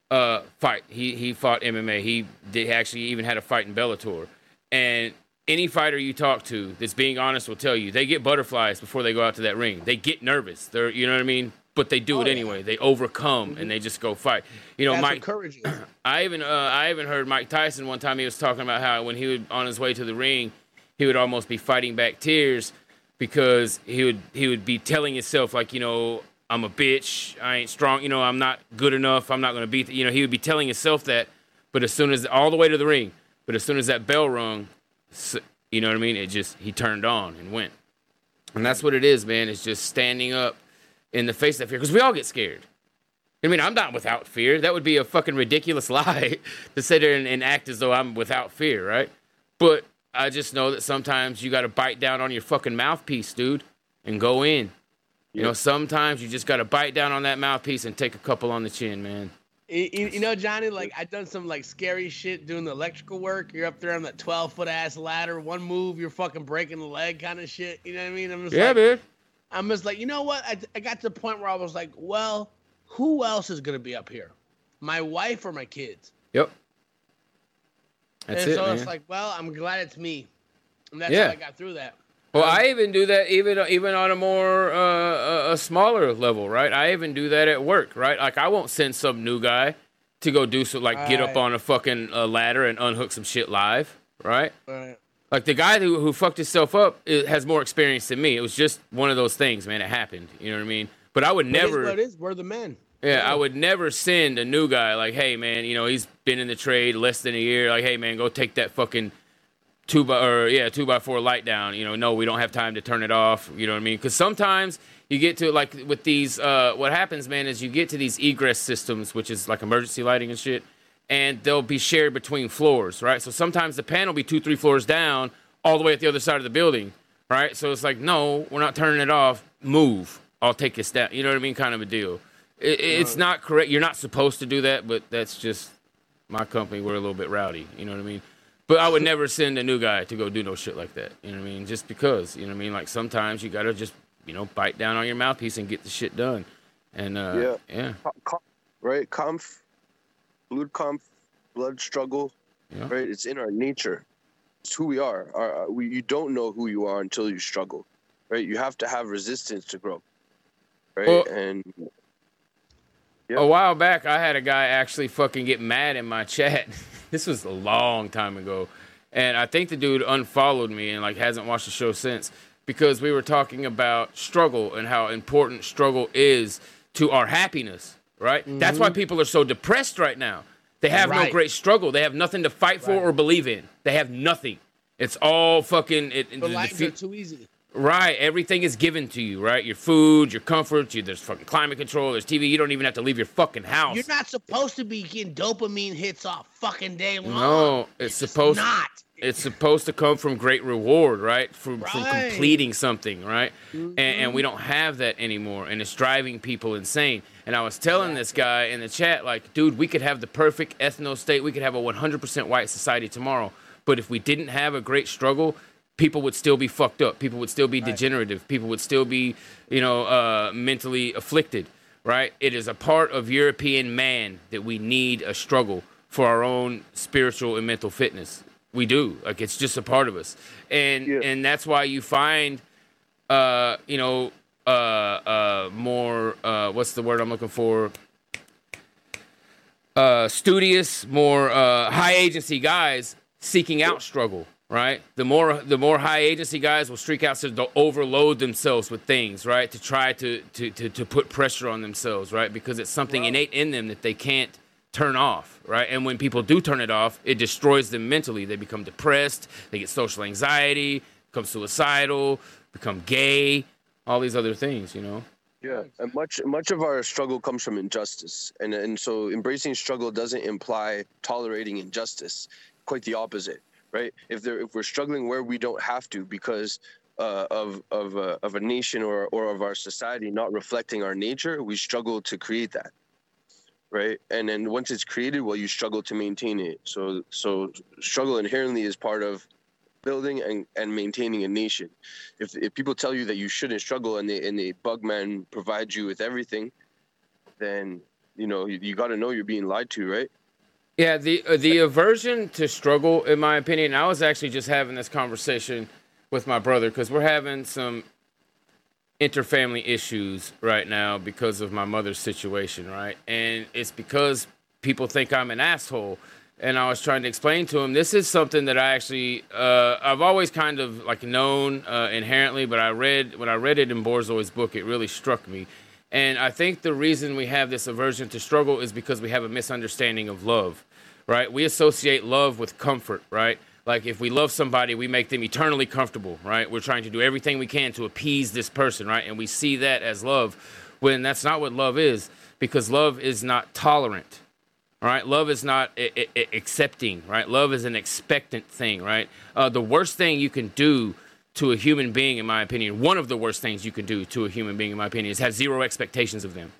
uh, fight. He he fought MMA. He did actually even had a fight in Bellator. And any fighter you talk to that's being honest will tell you they get butterflies before they go out to that ring. They get nervous. They're you know what I mean. But they do it anyway. They overcome and they just go fight. You know, That's Mike. is. I even uh, I even heard Mike Tyson one time. He was talking about how when he was on his way to the ring, he would almost be fighting back tears because he would he would be telling himself like you know I'm a bitch. I ain't strong. You know I'm not good enough. I'm not gonna beat. The, you know he would be telling himself that. But as soon as all the way to the ring, but as soon as that bell rung, you know what I mean. It just he turned on and went. And that's what it is, man. It's just standing up in the face of that fear because we all get scared. I mean, I'm not without fear. That would be a fucking ridiculous lie to sit there and, and act as though I'm without fear, right? But I just know that sometimes you got to bite down on your fucking mouthpiece, dude, and go in. You know, sometimes you just got to bite down on that mouthpiece and take a couple on the chin, man. You, you- know, Johnny, like I done some like scary shit doing the electrical work. You're up there on that 12 foot ass ladder. One move, you're fucking breaking the leg, kind of shit. You know what I mean? I'm just Yeah, like, man. I'm just like, you know what? I, I got to the point where I was like, well, who else is gonna be up here? My wife or my kids? Yep. That's and it, so man. it's like, well, I'm glad it's me. And that's Yeah. how I got through that. Well, I even do that even even on a more uh, a, a smaller level, right? I even do that at work, right? Like I won't send some new guy to go do so, like get up on a fucking uh, ladder and unhook some shit live, right? Right. Like the guy who, who fucked himself up i has more experience than me. It was just one of those things, man. It happened. You know what I mean? But I would It is never. what it is. We're the men. Yeah, I would never send a new guy like, hey man, you know, he's been in the trade less than a year. Like, hey man, go take that fucking two by or yeah, two by four light down. You know, no, we don't have time to turn it off. You know what I mean? Because sometimes you get to like with these, uh, what happens, man, is you get to these egress systems, which is like emergency lighting and shit, and they'll be shared between floors, right? So sometimes the panel will be two, three floors down, all the way at the other side of the building, right? So it's like, no, we're not turning it off. Move. I'll take this step. You know what I mean? Kind of a deal. It, it's not correct. You're not supposed to do that, but that's just my company. We're a little bit rowdy. You know what I mean? But I would never send a new guy to go do no shit like that. You know what I mean? Just because. You know what I mean? Like sometimes you gotta just you know bite down on your mouthpiece and get the shit done. And uh, yeah. yeah, right? Conf, blood conf, blood struggle. Yeah. Right? It's in our nature. It's who we are. Our, we, you don't know who you are until you struggle. Right? You have to have resistance to grow. Right? Well- and A while back, I had a guy actually fucking get mad in my chat. this was a long time ago, and I think the dude unfollowed me and like hasn't watched the show since because we were talking about struggle and how important struggle is to our happiness. Right? That's why people are so depressed right now. They have no great struggle. They have nothing to fight for or believe in. They have nothing. It's all fucking. It, The lives are too easy. Right, everything is given to you, right? Your food, your comfort, you, there's fucking climate control, there's TV. You don't even have to leave your fucking house. You're not supposed to be getting dopamine hits all fucking day long. no, it's supposed not. It's supposed to come from great reward, right? From, from Right. Mm-hmm. completing something, right? And, and we don't have that anymore, and it's driving people insane. And I was telling this guy in the chat, like, dude, we could have the perfect ethno state. We could have a 100% white society tomorrow. But if we didn't have a great struggle, people would still be fucked up. People would still be degenerative. People would still be, you know, uh, mentally afflicted, right? It is a part of European man that we need a struggle for our own spiritual and mental fitness. We do. Like it's just a part of us. And and that's why you find uh, you know, uh, uh, more uh, what's the word I'm looking for? Uh, studious, more uh, high agency guys seeking out struggle. Right, the more the more high agency guys will streak out so to overload themselves with things, right, to try to to to, to put pressure on themselves, right, because it's something innate in them that they can't turn off, right? And when people do turn it off, it destroys them mentally. They become depressed, they get social anxiety, become suicidal, become gay, all these other things, you know. Yeah, and much much of our struggle comes from injustice, and and so embracing struggle doesn't imply tolerating injustice. Quite the opposite, right? If there if we're struggling where we don't have to because uh, of of a, of a nation or or of our society not reflecting our nature, we struggle to create that, right? And then once it's created, well, you struggle to maintain it. So so struggle inherently is part of building and, and maintaining a nation. If, if people tell you that you shouldn't struggle and the and the bug man provides you with everything, then you know you, you got to know you're being lied to, right? Yeah, the uh, the aversion to struggle, in my opinion, I was actually just having this conversation with my brother because we're having some interfamily issues right now because of my mother's situation, right? And it's because people think I'm an asshole. And I was trying to explain to him this is something that I actually uh, I've always kind of like known uh, inherently, but I read when I read it in Borzoi's book, it really struck me. And I think the reason we have this aversion to struggle is because we have a misunderstanding of love, right? We associate love with comfort, right? Like if we love somebody, we make them eternally comfortable, right? We're trying to do everything we can to appease this person, right? And we see that as love when that's not what love is because love is not tolerant. All right, love is not I- I- accepting, right? Love is an expectant thing, right? Uh, the worst thing you can do to a human being, in my opinion, one of the worst things you can do to a human being, in my opinion, is have zero expectations of them,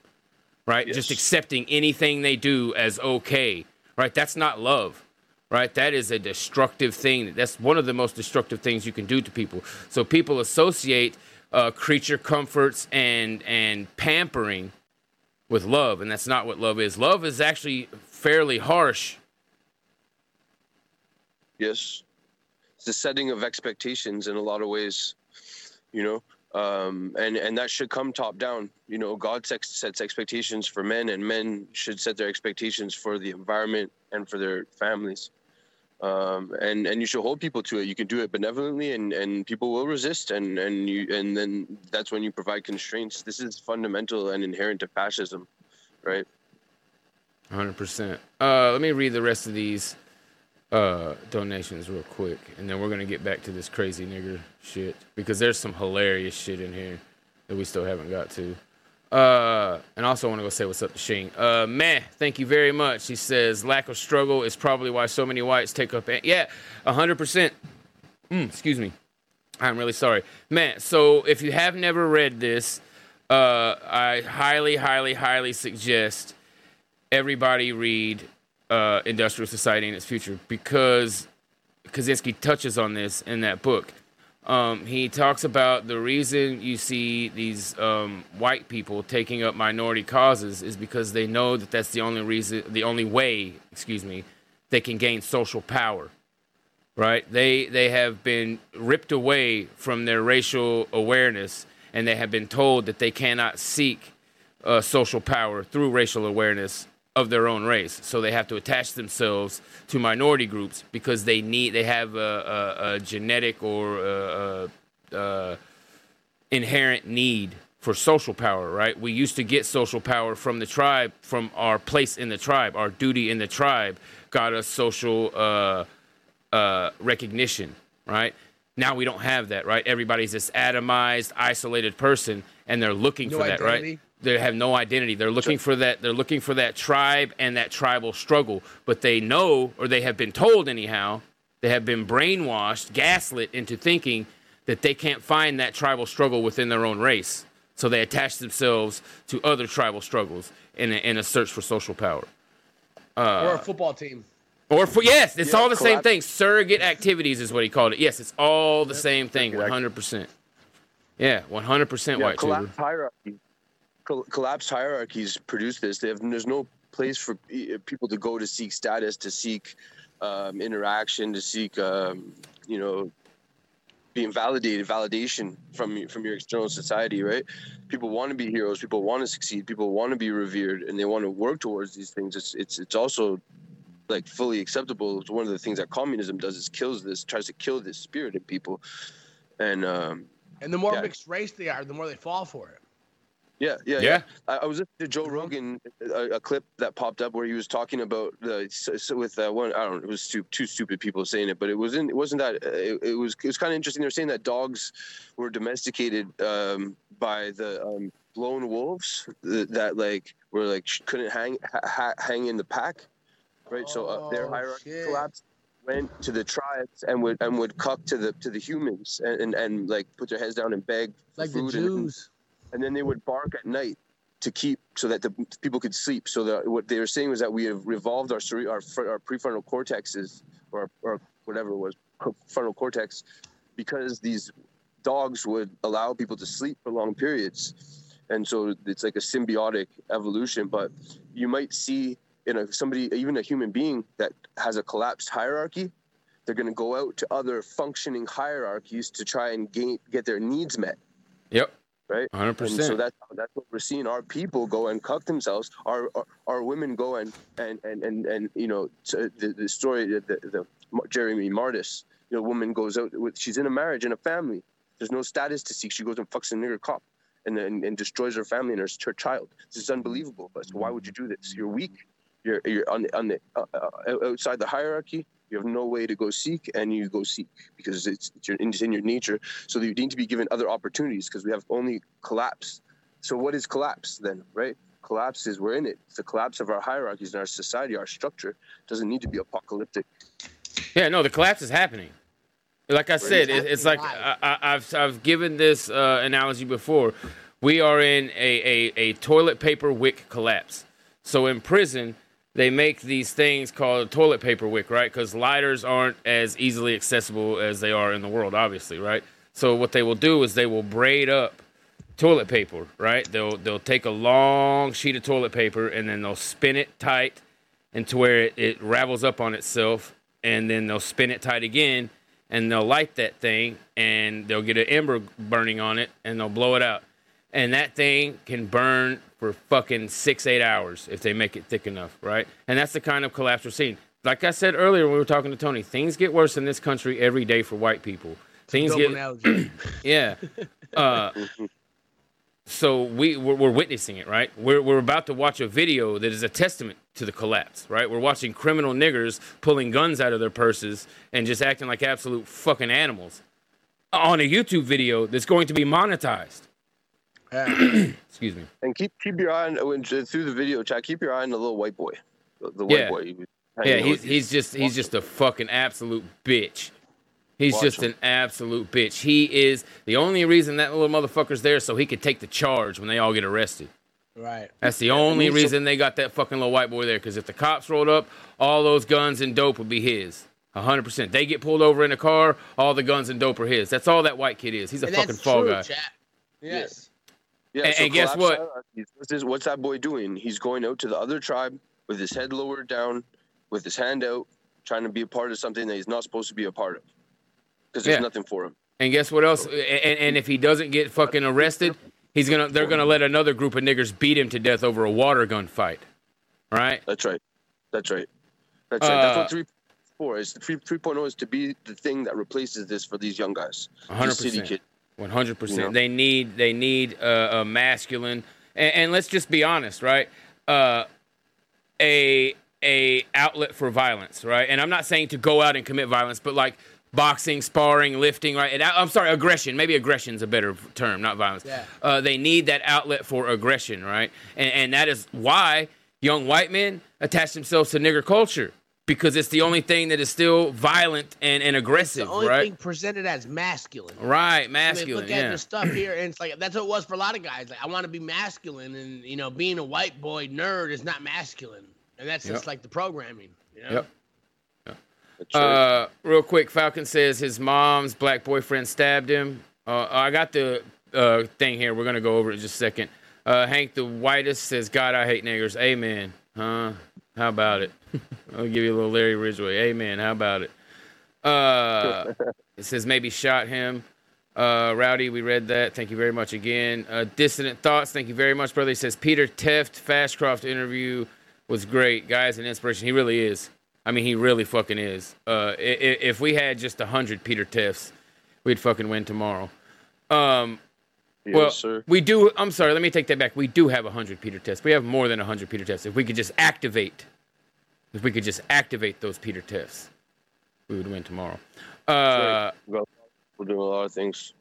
right? Just accepting anything they do as okay, right? That's not love, right? That is a destructive thing. That's one of the most destructive things you can do to people. So people associate uh, creature comforts and and pampering with love, and that's not what love is. Love is actually fairly harsh. Yes, it's a setting of expectations in a lot of ways, you know, um, and and that should come top down. You know, God sets, sets expectations for men, and men should set their expectations for the environment and for their families. Um, and and you should hold people to it. You can do it benevolently, and, and people will resist, and and you and then that's when you provide constraints. This is fundamental and inherent to fascism, right? Hundred percent. Uh, let me read the rest of these uh, donations real quick, and then we're gonna get back to this crazy nigger shit because there's some hilarious shit in here that we still haven't got to. Uh, and also I want to go say what's up to Shing. Uh, man, thank you very much. He says lack of struggle is probably why so many whites take up. An- yeah, hundred percent. Mm, excuse me. I'm really sorry, man. So if you have never read this, uh, I highly, highly, highly suggest everybody read uh, Industrial Society and Its Future because Kaczynski touches on this in that book. Um, he talks about the reason you see these um, white people taking up minority causes is because they know that that's the only reason, the only way, excuse me, they can gain social power. Right? They they have been ripped away from their racial awareness, and they have been told that they cannot seek uh, social power through racial awareness of their own race. So they have to attach themselves to minority groups because they need they have a, a, a genetic or a, a, inherent need for social power. Right? We used to get social power from the tribe, from our place in the tribe, our duty in the tribe got us social uh, uh, recognition. Right? Now we don't have that. Right? Everybody's this atomized, isolated person, and they're looking No for that. Right? They have no identity. They're looking for that. They're looking for that tribe and that tribal struggle. But they know, or they have been told anyhow, they have been brainwashed, gaslit into thinking that they can't find that tribal struggle within their own race. So they attach themselves to other tribal struggles in a, in a search for social power. Uh, or a football team. or for yes, it's Yeah, all the same thing. Surrogate activities is what he called it. Yes, it's all the same thing. One hundred percent. Yeah, one hundred percent white hierarchy. Col- collapsed hierarchies produce this. They have, there's no place for people to go to seek status, to seek um, interaction, to seek, um, you know, being validated, validation from from your external society, right? People want to be heroes. People want to succeed. People want to be revered, and they want to work towards these things. It's it's it's also like fully acceptable. It's one of the things that communism does is kills this, tries to kill this spirit in people, and um, And the more Yeah. mixed race they are, the more they fall for it. Yeah, yeah, Yeah. yeah. I, I was listening to Joe Rogan, a, a clip that popped up where he was talking about the so, so with uh, one. I don't know. It was stu- two stupid people saying it, but it wasn't. It wasn't that. uh, It, it was. It was kind of interesting. They were saying that dogs were domesticated um, by the um, lone wolves that, that like were like couldn't hang ha, ha, hang in the pack, right? so uh, their Oh, hierarchy shit. collapsed. Went to the tribes and would and would cuck to the to the humans and, and, and like put their heads down and beg for Like the food and- Jews. And then they would bark at night to keep so that the people could sleep. So that what they were saying was that we have revolved our cere- our, our prefrontal cortexes or or whatever it was frontal cortex because these dogs would allow people to sleep for long periods. And so it's like a symbiotic evolution, but you might see in a somebody, even a human being that has a collapsed hierarchy, they're going to go out to other functioning hierarchies to try and gain, get their needs met Yep. Right? 100%. And so that's that's what we're seeing. Our people go and cuck themselves. Our our, our women go and and and and, and you know the, the story the, the, Jeremy Mardis. You know, woman goes out with she's in a marriage and a family. There's no status to seek. She goes and fucks a nigger cop. And, and, and destroys her family and her, her child. This is unbelievable. But so why would you do this? You're weak. You're you're on the, on the uh, uh, outside the hierarchy. You have no way to go seek, and you go seek because it's, it's, your, it's in your nature. So you need to be given other opportunities because we have only collapse. So what is collapse then, right? Collapse is we're in it. It's the collapse of our hierarchies and our society, our structure doesn't need to be apocalyptic. Yeah, no, the collapse is happening. Like I said, it, it's like I, I, I've I've given this uh, analogy before. We are in a, a, a toilet paper wick collapse. So in prison, they make these things called toilet paper wick, right? Because lighters aren't as easily accessible as they are in the world, obviously, right? So what they will do is they will braid up toilet paper, right? They'll they'll take a long sheet of toilet paper and then they'll spin it tight and to where it, it ravels up on itself, and then they'll spin it tight again, and they'll light that thing, and they'll get an ember burning on it, and they'll blow it out, and that thing can burn for fucking six eight hours if they make it thick enough, right? And that's the kind of collapse we're seeing. Like I said earlier when we were talking to Tony, things get worse in this country every day for white people. Things get analogy. yeah. Uh, so we we're, we're witnessing it, right? We're we're about to watch a video that is a testament to the collapse, right? We're watching criminal niggers pulling guns out of their purses and just acting like absolute fucking animals on a YouTube video that's going to be monetized. Excuse me. And keep keep your eye on when through the video chat. Keep your eye on the little white boy, the, the white Yeah. boy. he Yeah, hanging he's he's just he's just a fucking absolute bitch. He's Watch just him. an absolute bitch. He is the only reason that little motherfucker's there so he could take the charge when they all get arrested. Right. That's the only he's so- reason they got that fucking little white boy there. Because if the cops rolled up, all those guns and dope would be his. hundred percent. They get pulled over in a car, all the guns and dope are his. That's all that white kid is. He's a And fucking that's fall true, guy. chat. Yes. Yeah, And- so and guess what? hierarchies. What's, what's that boy doing? He's going out to the other tribe with his head lowered down, with his hand out, trying to be a part of something that he's not supposed to be a part of. Because there's Yeah. nothing for him. And guess what else? And, and if he doesn't get fucking arrested, he's gonna they're gonna let another group of niggers beat him to death over a water gun fight. Right? That's right. That's right. That's right. That's Uh, what three four is. Three three is to be the thing that replaces this for these young guys. hundred These city percent. kids. One hundred percent. They need they need uh, a masculine, and, and let's just be honest, right? Uh, a a outlet for violence, right? And I'm not saying to go out and commit violence, but like boxing, sparring, lifting, right? And I, I'm sorry, aggression. Maybe aggression's a better term, not violence. Yeah. Uh, they need that outlet for aggression, right? And and that is why young white men attach themselves to nigger culture because it's the only thing that is still violent and, and aggressive, right? The only right? thing presented as masculine. Right, I mean, masculine, look at yeah. the stuff here, and it's like that's what it was for a lot of guys. Like, I want to be masculine, and you know, being a white boy nerd is not masculine, and that's just like the programming. You know? Yep. That's right. Uh, real quick, Falcon says his mom's black boyfriend stabbed him. Uh, I got the uh, thing here. We're gonna go over it in just a second. Uh, Hank the whitest says, "God, I hate niggers." Amen. Huh? How about it? I'll give you a little Larry Ridgway. Amen. How about it? Uh, It says maybe shot him. Uh, Rowdy, we read that. Thank you very much again. Uh, Dissident Thoughts, thank you very much, brother. He says Peter Tefft Fashcroft interview was great. Guys, an inspiration. He really is. I mean, he really fucking is. Uh, if we had just a hundred Peter Teffts, we'd fucking win tomorrow. Um, Yes, well, sir. we do. I'm sorry. Let me take that back. We do have a hundred Peter Teffts. We have more than a hundred Peter Teffts. If we could just activate, if we could just activate those Peter Teffts, we would win tomorrow. Uh, Well, We're doing a lot of things.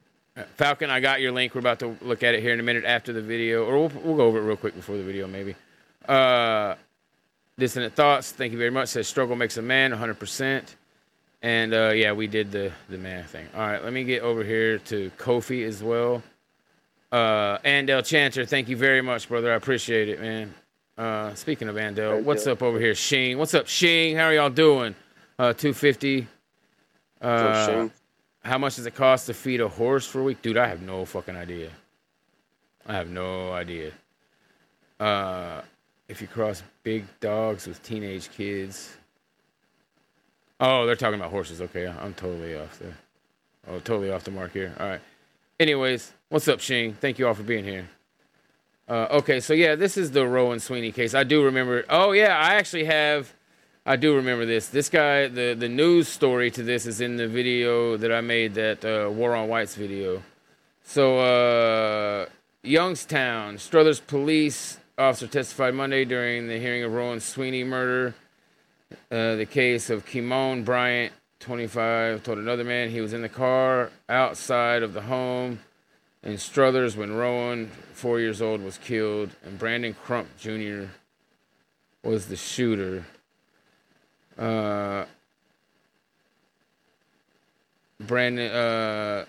Falcon, I got your link. We're about to look at it here in a minute after the video, or we'll, we'll go over it real quick before the video, maybe. Uh, Dissonant Thoughts, thank you very much. Says struggle makes a man, 100%. And uh, yeah, we did the, the man thing. All right, let me get over here to Kofi as well. Uh, Andel Chanter, thank you very much, brother. I appreciate it, man. Uh, speaking of Andel, what's up over here, Shing? What's up, Shing? How are y'all doing? Uh, 250. Uh, how much does it cost to feed a horse for a week? Dude, I have no fucking idea. I have no idea. Uh, if you cross big dogs with teenage kids. Oh, they're talking about horses. Okay, I'm totally off the. Oh, totally off the mark here. All right. Anyways, what's up, Shing? Thank you all for being here. Uh, okay, so yeah, this is the Rowan Sweeney case. I do remember. Oh yeah, I actually have. I do remember this. This guy, the the news story to this is in the video that I made, that uh, War on Whites video. So uh, Youngstown, Struthers police officer testified Monday during the hearing of Rowan Sweeney murder. Uh, the case of Kimon Bryant, 25, told another man he was in the car outside of the home in Struthers when Rowan, four years old, was killed, and Brandon Crump Jr. was the shooter. Uh, Brandon, uh,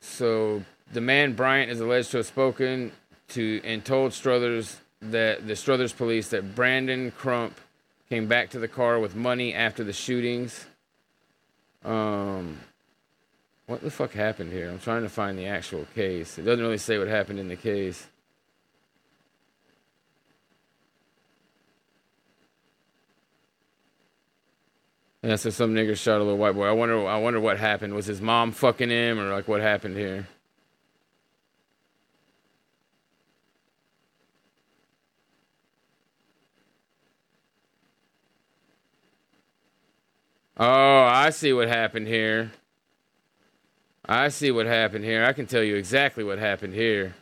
so the man Bryant is alleged to have spoken to and told Struthers that the Struthers police that Brandon Crump came back to the car with money after the shootings. Um, what the fuck happened here? I'm trying to find the actual case. It doesn't really say what happened in the case. Yeah, so some nigger shot a little white boy. I wonder. I wonder what happened. Was his mom fucking him, or like what happened here? Oh, I see what happened here. I see what happened here. I can tell you exactly what happened here.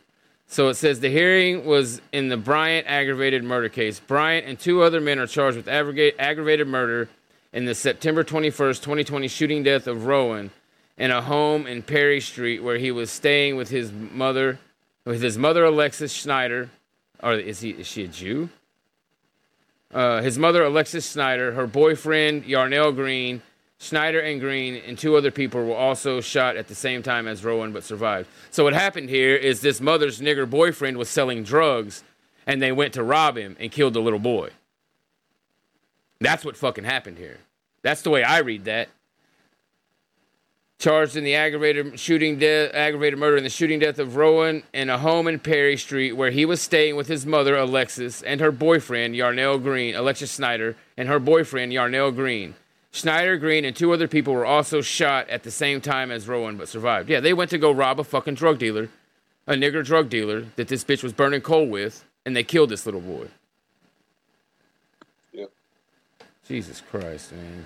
So it says the hearing was in the Bryant aggravated murder case. Bryant and two other men are charged with aggravated, murder in the September 21st, 2020 shooting death of Rowan in a home in Perry Street where he was staying with his mother, with his mother Alexis Schneider. Or is he? Is she a Jew? Uh, his mother, Alexis Schneider, her boyfriend, Yarnell Green, Snyder and Green, and two other people were also shot at the same time as Rowan but survived. So, what happened here is this mother's nigger boyfriend was selling drugs, and they went to rob him and killed the little boy. That's what fucking happened here. That's the way I read that. Charged in the aggravated shooting death, aggravated murder and the shooting death of Rowan in a home in Perry Street where he was staying with his mother Alexis and her boyfriend Yarnell Green, Alexis Snyder, and her boyfriend Yarnell Green. Schneider, Green, and two other people were also shot at the same time as Rowan but survived. Yeah, they went to go rob a fucking drug dealer, a nigger drug dealer that this bitch was burning coal with, and they killed this little boy. Yep. Jesus Christ, man.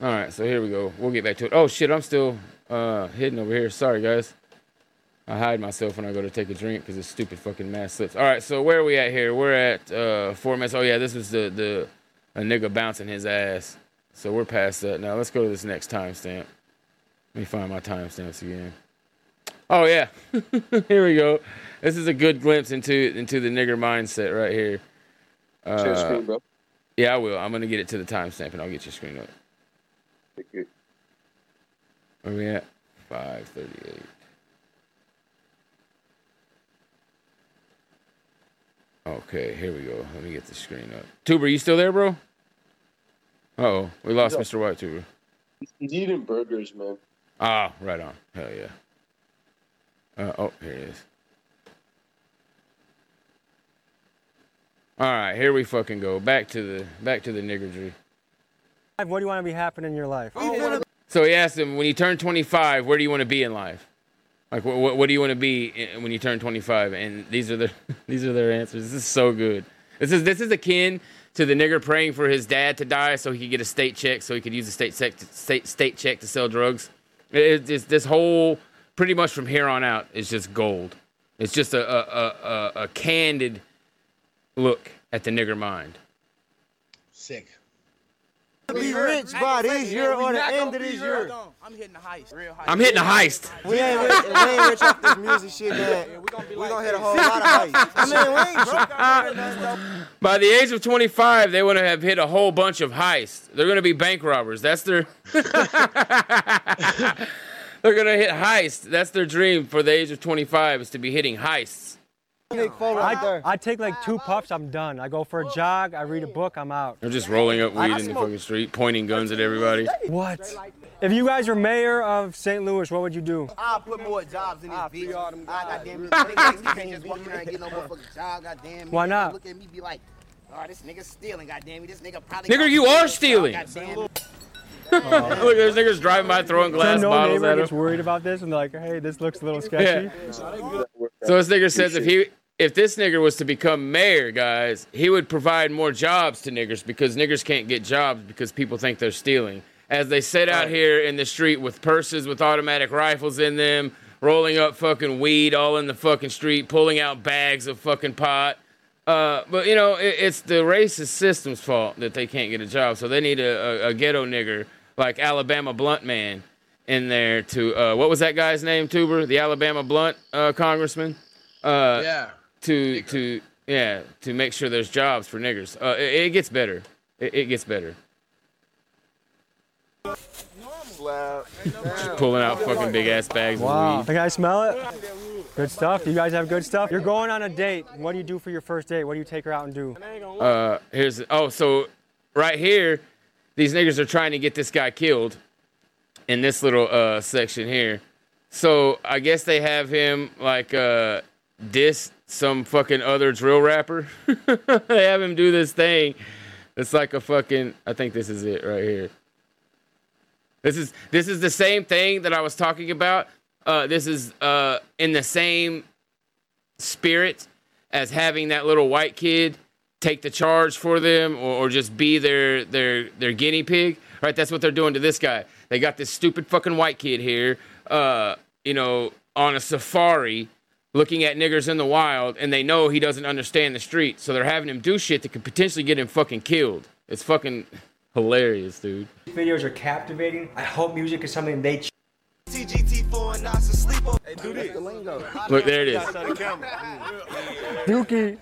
All right, so here we go. We'll get back to it. Oh shit, I'm still uh hidden over here. Sorry guys. I hide myself when I go to take a drink because this stupid fucking mask slips. All right, so where are we at here? We're at uh four minutes. Oh yeah, this was the the a nigga bouncing his ass. So we're past that now. Let's go to this next timestamp. Let me find my timestamps again. Oh yeah, here we go. This is a good glimpse into into the nigger mindset right here. Uh, Share screen, bro. Yeah, I will. I'm gonna get it to the timestamp and I'll get your screen up. Thank you. Where we at? Five thirty-eight. Okay, here we go. Let me get the screen up. Tuber, you still there, bro? Oh, we lost No. Mr. White Tuber. He's eating burgers, man. Ah, right on. Hell yeah. Uh, oh, here it is. All right, here we fucking go. Back to the back to the niggardry. What do you want to be happening in your life? So he asked him, when you turn 25, where do you want to be in life? Like, what, what, what do you want to be eh, when you turn 25? And these are the these are their answers. This is so good. This is this is akin to the nigger praying for his dad to die so he could get a state check so he could use the state sec- state state check to sell drugs. It, it's this whole pretty much from here on out is just gold. It's just a a, a, a, a candid look at the nigger mind. Sick. Be rich by this year or the end of this year. I'm hitting the heist. Real heist. I'm hitting a heist. We ain't rich, we ain't rich off this music shit, man. We gonna hit a whole lot of heists. I mean, we ain't broke out here though. By the age of 25, they want to have hit a whole bunch of heists. They're going to be bank robbers. That's their. They're going to hit heists. That's their dream for the age of 25 is to be hitting heists. Big photo right I. I take like two puffs, I'm done. I go for a jog, I read a book, I'm out. They're just rolling up weed in the fucking street, pointing guns at everybody. What? If you guys were mayor of St. Louis, what would you do? I'll put more jobs in this bitch. I goddamn it. Niggas can't just walk around and get no motherfucking job, goddamn. Why not? Look at me, be like, oh, this nigga stealing, goddamn me. This nigga probably. Nigga, you are stealing. goddamn. Look, there's niggas driving by throwing glass so no bottles neighbor at gets them. worried about this and they're like, hey, this looks a little sketchy. So this nigger says if he if this nigger was to become mayor, guys, he would provide more jobs to niggers because niggers can't get jobs because people think they're stealing. As they sit out here in the street with purses with automatic rifles in them, rolling up fucking weed all in the fucking street, pulling out bags of fucking pot. Uh, but you know, it, it's the racist system's fault that they can't get a job. So they need a, a, a ghetto nigger like Alabama Blunt Man in there to uh, what was that guy's name? Tuber, the Alabama Blunt uh, congressman. Uh, Yeah. To to yeah to make sure there's jobs for niggers. Uh, it, it gets better. It, it gets better. Just pulling out fucking big ass bags Wow. of Can I smell it? Good stuff. You guys have good stuff. You're going on a date. What do you do for your first date? What do you take her out and do? Uh, here's oh so right here, these niggers are trying to get this guy killed in this little uh section here. So I guess they have him like uh diss some fucking other drill rapper. they have him do this thing. It's like a fucking I think this is it right here. This is this is the same thing that I was talking about. Uh this is uh in the same spirit as having that little white kid take the charge for them or, or just be their their their guinea pig. Right? That's what they're doing to this guy. They got this stupid fucking white kid here, uh, you know, on a safari looking at niggers in the wild and they know he doesn't understand the street. So they're having him do shit that could potentially get him fucking killed. It's fucking hilarious, dude. Videos are captivating. I hope music is something they ch- TGT4 and not to on. Hey, do this. Look, there it is. Dookie.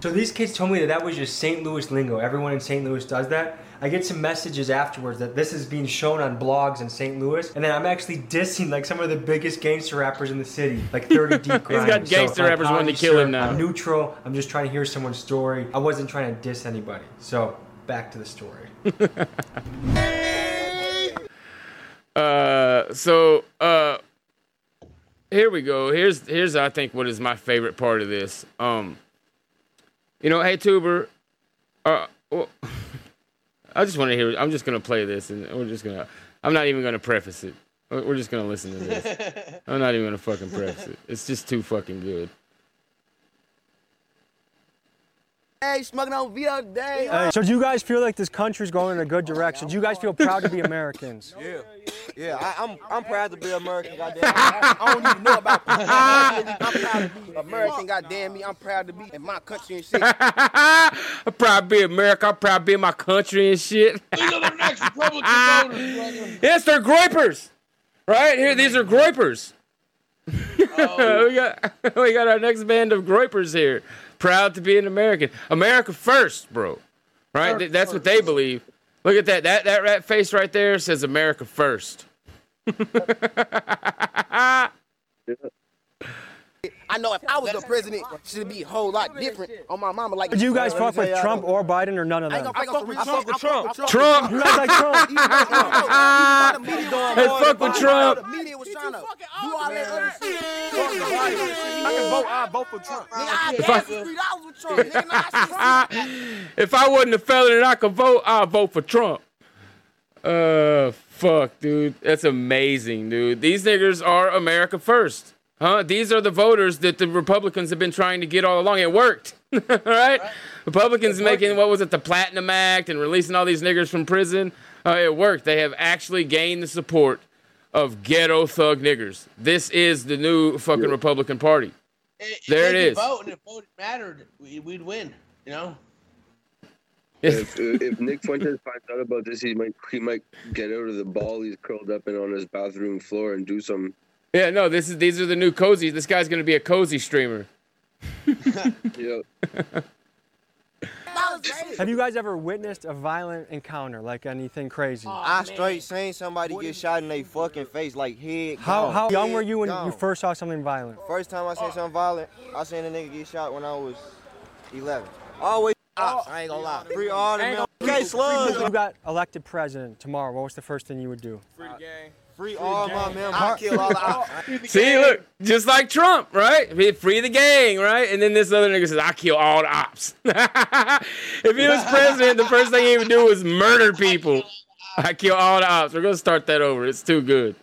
So these kids told me that that was just St. Louis lingo. Everyone in St. Louis does that. I get some messages afterwards that this is being shown on blogs in St. Louis, and then I'm actually dissing like some of the biggest gangster rappers in the city, like 30 Deep He's Grind. got gangster my rappers wanting to kill him now. I'm neutral. I'm just trying to hear someone's story. I wasn't trying to diss anybody. So back to the story. Uh, so uh, here we go. Here's here's I think what is my favorite part of this. Um, you know, hey Tuber, uh, well, I just want to hear. I'm just gonna play this, and we're just gonna. I'm not even gonna preface it. We're we're just gonna listen to this. I'm not even gonna fucking preface it. It's just too fucking good. Hey, smoking on Vito today. Hey, so do you guys feel like this country's going in a good direction? Do you guys feel proud to be Americans? Yeah, yeah. I, I'm I'm proud to be American. Goddamn. I, I don't even know about. I'm proud to be American. Goddamn me. I'm proud to be in my country and shit. I'm proud to be America. I'm proud to be in my country and shit. These are the next Republican voters, yes, they're groypers. Right here, these are groypers. Oh. we got we got our next band of groypers here. Proud to be an American. America first, bro. Right? Th- That's what they believe. Look at that. That that rat face right there says America first. I know if I was the president, it should be a whole lot different on my mama. Like, Do you guys fuck with Trump or Biden or none of I ain't them? gonna fuck with Trump. I fuck with Trump. Trump. You guys like Trump? Hey, fuck with Trump. The media was trying trying to do all that other shit. Fuck the violence. I can vote. I vote for Trump. Nigga, I If I- dance for three dollars with Trump. Nigga, nah, shit. if I wasn't a felon and I could vote, I'd vote for Trump. Uh, fuck, dude. That's amazing, dude. These niggers are America first. Huh? These are the voters that the Republicans have been trying to get all along. It worked. all right? Republicans making, what was it, the Platinum Act and releasing all these niggers from prison. Uh, it worked. They have actually gained the support of ghetto thug niggers. This is the new fucking Republican Party. If There it is. it could. Vote and if vote mattered, we, we'd win. You know. If, if Nick Fuentes finds out about this, he might he might get out of the ball he's curled up in on his bathroom floor and do some. Yeah, no, this is these are the new cozy. This guy's gonna be a cozy streamer. Have you guys ever witnessed a violent encounter, like anything crazy? Oh, I straight seen somebody get shot in their fucking face, like head. How, gone. how young Head were you when gone. you first saw something violent? First time I seen something violent, I seen a nigga get shot when I was 11. Always ops, I ain't gonna oh. lie. Free all the men. Okay, slugs. If you got elected president tomorrow, what was the first thing you would do? Free the gang. Free all my members. I kill all the ops. See, look, just like Trump, right? He free the gang, right? And then this other nigga says, "I kill all the ops." if he was president, the first thing he would do was murder people. I kill all the ops. We're gonna start that over. It's too good.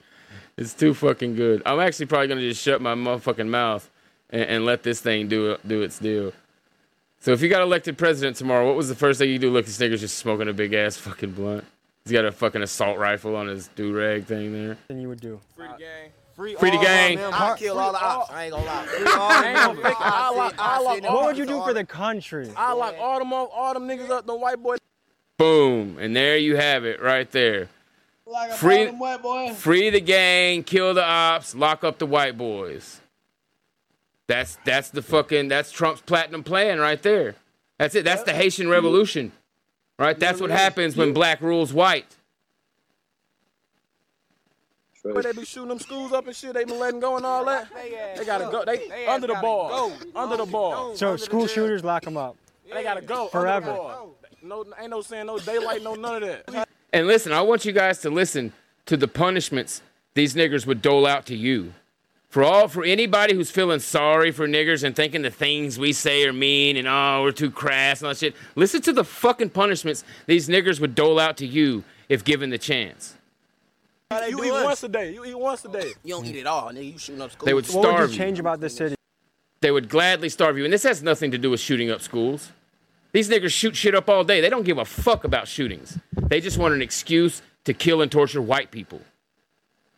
It's too fucking good. I'm actually probably gonna just shut my motherfucking mouth and, and let this thing do do its deal. So if you got elected president tomorrow, what was the first thing you do? Look, this nigga's just smoking a big ass fucking blunt. He's got a fucking assault rifle on his do rag thing there. Then you would do. Free the gang. Free, Free the gang. My members. I kill all the ops. I ain't gonna lie. Free all the I ain't gonna members. fake it. I lock- I lock What would you do for the country? I lock all them all them niggas up, the white boys. Boom, and there you have it, right there. Like a Free, white boy. free the gang, kill the ops, lock up the white boys. That's that's the fucking that's Trump's platinum plan right there. That's it. That's the Haitian Revolution, right? That's what happens when black rules white. Where they be shooting them schools up and shit, they been letting go and all that. They gotta go. They under the ball. Under the ball. So school shooters lock them up. They gotta go. Forever. Under the. No, ain't no saying no daylight, no none of that. And listen, I want you guys to listen to the punishments these niggers would dole out to you. For all for anybody who's feeling sorry for niggers and thinking the things we say are mean and oh we're too crass and all that shit, listen to the fucking punishments these niggers would dole out to you if given the chance. You eat once a day. You eat once a day. You don't eat at all, nigga. You shooting up school. They would What would starve you you. change about this city? They would gladly starve you. And this has nothing to do with shooting up schools. These niggers shoot shit up all day. They don't give a fuck about shootings. They just want an excuse to kill and torture white people.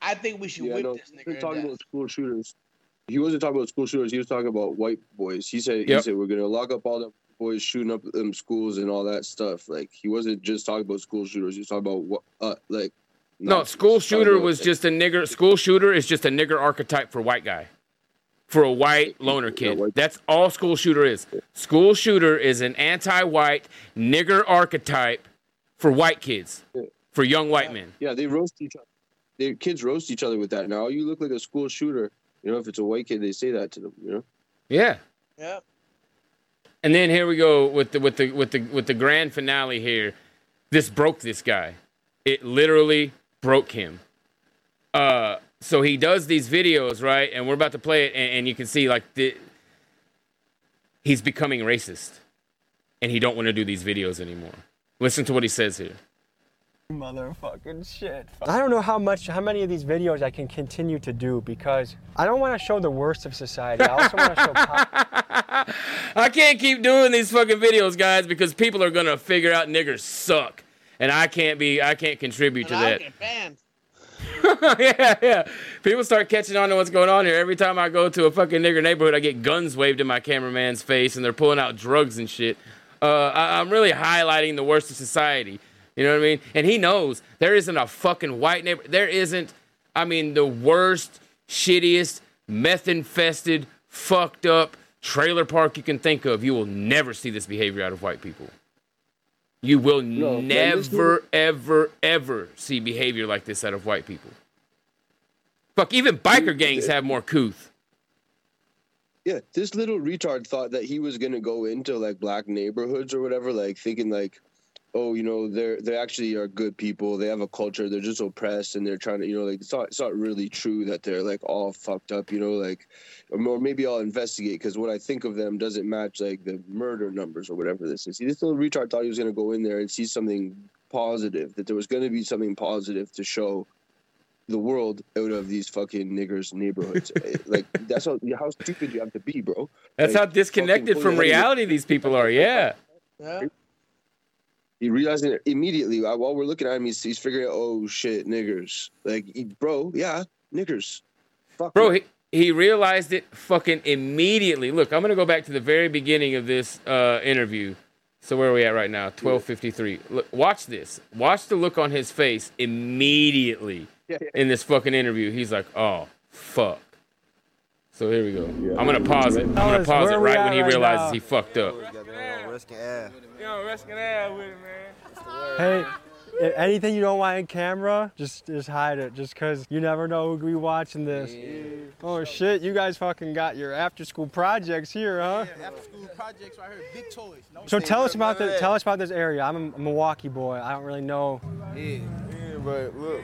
I think we should Yeah, whip no, this he was in talking about school shooters. He wasn't talking about school shooters. He was talking about white boys. He said he said we're gonna lock up all the boys shooting up them schools and all that stuff. Like he wasn't just talking about school shooters. He was talking about what uh like. No, not- school shooter about- was just a nigger. School shooter is just a nigger archetype for white guy, for a white loner kid. That's all school shooter is. School shooter is an anti-white nigger archetype for white kids, for young white men. Yeah, they roast each other. Their kids roast each other with that. Now you look like a school shooter. You know, if it's a white kid, they say that to them. You know. Yeah. Yep. And then here we go with the with the with the with the grand finale here. This broke this guy. It literally broke him. Uh so he does these videos, right? And we're about to play it and, and you can see like the he's becoming racist. And he don't want to do these videos anymore. Listen to what he says here. Motherfucking shit. I don't know how much, how many of these videos I can continue to do because I don't want to show the worst of society. I also want to show. po- I can't keep doing these fucking videos, guys, because people are gonna figure out niggers suck. And I can't be I can't contribute to And I'll that. get banned. yeah, yeah. People start catching on to what's going on here. Every time I go to a fucking nigger neighborhood, I get guns waved in my cameraman's face, and they're pulling out drugs and shit. Uh, I, I'm really highlighting the worst of society. You know what I mean? And he knows there isn't a fucking white neighbor. There isn't. I mean, the worst, shittiest, meth-infested, fucked up trailer park you can think of. You will never see this behavior out of white people. You will No, never, ever, ever see behavior like this out of white people. Fuck, even biker gangs have more couth. Yeah, this little retard thought that he was gonna go into like black neighborhoods or whatever, like thinking like oh, you know, they're they actually are good people. They have a culture. They're just oppressed, and they're trying to, you know, like it's not it's not really true that they're like all fucked up. You know, like or maybe I'll investigate because what I think of them doesn't match like the murder numbers or whatever this is. See, this little retard thought he was gonna go in there and see something positive. That there was gonna be something positive to show the world out of these fucking niggers neighborhoods. Eh, like that's how how stupid you have to be, bro. That's Like, how disconnected from reality these people are. Yeah. He realizing it immediately while we're looking at him, he's, he's figuring out, oh shit, niggers. Like, he- bro, yeah, niggers. Fuck Bro, he, he realized it fucking immediately. Look, I'm gonna go back to the very beginning of this uh, interview. So where are we at right now? 12:53. Look, watch this. Watch the look on his face immediately Yeah, yeah. in this fucking interview. He's like, "Oh, fuck." So here we go. I'm gonna pause it. I'm gonna pause it right when he right realizes now? he fucked up. Yo, risking ass with it, man. Hey, a- anything you don't want in camera, just just hide it. Just cause you never know who be watching this. Oh shit, you guys fucking got your after school projects here, huh? After school projects right here, big toys. No So tell us about the that. tell us about this area. I'm a Milwaukee boy. I don't really know. Yeah, yeah, but look,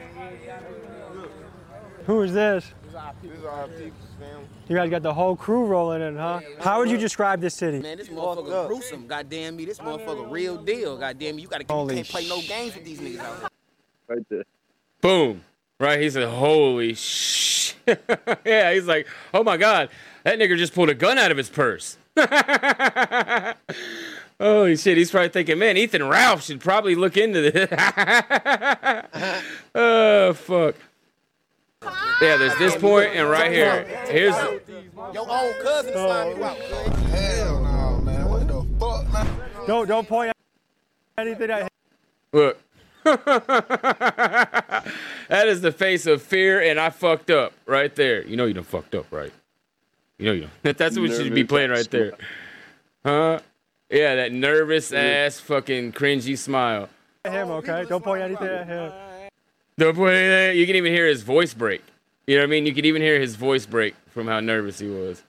Who is this? this is our people, this is our people, fam. You guys got the whole crew rolling in, huh? How would you describe this city? Man, this motherfucker gruesome. Goddamn me, this motherfucker real deal. Goddamn me, you gotta you Holy can't play no games with these niggas out here. Right there. Boom. Right? He said, "Holy sh!" yeah. He's like, "Oh my god, that nigga just pulled a gun out of his purse." Holy shit! He's probably thinking, "Man, Ethan Ralph should probably look into this." oh fuck. Yeah, there's this point, and right here, here's. Your own cousin signed you out. Hell no, man. What the fuck, man? Don't don't point at anything that Look. that is the face of fear, and I fucked up right there. You know you done fucked up, right? You know you done. That's what you should be playing right there. Huh? Yeah, that nervous ass fucking cringy smile. him, okay? Don't point anything at him. Don't put it there. The boy you can even hear his voice break. You know what I mean? You could even hear his voice break from how nervous he was.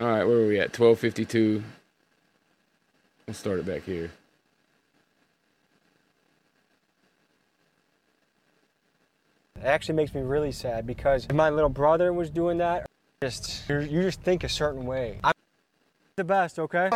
All right, where are we at? 1252. Let's start it back here. It actually makes me really sad because if my little brother was doing that, just you're, you just think a certain way. I'm the best, okay?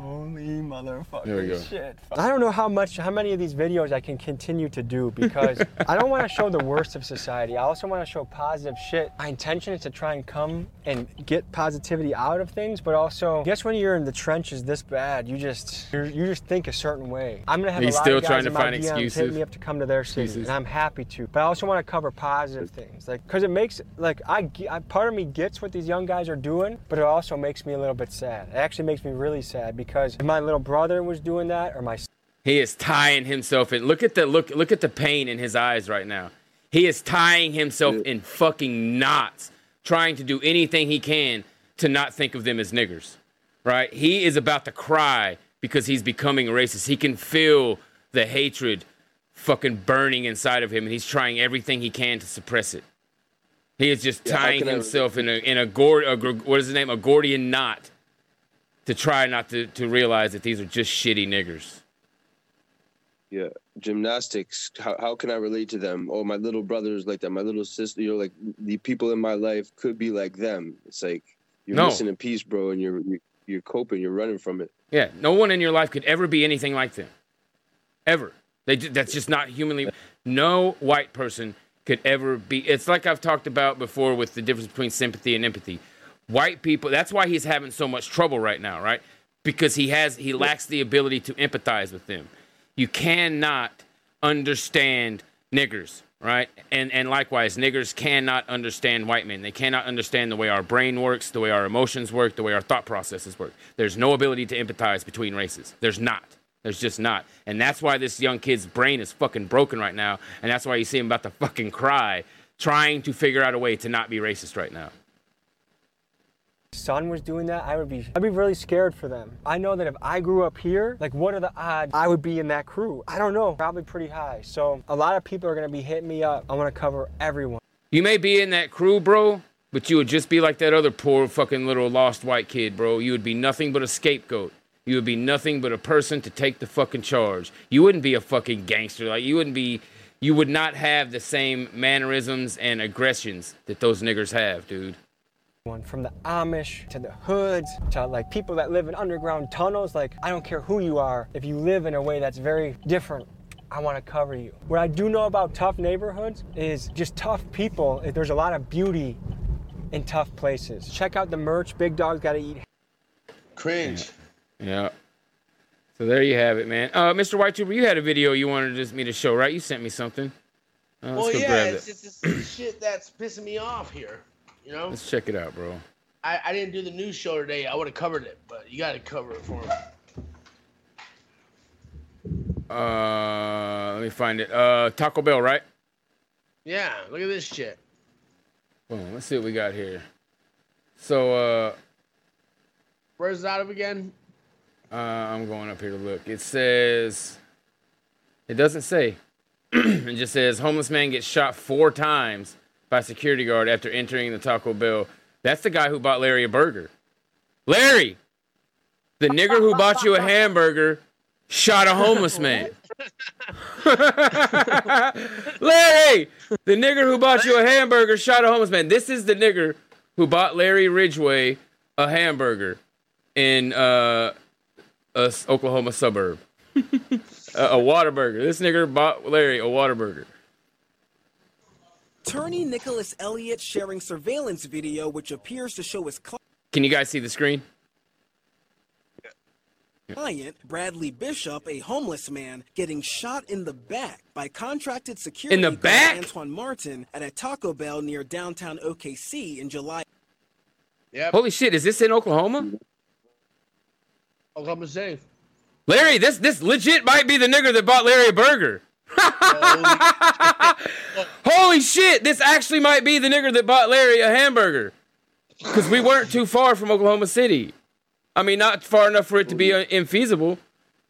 Holy motherfucker. There we go. Shit. I don't know how much, how many of these videos I can continue to do because I don't want to show the worst of society. I also want to show positive shit. My intention is to try and come and get positivity out of things, but also, I guess when you're in the trenches this bad, you just, you're, you just think a certain way. I'm gonna have He's a lot still of guys trying to in my find DMs hit excuses. me up to come to their city, Excuses. and I'm happy to. But I also want to cover positive things, like because it makes like I, I part of me gets what these young guys are doing, but it also makes me a little bit sad. It actually makes me really sad because if my little brother was doing that, or my He is tying himself in. Look at the look. Look at the pain in his eyes right now. He is tying himself in fucking knots, trying to do anything he can to not think of them as niggers. Right? He is about to cry because he's becoming racist. He can feel the hatred fucking burning inside of him, and he's trying everything he can to suppress it. He is just Yeah, tying I- himself in a in a, Gord, a what is his name? A Gordian knot to try not to, to realize that these are just shitty niggers. Yeah, gymnastics. How, how can I relate to them? Oh, my little brother's like that. My little sister, you know, like the people in my life could be like them. It's like you're No. missing a piece, bro, and you're you're, coping. You're running from it. Yeah, no one in your life could ever be anything like them. Ever. They that's just not humanly. No white person could ever be. It's like I've talked about before with the difference between sympathy and empathy. White people. That's why he's having so much trouble right now, right? Because he has he lacks the ability to empathize with them. You cannot understand niggers, right? And and likewise, niggers cannot understand white men. They cannot understand the way our brain works, the way our emotions work, the way our thought processes work. There's no ability to empathize between races. There's not. There's just not. And that's why this young kid's brain is fucking broken right now. And that's why you see him about to fucking cry, trying to figure out a way to not be racist right now. Son was doing that, I would be I'd be really scared for them. I know that if I grew up here, like what are the odds I would be in that crew? I don't know, probably pretty high. So a lot of people are gonna be hitting me up. I wanna cover everyone. You may be in that crew, bro, but you would just be like that other poor fucking little lost white kid, bro. You would be nothing but a scapegoat. You would be nothing but a person to take the fucking charge. You wouldn't be a fucking gangster. Like you wouldn't be. You would not have the same mannerisms and aggressions that those niggers have, dude. One from the Amish to the hoods to like people that live in underground tunnels. Like, I don't care who you are, if you live in a way that's very different, I want to cover you. What I do know about tough neighborhoods is just tough people. There's a lot of beauty in tough places. Check out the merch. Big Dog's Gotta Eat. Cringe. Yeah. So there you have it, man. Uh, Mr. White Trooper, you had a video you wanted just me to show, right? You sent me something. Uh, well, yeah, it's it. just this shit that's pissing me off here. You know, Let's check it out, bro. I, I didn't do the news show today. I would have covered it, but you got to cover it for me. Uh, let me find it. Uh, Taco Bell, right? Yeah, look at this shit. Boom. Let's see what we got here. So, uh, Where's out of again? uh, I'm going up here to look. It says, it doesn't say. it just says homeless man gets shot four times by security guard after entering the Taco Bell. That's the guy who bought Larry a burger. Larry, the nigger who bought you a hamburger, shot a homeless man. Larry, the nigger who bought you a hamburger shot a homeless man. This is the nigger who bought Larry Ridgway a hamburger in uh, a Oklahoma suburb. a, a Whataburger. This nigger bought Larry a Whataburger. Attorney Nicholas Elliott sharing surveillance video which appears to show his client. Can you guys see the screen? client, Bradley Bishop, a homeless man, getting shot in the back by contracted security In the back? Antoine Martin at a Taco Bell near downtown OKC in July. Holy shit, is this in Oklahoma? Oklahoma City. Larry, this this legit might be the nigger that bought Larry a burger. Holy shit, this actually might be the nigger that bought Larry a hamburger. Because we weren't too far from Oklahoma City. I mean, not far enough for it to be infeasible.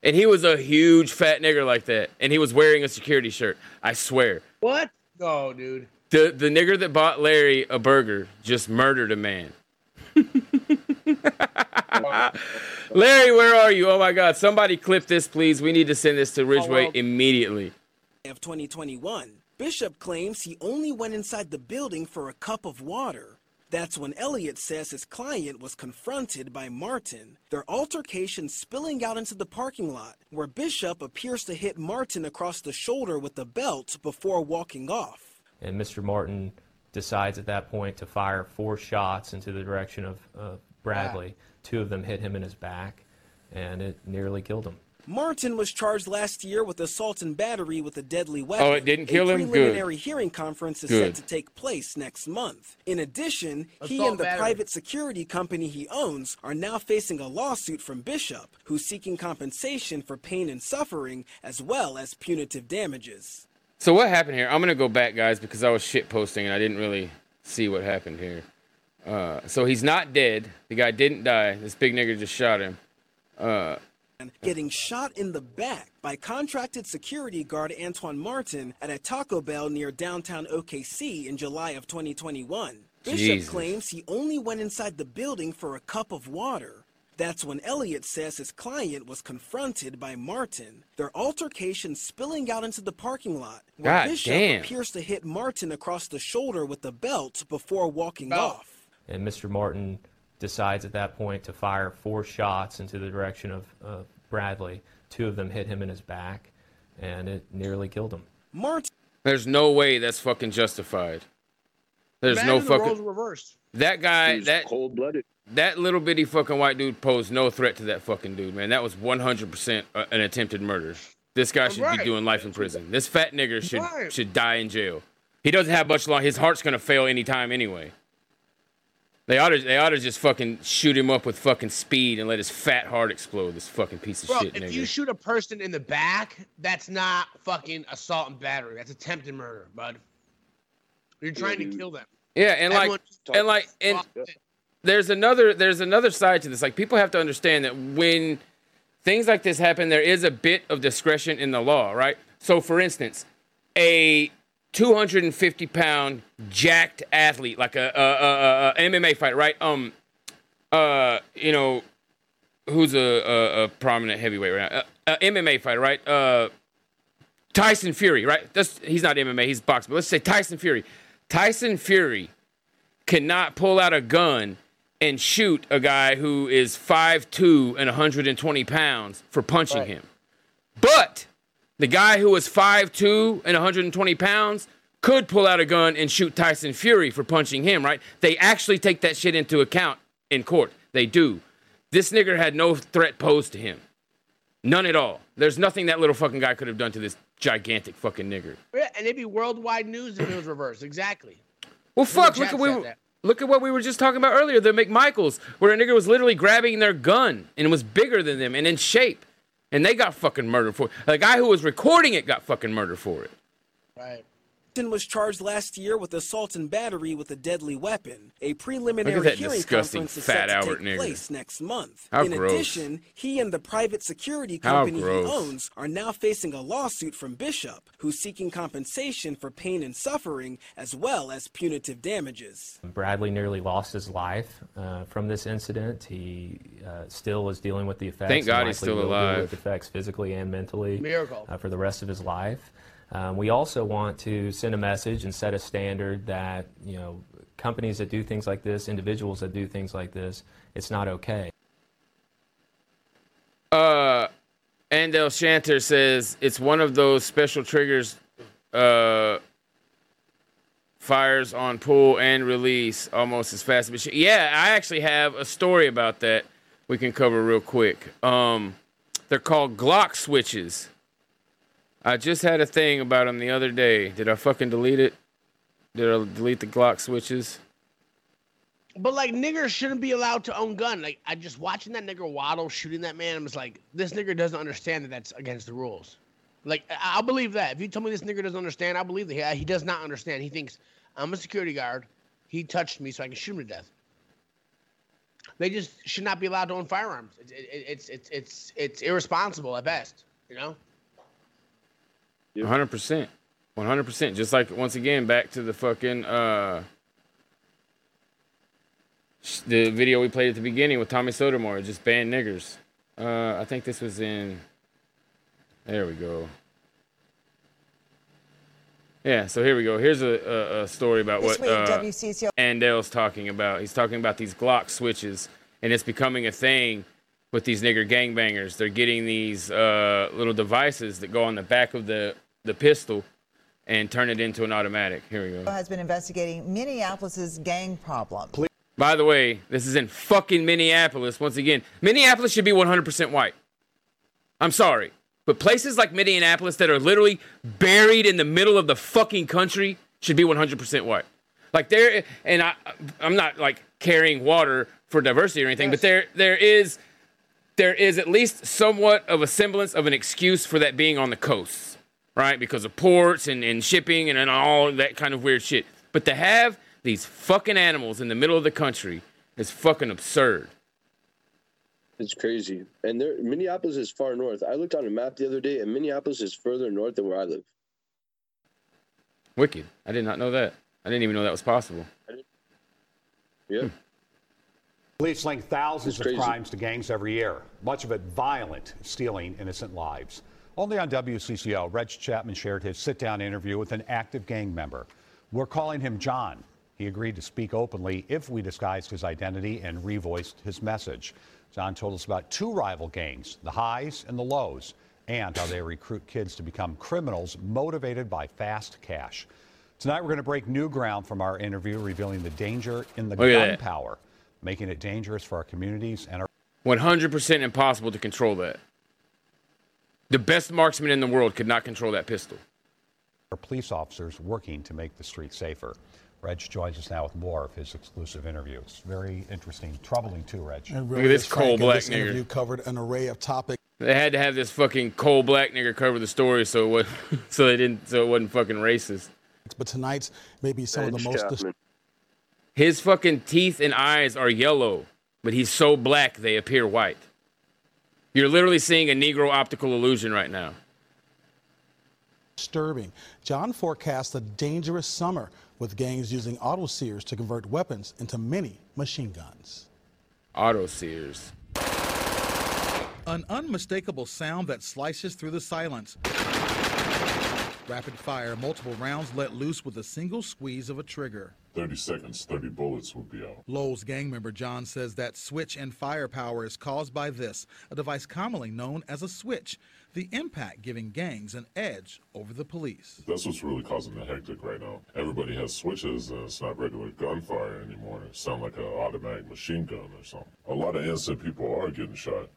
And he was a huge fat nigger like that. And he was wearing a security shirt. I swear. What? No, dude. The the nigger that bought Larry a burger just murdered a man. Larry, where are you? Oh my God! Somebody clip this, please. We need to send this to Ridgeway oh, well. immediately. Of 2021. Bishop claims he only went inside the building for a cup of water. That's when Elliott says his client was confronted by Martin, their altercation spilling out into the parking lot, where Bishop appears to hit Martin across the shoulder with a belt before walking off. And Mr. Martin decides at that point to fire four shots into the direction of uh, Bradley. Two of them hit him in his back, and it nearly killed him. Martin was charged last year with assault and battery with a deadly weapon. Oh, it didn't kill a him? Good. preliminary hearing conference is Good. set to take place next month. In addition, he and the battery. private security company he owns are now facing a lawsuit from Bishop, who's seeking compensation for pain and suffering as well as punitive damages. So what happened here? I'm gonna go back, guys, because I was shit posting and I didn't really see what happened here. Uh, so he's not dead. The guy didn't die. This big nigger just shot him. Uh, Getting shot in the back by contracted security guard Antoine Martin at a Taco Bell near downtown OKC in July of 2021. Bishop claims he only went inside the building for a cup of water. That's when Elliott says his client was confronted by Martin, their altercation spilling out into the parking lot, where God Bishop damn. appears to hit Martin across the shoulder with the belt before walking off. And Mr. Martin decides at that point to fire four shots into the direction of uh, Bradley. Two of them hit him in his back, and it nearly killed him. Martin there's no way that's fucking justified. There's no Imagine the roles fucking. reversed. That guy, He's that cold blooded. that little bitty fucking white dude posed no threat to that fucking dude, man. That was 100% an attempted murder. This guy should be doing life in prison. This fat nigger should Right. should die in jail. He doesn't have much long. His heart's gonna fail anytime anyway. They ought to they ought to just fucking shoot him up with fucking speed and let his fat heart explode. This fucking piece of shit. Bro, shit if nigger. you shoot a person in the back, that's not fucking assault and battery. That's attempted murder, bud. You're trying to kill them. Yeah, and like, and like, and there's another, there's another side to this. Like, people have to understand that when things like this happen, there is a bit of discretion in the law, right? So, for instance, a 250 pound jacked athlete, like a, a, a, a MMA fighter, right? Um, uh, you know, who's a, a, a prominent heavyweight right now? Uh, uh, MMA fighter, right? Uh, Tyson Fury, right? That's, he's not MMA, he's boxing. But let's say Tyson Fury. Tyson Fury cannot pull out a gun and shoot a guy who is 5'2 and 120 pounds for punching Right. him. But the guy who was 5'2 and 120 pounds could pull out a gun and shoot Tyson Fury for punching him, right? They actually take that shit into account in court. They do. This nigger had no threat posed to him. None at all. There's nothing that little fucking guy could have done to this gigantic fucking nigger. Yeah, and it'd be worldwide news if it was reversed. Exactly. Well, fuck. Look at, we, look at what we were just talking about earlier. The McMichaels, where a nigger was literally grabbing their gun and was bigger than them and in shape. And they got fucking murdered for it. The guy who was recording it got fucking murdered for it. Right. Martin was charged last year with assault and battery with a deadly weapon. A preliminary Look at that hearing conference is fat set to Albert take nigger. place next month. How In gross. addition, he and the private security company he owns are now facing a lawsuit from Bishop, who's seeking compensation for pain and suffering as well as punitive damages. Bradley nearly lost his life uh, from this incident. He uh, still is dealing with the effects. Thank God he's still alive. With effects physically and mentally Miracle. uh, for the rest of his life. Um, we also want to send a message and set a standard that you know companies that do things like this, individuals that do things like this, it's not okay. Uh, Andel Shanter says it's one of those special triggers, uh, fires on pull and release almost as fast as. Yeah, I actually have a story about that we can cover real quick. Um, they're called Glock switches. I just had a thing about him the other day. Did I fucking delete it? Did I delete the Glock switches? But like niggers shouldn't be allowed to own gun. Like I just watching that nigger waddle shooting that man. I'm like, this nigger doesn't understand that that's against the rules. Like I- I'll believe that. If you tell me this nigger doesn't understand, I believe that he, he does not understand. He thinks I'm a security guard. He touched me so I can shoot him to death. They just should not be allowed to own firearms. It, it's it's it's it's irresponsible at best. You know. One hundred percent, one hundred percent. Just like once again, back to the fucking uh, the video we played at the beginning with Tommy Sotomayor, just ban niggers. Uh, I think this was in. There we go. Yeah, so here we go. Here's a, a, a story about This what week, uh, WCCO Andel's talking about. He's talking about these Glock switches, and it's becoming a thing with these nigger gangbangers. They're getting these uh, little devices that go on the back of the, the pistol and turn it into an automatic. Here we go. has been investigating Minneapolis's gang problem. By the way, this is in fucking Minneapolis. Once again, Minneapolis should be 100% white. I'm sorry. But places like Minneapolis that are literally buried in the middle of the fucking country should be 100% white. Like there, and I, I'm not like carrying water for diversity or anything, but there, there is, there is at least somewhat of a semblance of an excuse for that being on the coasts, right? Because of ports and, and shipping and, and all that kind of weird shit. But to have these fucking animals in the middle of the country is fucking absurd. It's crazy. And there, Minneapolis is far north. I looked on a map the other day, and Minneapolis is further north than where I live. Wicked. I did not know that. I didn't even know that was possible. Yeah. Hmm. Police link thousands of crimes to gangs every year, much of it violent, stealing innocent lives. Only on WCCO, Reg Chapman shared his sit down interview with an active gang member. We're calling him John. He agreed to speak openly if we disguised his identity and revoiced his message. John told us about two rival gangs, the highs and the lows, and how they recruit kids to become criminals motivated by fast cash. Tonight, we're going to break new ground from our interview, revealing the danger in the Look gun power, making it dangerous for our communities and our 100% impossible to control that. The best marksman in the world could not control that pistol. our police officers working to make the streets safer. Reg joins us now with more of his exclusive interview. It's very interesting, troubling too, Reg. And Look at this is coal black this nigger. interview covered an array of topics. They had to have this fucking coal black nigger cover the story so it wasn't, so they didn't so it wasn't fucking racist. But tonight's maybe some of the most. dis- His fucking teeth and eyes are yellow, but he's so black they appear white. You're literally seeing a Negro optical illusion right now. disturbing. John forecasts a dangerous summer with gangs using auto sears to convert weapons into mini machine guns. Auto Sears. An unmistakable sound that slices through the silence. Rapid fire, multiple rounds let loose with a single squeeze of a trigger. 30 seconds, 30 bullets would be out. Lowell's gang member John says that switch and firepower is caused by this, a device commonly known as a switch, the impact giving gangs an edge over the police. That's what's really causing the hectic right now. Everybody has switches and it's not regular gunfire anymore. It sounds like an automatic machine gun or something. A lot of innocent people are getting shot.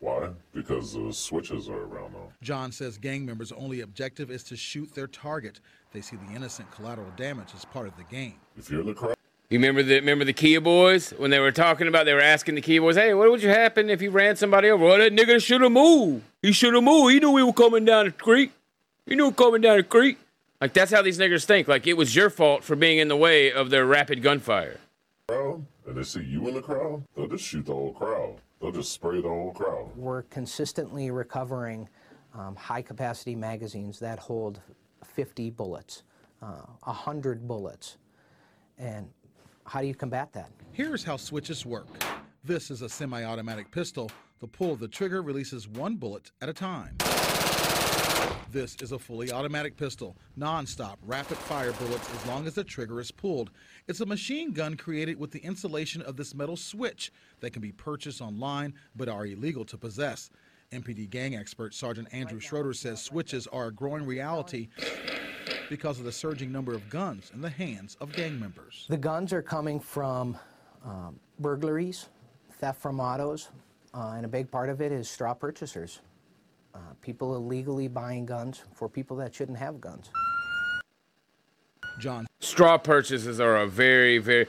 Why? Because the switches are around now. John says gang members' only objective is to shoot their target. They see the innocent collateral damage as part of the game. If you're in the crowd, You remember the remember the Kia boys when they were talking about they were asking the Kia boys, hey, what would you happen if you ran somebody over? Well, that nigga should have moved. He should have moved. He knew we were coming down the creek. He knew we were coming down the creek. Like that's how these niggers think. Like it was your fault for being in the way of their rapid gunfire. crowd and they see you in the crowd, they'll just shoot the whole crowd. They'll just spray the whole crowd. We're consistently recovering um, high capacity magazines that hold 50 bullets, uh, 100 bullets. And how do you combat that? Here's how switches work. This is a semi automatic pistol. The pull of the trigger releases one bullet at a time. This is a fully automatic pistol, non-stop, rapid fire bullets as long as the trigger is pulled. It's a machine gun created with the installation of this metal switch that can be purchased online but are illegal to possess. MPD gang expert Sergeant Andrew Schroeder says switches are a growing reality because of the surging number of guns in the hands of gang members. The guns are coming from um, burglaries, theft from autos, uh, and a big part of it is straw purchasers. Uh, people illegally buying guns for people that shouldn't have guns. John. Straw purchases are a very, very.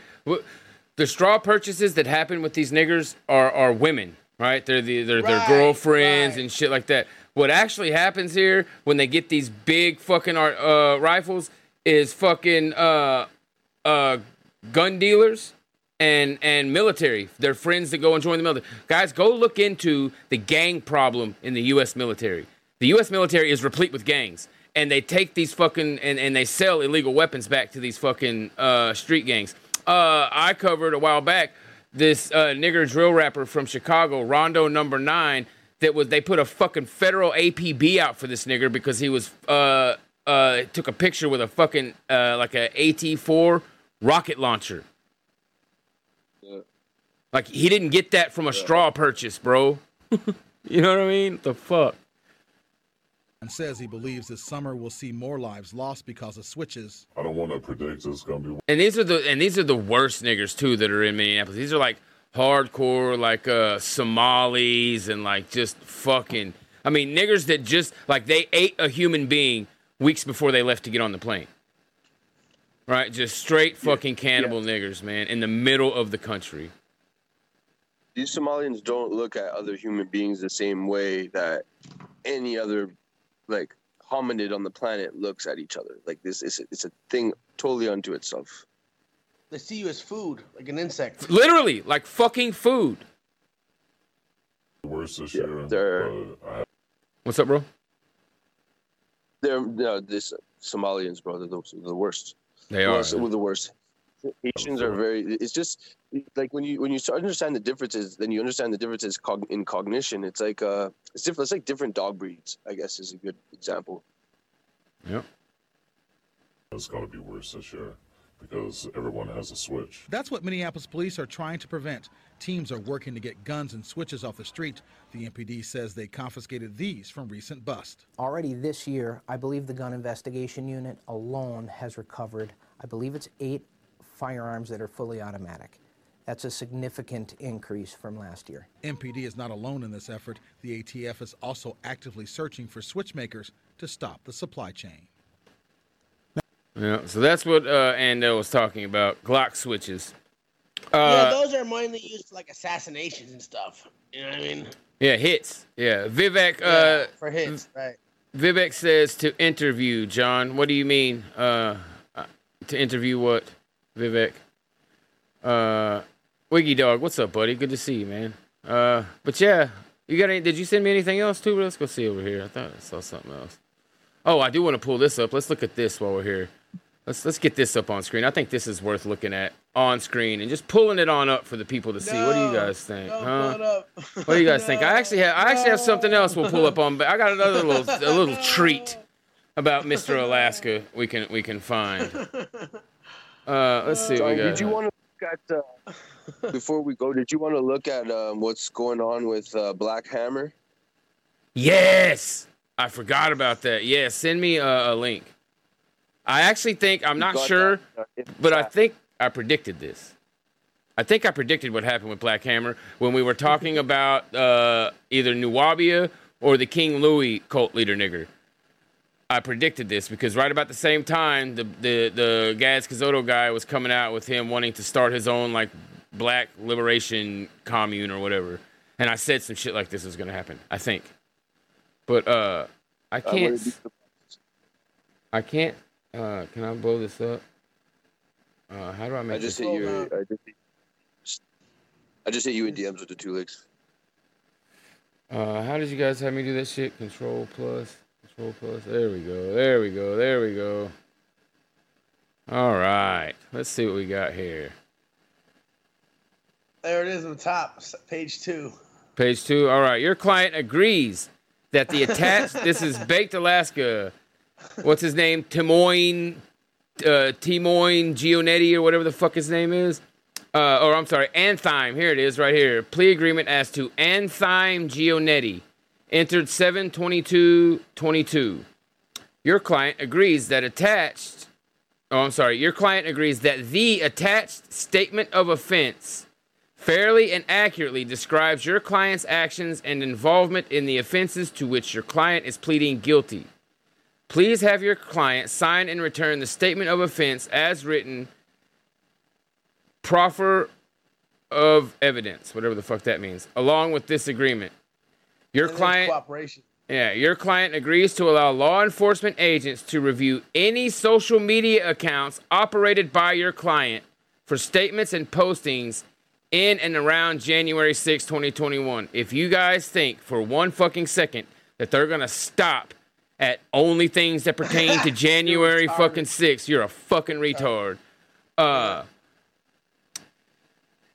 The straw purchases that happen with these niggers are are women, right? They're the they're their Right, girlfriends and shit like that. What actually happens here when they get these big fucking ar- uh, rifles is fucking uh, uh, gun dealers and and military. They're friends that go and join the military. Guys, go look into the gang problem in the U.S. military. The U.S. military is replete with gangs, and they take these fucking and, and they sell illegal weapons back to these fucking uh, street gangs. Uh, I covered a while back this uh, nigger drill rapper from Chicago, Rondo Number Nine. That was they put a fucking federal APB out for this nigger because he was uh uh took a picture with a fucking uh like a AT4 rocket launcher. Like he didn't get that from a straw purchase, bro. you know what I mean? The fuck. And says he believes this summer will see more lives lost because of switches. I don't want to predict it's gonna be. And these are the and these are the worst niggers too that are in Minneapolis. These are like hardcore like uh Somalis and like just fucking I mean niggers that just like they ate a human being weeks before they left to get on the plane. Right? Just straight fucking cannibal niggers, man, in the middle of the country. These Somalians don't look at other human beings the same way that any other like hominid on the planet looks at each other. Like this is it's a thing totally unto itself. They see you as food, like an insect. Literally, like fucking food. Worse this year. they're- but I What's up, bro? They're no, this Somalians, bro. They're the, the worst. They The are. worst- the worst. Haitians are very. It's just like when you when you start understand the differences, then you understand the differences cog, in cognition. It's like uh, it's different. It's like different dog breeds. I guess is a good example. Yeah. Yep. It's got to be worse this year because everyone has a switch. That's what Minneapolis police are trying to prevent. Teams are working to get guns and switches off the street. The MPD says they confiscated these from recent busts. Already this year, I believe the gun investigation unit alone has recovered, I believe it's eight firearms that are fully automatic. That's a significant increase from last year. MPD is not alone in this effort. The ATF is also actively searching for switch makers to stop the supply chain. Yeah, so that's what uh Ando was talking about. Glock switches. yeah, Uh, those are mainly used for like assassinations and stuff. You know what I mean? yeah, hits. Yeah, Vivek. Yeah, Uh, for hits, right? Vivek says to interview John. What do you mean? Uh, uh, to interview what? Vivek. Uh, Wiggy Dog. What's up, buddy? Good to see you, man. Uh, but yeah, you got any? Did you send me anything else too? Let's go see over here. I thought I saw something else. Oh, I do want to pull this up. Let's look at this while we're here. Let's let's get this up on screen. I think this is worth looking at on screen and just pulling it on up for the people to see. what do you guys think? Huh? What do you guys think? I actually have I actually have something else we'll pull up on, but I got another little a little treat about Mr. Alaska we can we can find. Uh, let's see what John, did you want to look at uh, before we go? Did you want to look at um, what's going on with uh, Black Hammer? Yes, I forgot about that. Yeah, send me a, a link. I actually think I'm not sure, that, uh, in but I think I predicted this. I think I predicted what happened with Black Hammer when we were talking about uh, either Nuwabia or the King Louis cult leader nigger. I predicted this because right about the same time, the the the Gaz Kazoto guy was coming out with him wanting to start his own like black liberation commune or whatever, and I said some shit like this was gonna happen. I think, but uh, I I can't. I can't. Uh, can I blow this up? Uh, how do I make I just this? hit you. I just, I just hit you in DMs with the two links. Uh, how did you guys have me do that shit? Control plus, plus. There we go. There we go. There we go. All right. Let's see what we got here. There it is on the top, page two. Page two. All right. Your client agrees that the attached. this is Baked Alaska. What's his name? Timoin, uh, Timoin Gionetti or whatever the fuck his name is. Uh, or I'm sorry, Anthime. Here it is, right here. Plea agreement as to Anthime Gionetti, entered 72222. Your client agrees that attached. Oh, I'm sorry. Your client agrees that the attached statement of offense fairly and accurately describes your client's actions and involvement in the offenses to which your client is pleading guilty. Please have your client sign and return the statement of offense as written, proffer of evidence, whatever the fuck that means, along with this agreement. Your And client cooperation. yeah, your client agrees to allow law enforcement agents to review any social media accounts operated by your client for statements and postings in and around January 6, 2021. If you guys think for one fucking second that they're going to stop at only things that pertain to January fucking 6, you're a fucking retard. Uh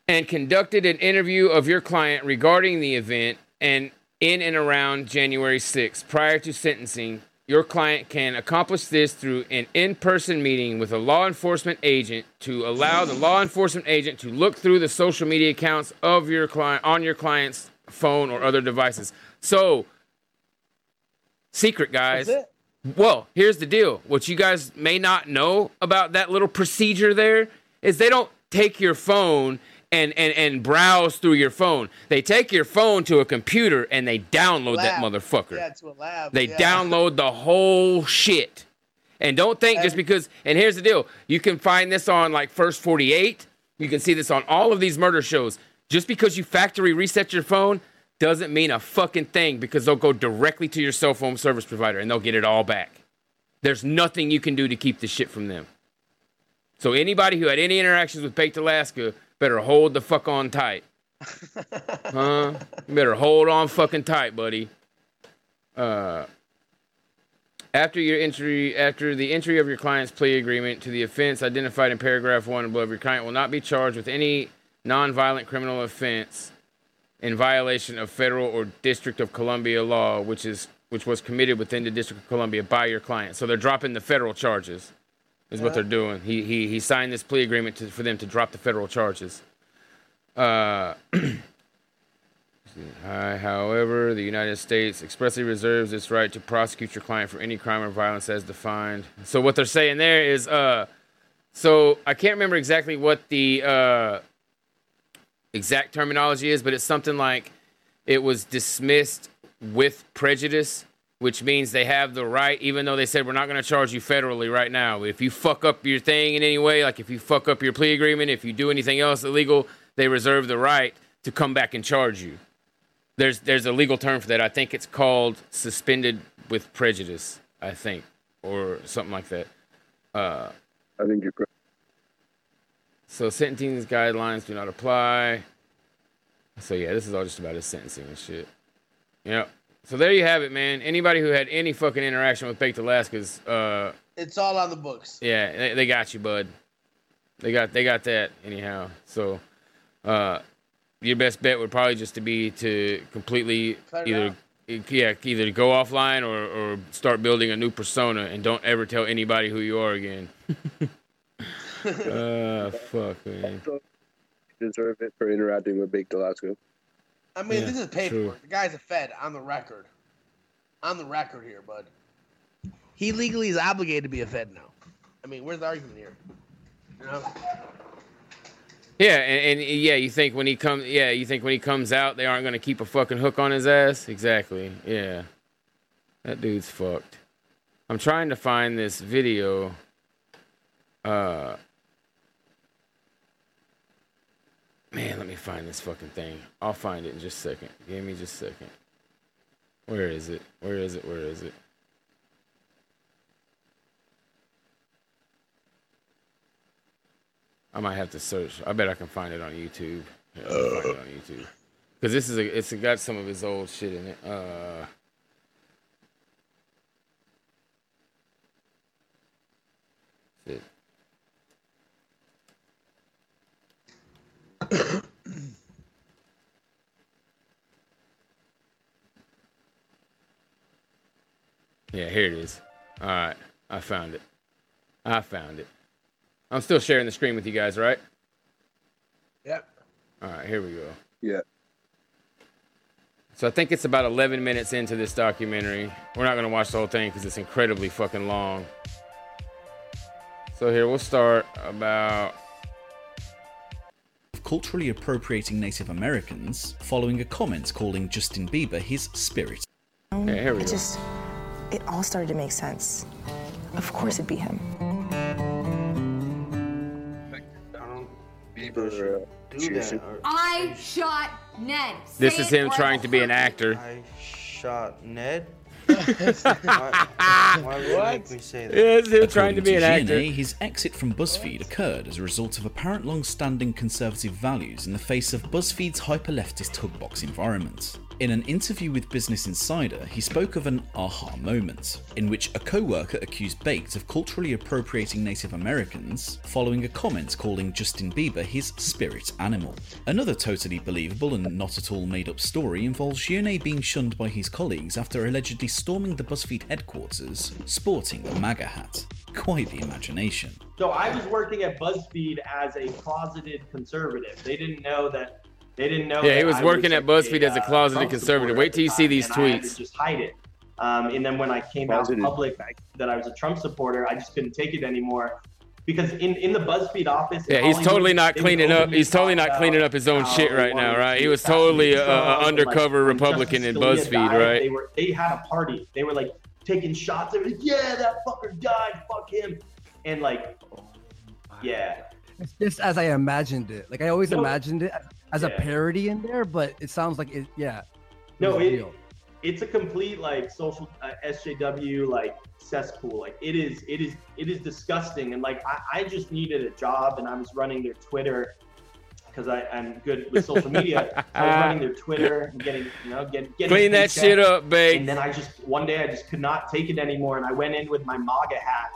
and conducted an interview of your client regarding the event and in and around January 6th prior to sentencing. Your client can accomplish this through an in person meeting with a law enforcement agent to allow the law enforcement agent to look through the social media accounts of your client on your client's phone or other devices. So, secret, guys. Well, here's the deal. What you guys may not know about that little procedure there is they don't take your phone and, and, and browse through your phone. They take your phone to a computer and they download that motherfucker. Yeah, to a lab. They yeah. download the whole shit. And don't think just because, and here's the deal you can find this on like First 48. You can see this on all of these murder shows. Just because you factory reset your phone doesn't mean a fucking thing because they'll go directly to your cell phone service provider and they'll get it all back. There's nothing you can do to keep the shit from them. So anybody who had any interactions with Baked Alaska better hold the fuck on tight. huh? You better hold on fucking tight, buddy. Uh after your entry, after the entry of your client's plea agreement to the offense identified in paragraph one above, your client will not be charged with any nonviolent criminal offense in violation of federal or District of Columbia law, which is which was committed within the District of Columbia by your client. So they're dropping the federal charges, is what they're doing. He he he signed this plea agreement to, for them to drop the federal charges. Uh, Uh, however, the United States expressly reserves its right to prosecute your client for any crime or violence as defined. So what they're saying there is, uh, so I can't remember exactly what the uh, exact terminology is, but it's something like it was dismissed with prejudice, which means they have the right, even though they said we're not going to charge you federally right now. If you fuck up your thing in any way, like if you fuck up your plea agreement, if you do anything else illegal, they reserve the right to come back and charge you. There's there's a legal term for that. I think it's called suspended with prejudice. I think, or something like that. Uh, I think you're correct. so sentencing guidelines do not apply. So yeah, this is all just about his sentencing and shit. Yep. So there you have it, man. Anybody who had any fucking interaction with Baked Alaska's, uh, It's all on the books. yeah, they, they got you, bud. They got they got that anyhow. So, uh, your best bet would probably just to be to completely Cut either yeah either go offline or or start building a new persona and don't ever tell anybody who you are again. uh, fuck man. Deserve it for interacting with Baked Delasco. I mean, Yeah, this is paperwork. true. The guy's a Fed on the record. On the record here, bud. He legally is obligated to be a Fed now. I mean, where's the argument here? You know? Yeah, and, and yeah, you think when he comes, yeah, you think when he comes out, they aren't gonna keep a fucking hook on his ass? Exactly. Yeah, that dude's fucked. I'm trying to find this video. Uh, man, let me find this fucking thing. I'll find it in just a second. Give me just a second. Where is it? Where is it? Where is it? I might have to search. I bet I can find it on YouTube. Yeah, it on YouTube. Cause this is a, it's got some of his old shit in it. Uh, Yeah, here it is. All right, I found it. I found it. I'm still sharing the screen with you guys, right? Yep. All right, here we go. Yeah. So I think it's about 11 minutes into this documentary. We're not going to watch the whole thing because it's incredibly fucking long. So here, we'll start about. Culturally appropriating Native Americans following a comment calling Justin Bieber his spirit. Yeah, here we it go. just, it all started to make sense. Of course it'd be him. Bieber, uh, do that. I shot Ned. This Say is him trying to be an actor. I shot Ned. Why, why would you make me say that? It's him trying to be an actor. GNA, his exit from BuzzFeed occurred as a result of apparent long-standing conservative values in the face of BuzzFeed's hyper-leftist hugbox environment. In an interview with Business Insider, he spoke of an aha moment, in which a co-worker accused Baked of culturally appropriating Native Americans following a comment calling Justin Bieber his spirit animal. Another totally believable and not at all made-up story involves Gionet being shunned by his colleagues after allegedly storming the BuzzFeed headquarters, sporting a MAGA hat. Quite the imagination. So I was working at BuzzFeed as a closeted conservative. They didn't know that. They didn't know. Yeah, he was I working at like BuzzFeed as a uh, closeted Trump conservative. Wait till you see these and I had to tweets. just hide it. Um, and then when I came out Closeted. public I, that I was a Trump supporter, I just couldn't take it anymore. Because in, in the BuzzFeed office, Yeah, he's Hollywood, totally not cleaning up. He's totally not cleaning up his own shit right now, right? He was totally a, Trump, a undercover like, Republican in BuzzFeed, died, right? They were they had a party. They were like taking shots. They were like, yeah, that fucker died. Fuck him. And like, yeah. It's just as I imagined it. Like I always No. imagined it as a parody in there, but it sounds like it. Yeah. No, it, real. it's a complete like social uh, SJW like cesspool. Like it is, it is, it is disgusting. And like I, I just needed a job, and I was running their Twitter because I'm good with social media. I was running their Twitter and getting, you know, get, getting Clean that shit up, babe. And then I just one day I just could not take it anymore, and I went in with my MAGA hat,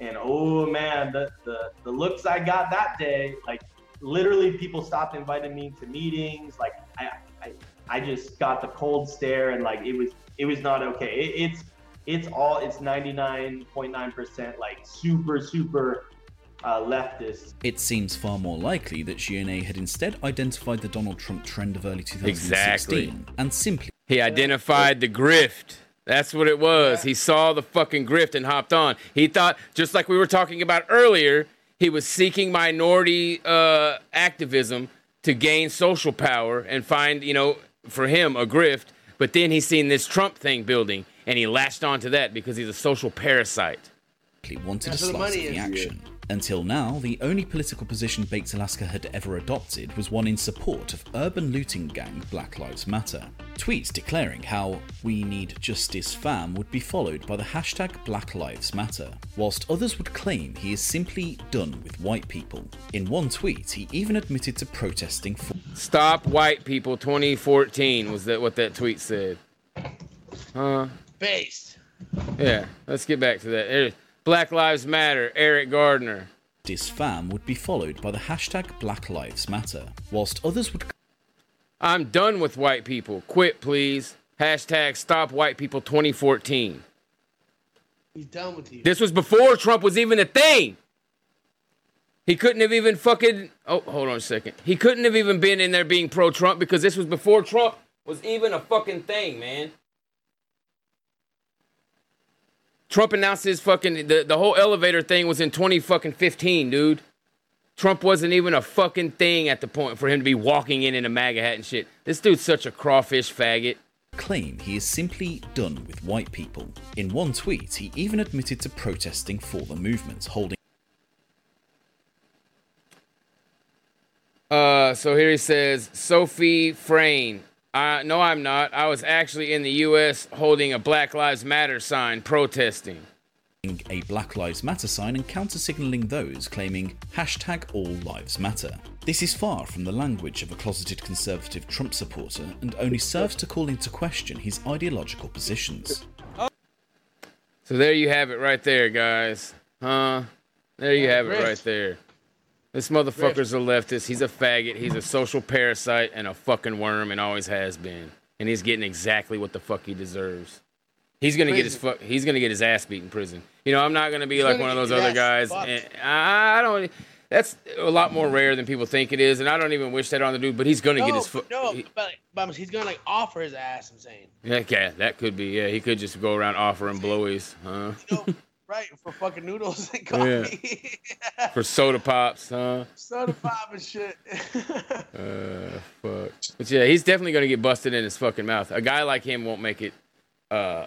and oh man, the the, the looks I got that day, like literally people stopped inviting me to meetings. Like I, I I just got the cold stare, and like it was it was not okay. It, it's it's all it's 99.9% like super super uh, leftist It seems far more likely that Gionet had instead identified the Donald Trump trend of early 2016 Exactly. and simply He identified the grift. That's what it was. He saw the fucking grift and hopped on. He thought, just like we were talking about earlier, he was seeking minority uh, activism to gain social power and find, you know, for him a grift. But then he seen this Trump thing building, and he latched onto that because he's a social parasite. He wanted That's a where the slice money of the is. action. Until now, the only political position Baked Alaska had ever adopted was one in support of urban looting gang Black Lives Matter. Tweets declaring how we need justice fam would be followed by the hashtag Black Lives Matter, whilst others would claim he is simply done with white people. In one tweet, he even admitted to protesting for Stop white people 2014 was that what that tweet said. Huh? Based. Yeah, let's get back to that. There's Black Lives Matter, Eric Garner. This fam would be followed by the hashtag Black Lives Matter, whilst others would I'm done with white people. Quit, please. Hashtag stop white people 2014. He's done with you. This was before Trump was even a thing. He couldn't have even fucking. Oh, hold on a second. He couldn't have even been in there being pro Trump because this was before Trump was even a fucking thing, man. Trump announced his fucking. The, the whole elevator thing was in 20 fucking 15, dude. Trump wasn't even a fucking thing at the point for him to be walking in in a MAGA hat and shit. This dude's such a crawfish faggot. claim he is simply done with white people. In one tweet, he even admitted to protesting for the movement, holding Uh, so here he says, Sophie Frayne. Uh, no, I'm not. I was actually in the U.S. holding a Black Lives Matter sign protesting. a Black Lives Matter sign and counter signaling those claiming hashtag all lives matter. This is far from the language of a closeted conservative Trump supporter and only serves to call into question his ideological positions. So there you have it right there, guys. Huh? There you have it right there. This motherfucker's a leftist. He's a faggot. He's a social parasite and a fucking worm and always has been. And he's getting exactly what the fuck he deserves. He's gonna get his fuck. He's gonna get his ass beat in prison. You know, I'm not gonna be He's like gonna one of those other guys. I, don't. That's a lot more rare than people think it is, and I don't even wish that on the dude. But he's gonna no, get his foot. no, but, but he's gonna like offer his ass. I'm saying, Yeah, yeah, that could be. Yeah, he could just go around offering blowies, huh? Right for fucking noodles and Yeah. coffee, For soda pops, huh? soda pop and shit. Uh, fuck. But yeah, he's definitely gonna get busted in his fucking mouth. A guy like him won't make it, uh,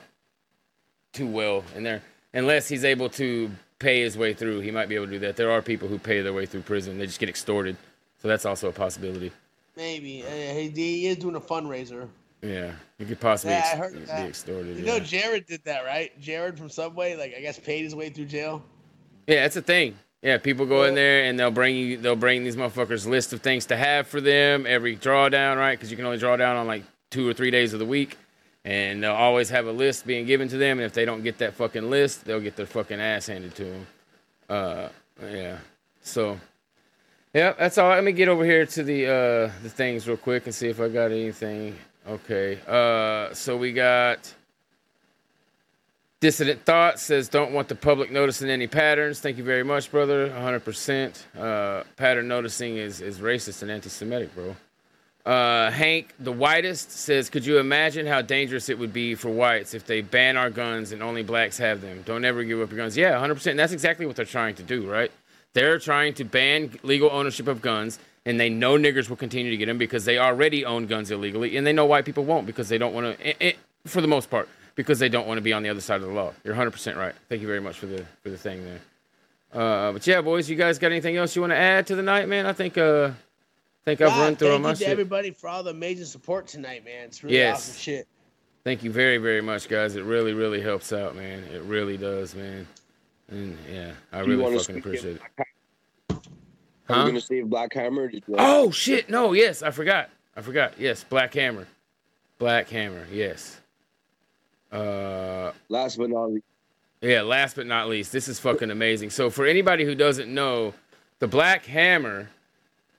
too well in there unless he's able to pay his way through. He might be able to do that. There are people who pay their way through prison. They just get extorted, so that's also a possibility. Maybe uh, he, he is doing a fundraiser. Yeah, you could possibly Yeah, I ex- be that. extorted. You yeah. know, Jared did that, right? Jared from Subway, like I guess, paid his way through jail. Yeah, that's a thing. Yeah, people go in there and they'll bring you, they'll bring these motherfuckers list of things to have for them every drawdown, right? Because you can only draw down on like two or three days of the week, and they'll always have a list being given to them. And if they don't get that fucking list, they'll get their fucking ass handed to them. Uh, yeah. So, yeah, that's all. Let me get over here to the uh the things real quick and see if I got anything. Okay. Uh, so we got. Dissident Thought says, don't want the public noticing any patterns. Thank you very much, brother. 100%. Uh, pattern noticing is, is racist and anti Semitic, bro. Uh, Hank, the whitest, says, could you imagine how dangerous it would be for whites if they ban our guns and only blacks have them? Don't ever give up your guns. Yeah, 100%. And that's exactly what they're trying to do, right? They're trying to ban legal ownership of guns, and they know niggers will continue to get them because they already own guns illegally, and they know white people won't because they don't want to, for the most part, because they don't want to be on the other side of the law. You're 100% right. Thank you very much for the for the thing there. Uh, but yeah, boys, you guys got anything else you want to add to the night, man? I think uh, think I've God, run through all thank my you to everybody for all the amazing support tonight, man. It's really Yes. awesome shit. Thank you very, very much, guys. It really, really helps out, man. It really does, man. And yeah, I Do really fucking appreciate it. Are Huh? you gonna save Black Hammer? or did you- Oh shit! No, yes, I forgot. I forgot. Yes, Black Hammer. Black Hammer. Yes. Uh, last but not least. Yeah, last but not least, this is fucking amazing. So for anybody who doesn't know, the Black Hammer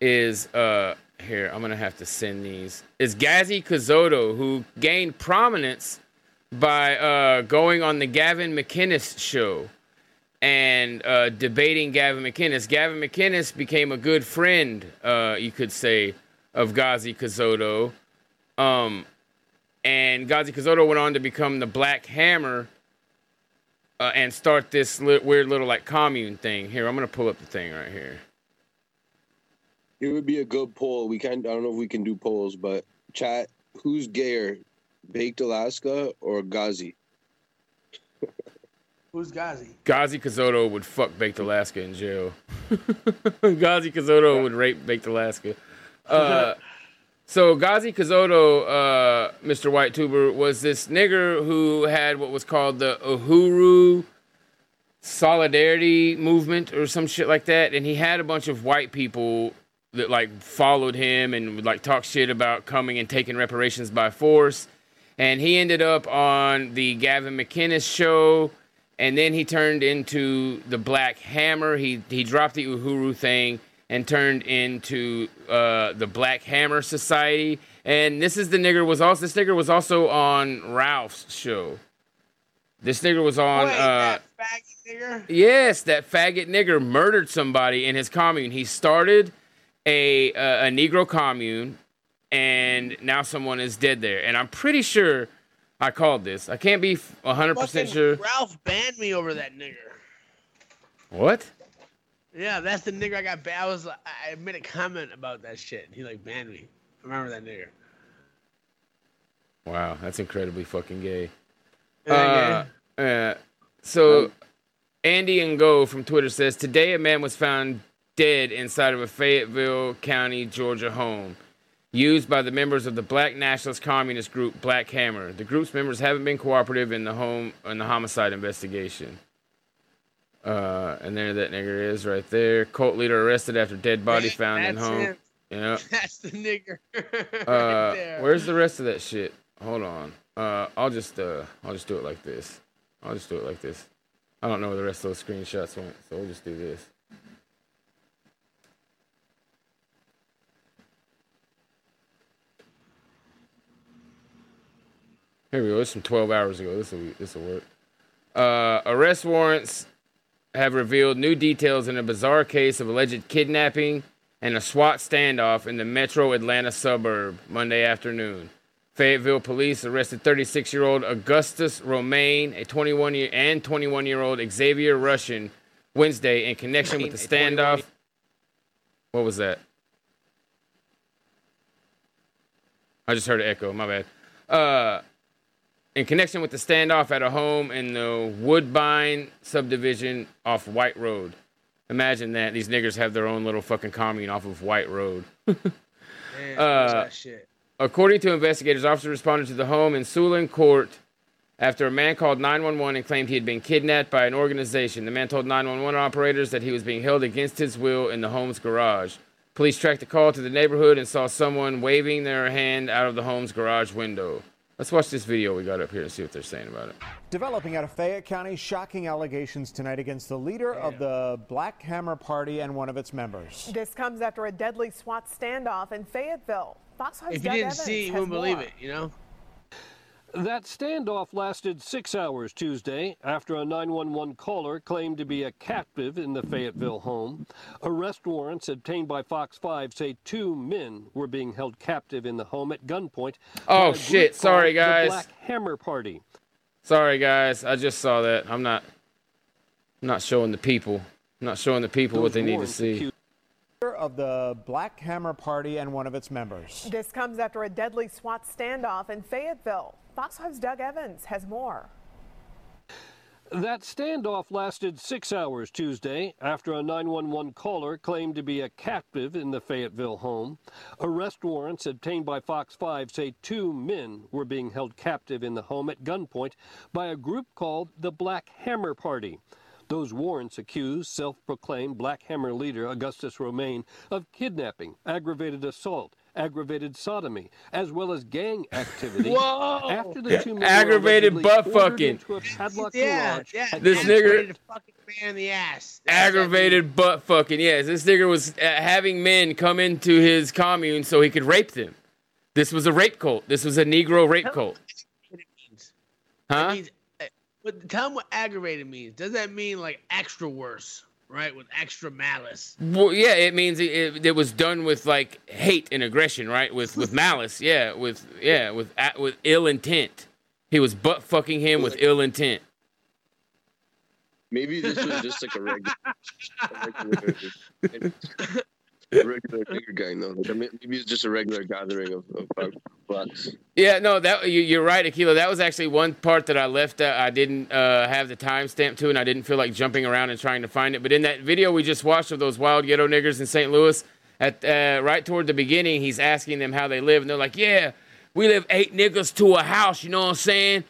is uh here. I'm gonna have to send these. Is Gazi Kazoto who gained prominence by uh going on the Gavin McInnes show and uh, debating Gavin McInnes. Gavin McInnes became a good friend, uh, you could say, of Ghazi Kazoto. Um, and Ghazi Kazoto went on to become the Black Hammer uh, and start this li- weird little like commune thing. Here, I'm gonna pull up the thing right here. It would be a good poll. We can. I don't know if we can do polls, but chat. Who's gayer, Baked Alaska or Ghazi? Who's Ghazi? Ghazi Kazoto would fuck Baked Alaska in jail. Ghazi Kazoto would rape Baked Alaska. Uh, so Ghazi Kazoto, uh, Mr. White Tuber, was this nigger who had what was called the Uhuru Solidarity Movement or some shit like that, and he had a bunch of white people that like followed him and would like talk shit about coming and taking reparations by force. And he ended up on the Gavin McInnes show and then he turned into the Black Hammer. He he dropped the Uhuru thing and turned into uh, the Black Hammer Society. And this is the nigger was also this nigger was also on Ralph's show. This nigger was on. Wait, uh, that nigger? Yes, that faggot nigger murdered somebody in his commune. He started a a, a Negro commune, and now someone is dead there. And I'm pretty sure I called this. I can't be 100 percent Fucking sure. Ralph banned me over that nigger. What? Yeah, that's the nigger I got banned. I was I made a comment about that shit. He like banned me. I remember that nigger. Wow, that's incredibly fucking gay. Uh, uh, so, Andy Ngo from Twitter says today a man was found dead inside of a Fayetteville County, Georgia home used by the members of the Black Nationalist Communist group Black Hammer. The group's members haven't been cooperative in the home in the homicide investigation. Uh, and there that nigger is right there. Cult leader arrested after dead body found in home. him. Yeah. That's the nigger. right Uh, there. where's the rest of that shit? Hold on. Uh, I'll just uh, I'll just do it like this. I'll just do it like this. I don't know where the rest of those screenshots went, so we'll just do this. Here we go. This is from 12 hours ago. This will this will work. Uh, arrest warrants have revealed new details in a bizarre case of alleged kidnapping and a SWAT standoff in the metro Atlanta suburb Monday afternoon. Fayetteville police arrested 36-year-old Augustus Romaine, a 21 year and 21-year-old Xavier Ruscin Wednesday in connection with the standoff. What was that? I just heard an echo. My bad. Uh, in connection with the standoff at a home in the Woodbine subdivision off White Road. Imagine that these niggers have their own little fucking commune off of White Road. Damn, Uh, that shit? According to investigators, officers responded to the home in Sulin Court after a man called 911 and claimed he had been kidnapped by an organization. The man told 911 operators that he was being held against his will in the home's garage. Police tracked the call to the neighborhood and saw someone waving their hand out of the home's garage window. Let's watch this video we got up here and see what they're saying about it. Developing out of Fayette County, shocking allegations tonight against the leader of the Black Hammer Party and one of its members. This comes after a deadly SWAT standoff in Fayetteville. Fox News' If you Doug didn't Evans see, you wouldn't believe it, you know? That standoff lasted six hours Tuesday after a 911 caller claimed to be a captive in the Fayetteville home. Arrest warrants obtained by Fox 5 say two men were being held captive in the home at gunpoint. Oh shit, sorry guys. The Black Hammer Party. Sorry guys, I just saw that. I'm not I'm not showing the people. I'm not showing the people what they need to see. Leader of the Black Hammer Party and one of its members. This comes after a deadly SWAT standoff in Fayetteville. Fox News' Doug Evans has more. That standoff lasted six hours Tuesday after a 911 caller claimed to be a captive in the Fayetteville home. Arrest warrants obtained by Fox 5 say two men were being held captive in the home at gunpoint by a group called the Black Hammer Party. Those warrants accuse self proclaimed Black Hammer leader Augustus Romaine of kidnapping, aggravated assault, aggravated sodomy, as well as gang activity. Whoa! After the two men were Aggravated allegedly butt ordered fucking. into a Yeah, yeah. This yeah, nigger- fucking man in the ass. Aggravated butt fucking. Yes, this nigger was uh, having men come into his commune so he could rape them. This was a rape cult. This was a Negro rape cult. Huh? Means, but tell him what aggravated means. Does that mean like extra worse, right? With extra malice. Well, yeah, it means it, it, it was done with like hate and aggression, right? With with malice, yeah, with yeah, with a- with ill intent. He was butt fucking him with ill intent. Maybe this was just like a regular, a regular, a regular nigger gang, though. Like, I mean, maybe it's just a regular gathering of, of blacks. Yeah, no, that you, you're right, Akila. That was actually one part that I left. Uh, I didn't uh, have the timestamp to, and I didn't feel like jumping around and trying to find it. But in that video we just watched of those wild ghetto niggers in St. Louis, at uh, right toward the beginning, he's asking them how they live, and they're like, "Yeah, we live eight niggas to a house. You know what I'm saying?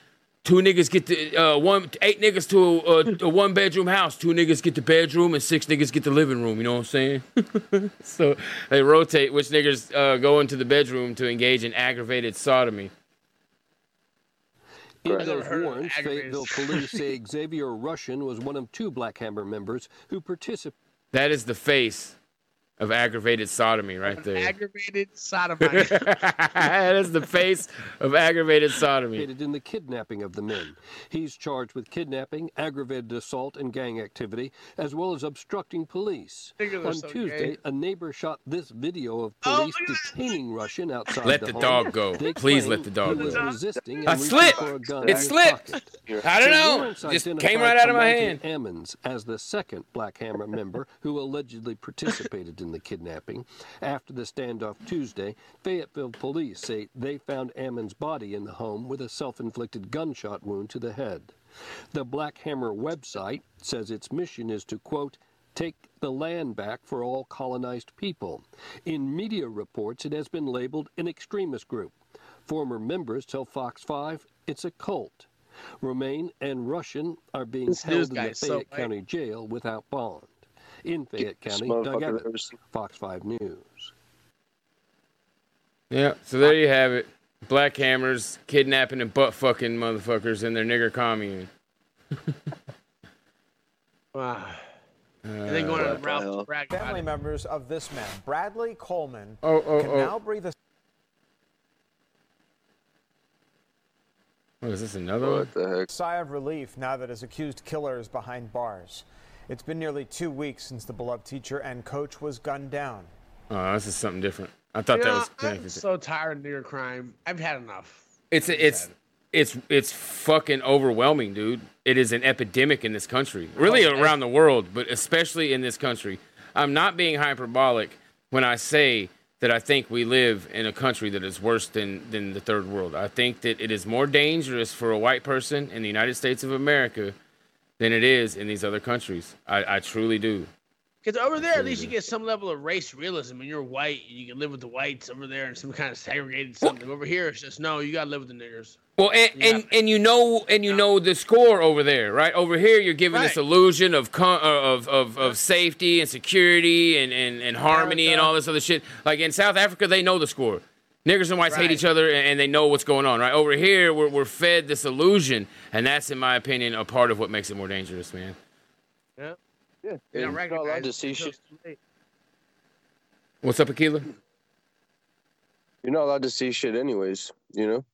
Two niggas get the uh, one, eight niggas to a, a one bedroom house. Two niggas get the bedroom, and six niggas get the living room. You know what I'm saying? so they rotate which niggas uh, go into the bedroom to engage in aggravated sodomy. In those warrants, Fayetteville police say Xavier Ruscin was one of two Black Hammer members who participated. That is the face of aggravated sodomy right there. Aggravated sodomite. that is the face of aggravated sodomy. in the kidnapping of the men. He's charged with kidnapping, aggravated assault, and gang activity, as well as obstructing police. On so Tuesday, gay. a neighbor shot this video of Oh, police detaining Ruscin outside Let the, the home. dog go. They Please let the dog he was go. resisting I slipped. for a gun It slipped. I don't know. warrants Just identified came right out of my Samantha hand. Emmons as the second Black Hammer member who allegedly participated in the kidnapping. After the standoff Tuesday, Fayetteville police say they found Ammons' body in the home with a self inflicted gunshot wound to the head. The Black Hammer website says its mission is to, quote, take the land back for all colonized people. In media reports, it has been labeled an extremist group. Former members tell Fox 5 it's a cult. Romaine and Ruscin are being This held in the so Fayette white. County Jail without bond. In Fayette County, Doug motherfucker Evans, Fox 5 News. Yeah, so there you have it. Black hammers kidnapping and butt fucking motherfuckers in their nigger commune. Wow. And then going Uh, to Ralph to brag about Family members of this man, Bradley Coleman, Oh, oh, can oh. now breathe a Oh, is this another one? the heck? sigh of relief now that his accused killer is behind bars. It's been nearly two weeks since the beloved teacher and coach was gunned down. Oh, this is something different. I thought You that know, was I'm so tired of nigger crime. I've had enough. It's it's it's it's fucking overwhelming, dude. It is an epidemic in this country, really Oh, around the world, but especially in this country. I'm not being hyperbolic when I say that I think we live in a country that is worse than than the third world. I think that it is more dangerous for a white person in the United States of America than it is in these other countries. I, I truly do. Because over there, at least you get some level of race realism. And you're white, and you can live with the whites over there and some kind of segregated something. over here, it's just no, you gotta live with the niggers. Well, and, and and you know and you know the score over there, right? Over here, you're given this illusion of con- uh, of, of of safety and security and, and, and harmony and all this other shit. Like in South Africa, they know the score. Niggers and whites hate each other and, and they know what's going on, right? Over here, we're, we're fed this illusion, and that's, in my opinion, a part of what makes it more dangerous, man. Yeah. Yeah, You don't and you're not allowed recognize to see shit. it's too late. What's up, Aquila? You're not allowed to see shit, anyways. You know,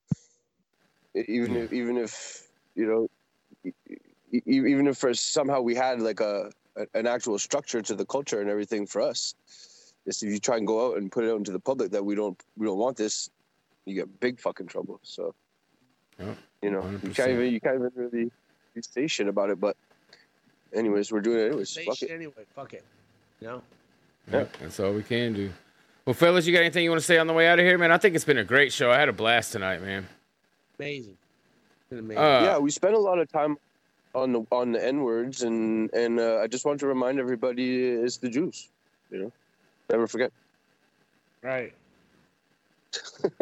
even if even if you know, even if for somehow we had like a a- an actual structure to the culture and everything for us. Just if you try and go out and put it out into the public that we don't we don't want this, you get big fucking trouble. So Yep, you know you 100%. can't even you can't even really say shit about it. But anyways, we're doing it anyways. Say Fuck shit it. anyway. Fuck it. You know? Yeah, that's all we can do. Well, fellas, you got anything you want to say on the way out of here, man? I think it's been a great show. I had a blast tonight, man. Amazing. Amazing. Uh, yeah, we spent a lot of time on the on the n words, and and uh, I just want to remind everybody it's the Jews. You know, never forget. Right.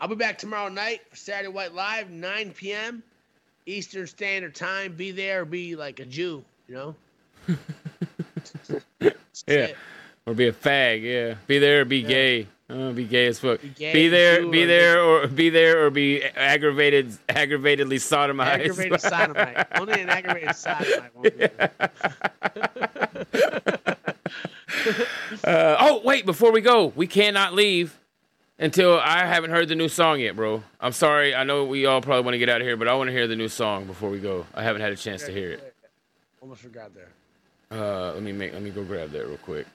I'll be back tomorrow night for Saturday White Live, 9 p.m. Eastern Standard Time. Be there be like a Jew, you know? Yeah. Or be a fag, yeah. Be there or be gay. Oh, be gay as fuck. Be, gay, there, Jew, be or there, or be there, or be aggravated, aggravatedly sodomized. Aggravated sodomite. Only an aggravated sodomite won't be there. Uh, oh, wait, before we go, we cannot leave until I haven't heard the new song yet, bro. I'm sorry. I know we all probably want to get out of here, but I want to hear the new song before we go. I haven't had a chance to hear it. Almost forgot there. Uh, let me make, let me go grab that real quick.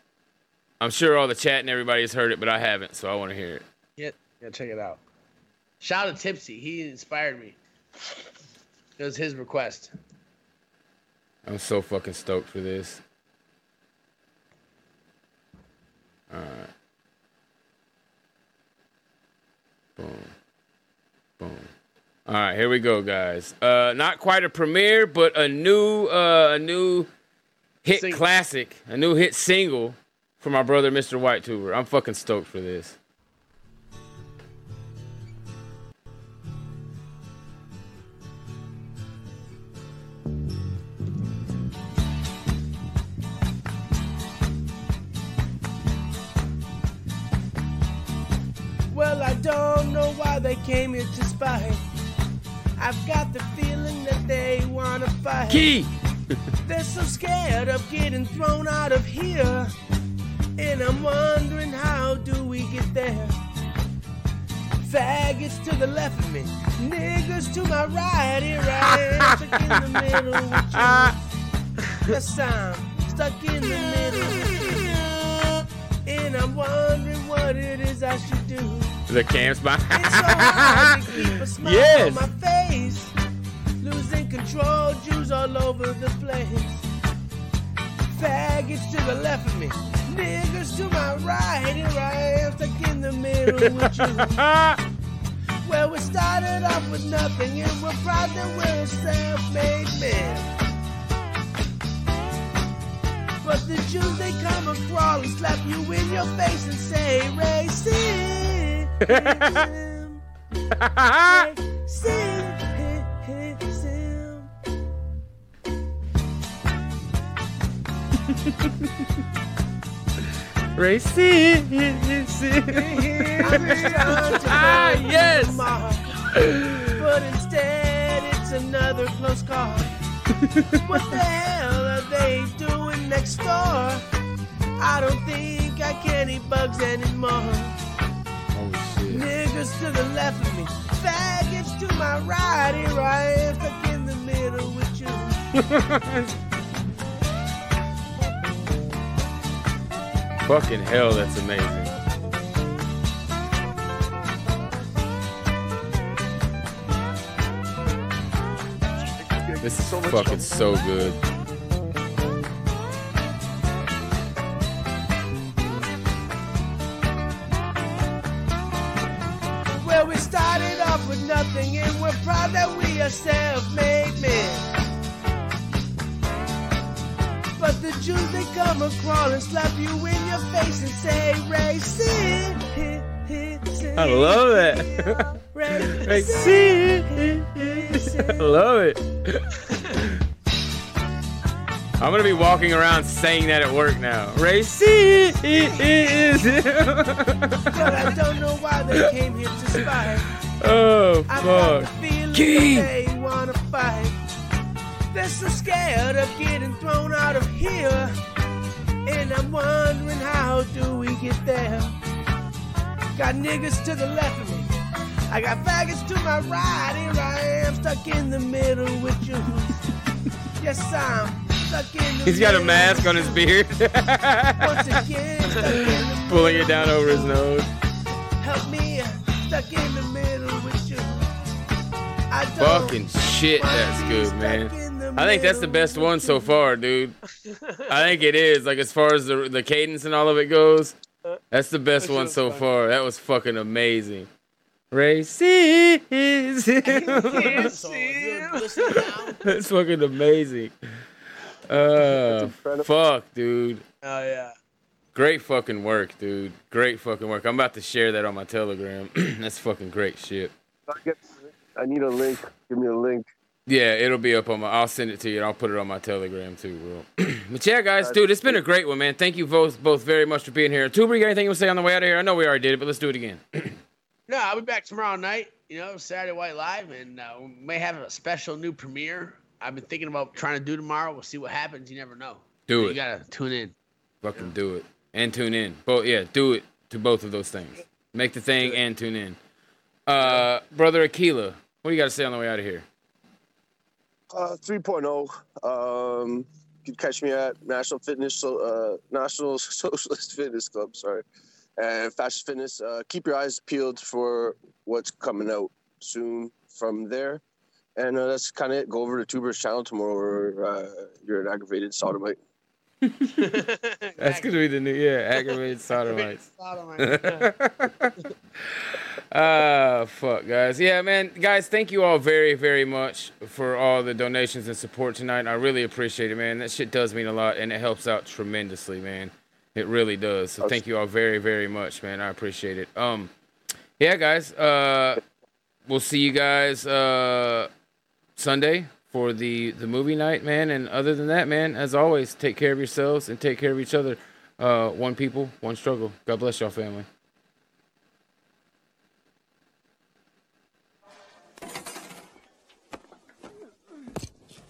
I'm sure all the chat and everybody has heard it, but I haven't, so I want to hear it. Yeah, yeah, check it out. Shout out to Tipsy. He inspired me. It was his request. I'm so fucking stoked for this. Alright. Boom. Boom. Alright, here we go, guys. Uh not quite a premiere, but a new uh a new hit Single. classic, a new hit single for my brother Mr. White Tuber. I'm fucking stoked for this. Don't know why they came here to spy. I've got the feeling that they wanna fight. Key. They're so scared of getting thrown out of here. And I'm wondering how do we get there? Faggots to the left of me, niggas to my right. Here I am, stuck in the middle with you. Yes, I'm stuck in the middle. And I'm wondering what it is I should do. The camps behind. Hard to keep a smile Yes. on my face. Losing control, Jews all over the place. Faggots to the left of me, niggas to my right. Here I am stuck in the middle with you. Well, we started off with nothing, and we're proud that we're self-made man. But the Jews, they come and crawl and slap you in your face and say, racist. Racist. ah, yes. But instead, it's another close call. what the hell are they doing next door? I don't think I can eat bugs anymore. Shit. Niggas to the left of me, faggots to my right. Here I am stuck in the middle with you. Fucking hell, that's amazing. This is fucking so good. Nothing, and we're proud that we are self-made men. But the Jews, they come and crawl and slap you in your face and say racist. I love that. Racist. I love it. I'm gonna be walking around saying that at work now. Racist. But I don't know why they came here to spy. Oh I've got the fuck. Key. they wanna fight. They're so scared of getting thrown out of here. And I'm wondering how do we get there? Got niggas to the left of me. I got faggots to my right. Here I am stuck in the middle with you. yes, I'm stuck in the He's got a mask on his beard. Once again, stuck in the Pulling it down over his nose. Help me, stuck in the middle Fucking shit, that's good, man. I think that's the best one so far, dude. I think it is. Like as far as the the cadence and all of it goes, that's the best one so far. That was fucking amazing. Racism. That's fucking amazing. Uh, fuck, dude. Oh yeah. Great fucking work, dude. Great fucking work. I'm about to share that on my Telegram. That's fucking great shit. I get- I need a link. Give me a link. Yeah, it'll be up on my. I'll send it to you. and I'll put it on my Telegram too, bro. but yeah, guys, dude, it's been a great one, man. Thank you both both very much for being here. Tuber, you got anything to say on the way out of here? I know we already did it, but let's do it again. No, I'll be back tomorrow night. You know, Saturday White Live, and uh, we may have a special new premiere. I've been thinking about trying to do tomorrow. We'll see what happens. You never know. Do You it. You gotta tune in. Fucking do it and tune in. Both, yeah, do it to both of those things. Make the thing and tune in. Uh, brother Aquila, what do you got to say on the way out of here? Uh, 3.0. Um, you can catch me at National Fitness, uh, National Socialist Fitness Club. Sorry, and Fascist Fitness. Uh, keep your eyes peeled for what's coming out soon from there. And uh, that's kind of it. Go over to Tuber's channel tomorrow, or uh, you're an aggravated sodomite. That's gonna be the new yeah, aggravated sodomites. Ah, fuck, guys. Yeah, man, guys, thank you all very, very much for all the donations and support tonight. I really appreciate it, man. That shit does mean a lot, and it helps out tremendously, man. It really does. So thank you all very, very much, man. I appreciate it. Um, yeah, guys. Uh, we'll see you guys uh Sunday for the the movie night, man. And other than that, man, as always, take care of yourselves and take care of each other. Uh, one people, one struggle. God bless y'all, family.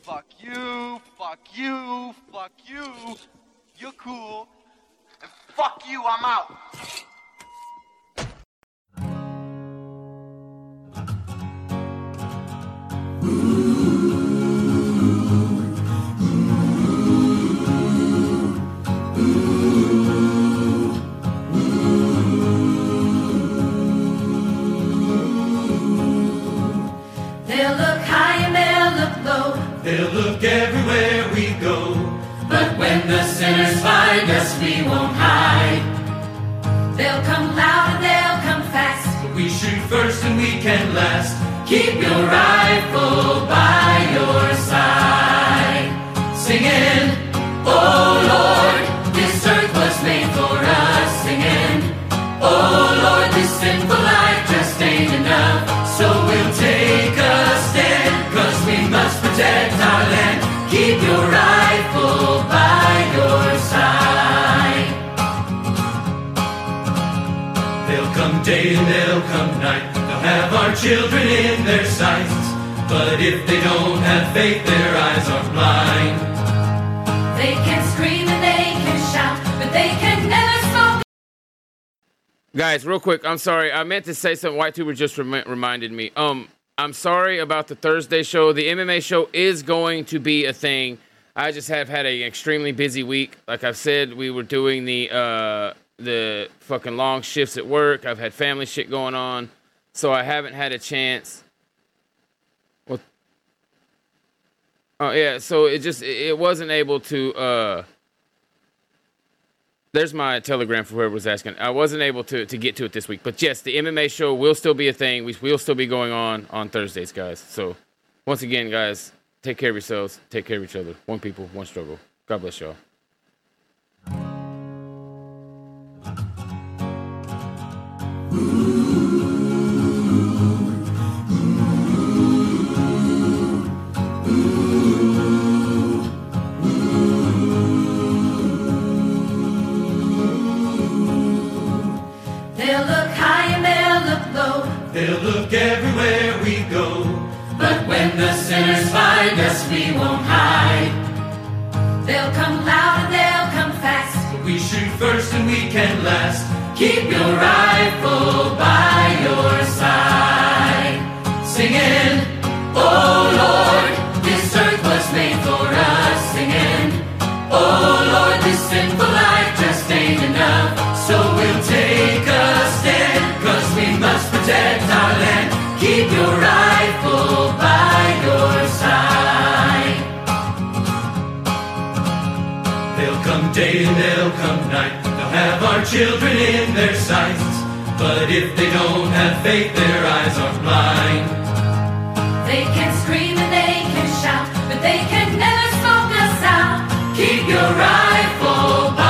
Fuck you, fuck you, fuck you. You're cool. And fuck you, I'm out. They'll look everywhere we go. But when the sinners find us, we won't hide. They'll come loud and they'll come fast. But we shoot first and we can last. Keep your rifle by your side. Singing, Oh your rifle by your side. They'll come day and they'll come night. They'll have our children in their sights. But if they don't have faith, their eyes are blind. They can scream and they can shout, but they can never smoke. Guys, real quick, I'm sorry. I meant to say something. White Tuber just remi- reminded me. Um, I'm sorry about the Thursday show. The MMA show is going to be a thing. I just have had an extremely busy week. Like I've said, we were doing the uh, the fucking long shifts at work. I've had family shit going on, so I haven't had a chance. Well, oh yeah, so it just it wasn't able to. Uh, there's my telegram for whoever was asking. I wasn't able to, to get to it this week, but yes, the MMA show will still be a thing. We will still be going on on Thursdays, guys. So, once again, guys, take care of yourselves, take care of each other. One people, one struggle. God bless y'all. Look everywhere we go. But when the sinners find us, we won't hide. They'll come loud and they'll come fast. But we shoot first and we can last. Keep your rifle by your side. Singing, Oh Lord, this earth was made for us. Singing, Oh Lord, this sinful life just ain't enough. So we'll take a stand, cause we must protect our land. Keep your rifle by your side. They'll come day and they'll come night. They'll have our children in their sights. But if they don't have faith, their eyes are blind. They can scream and they can shout, but they can never smoke us out. Keep your rifle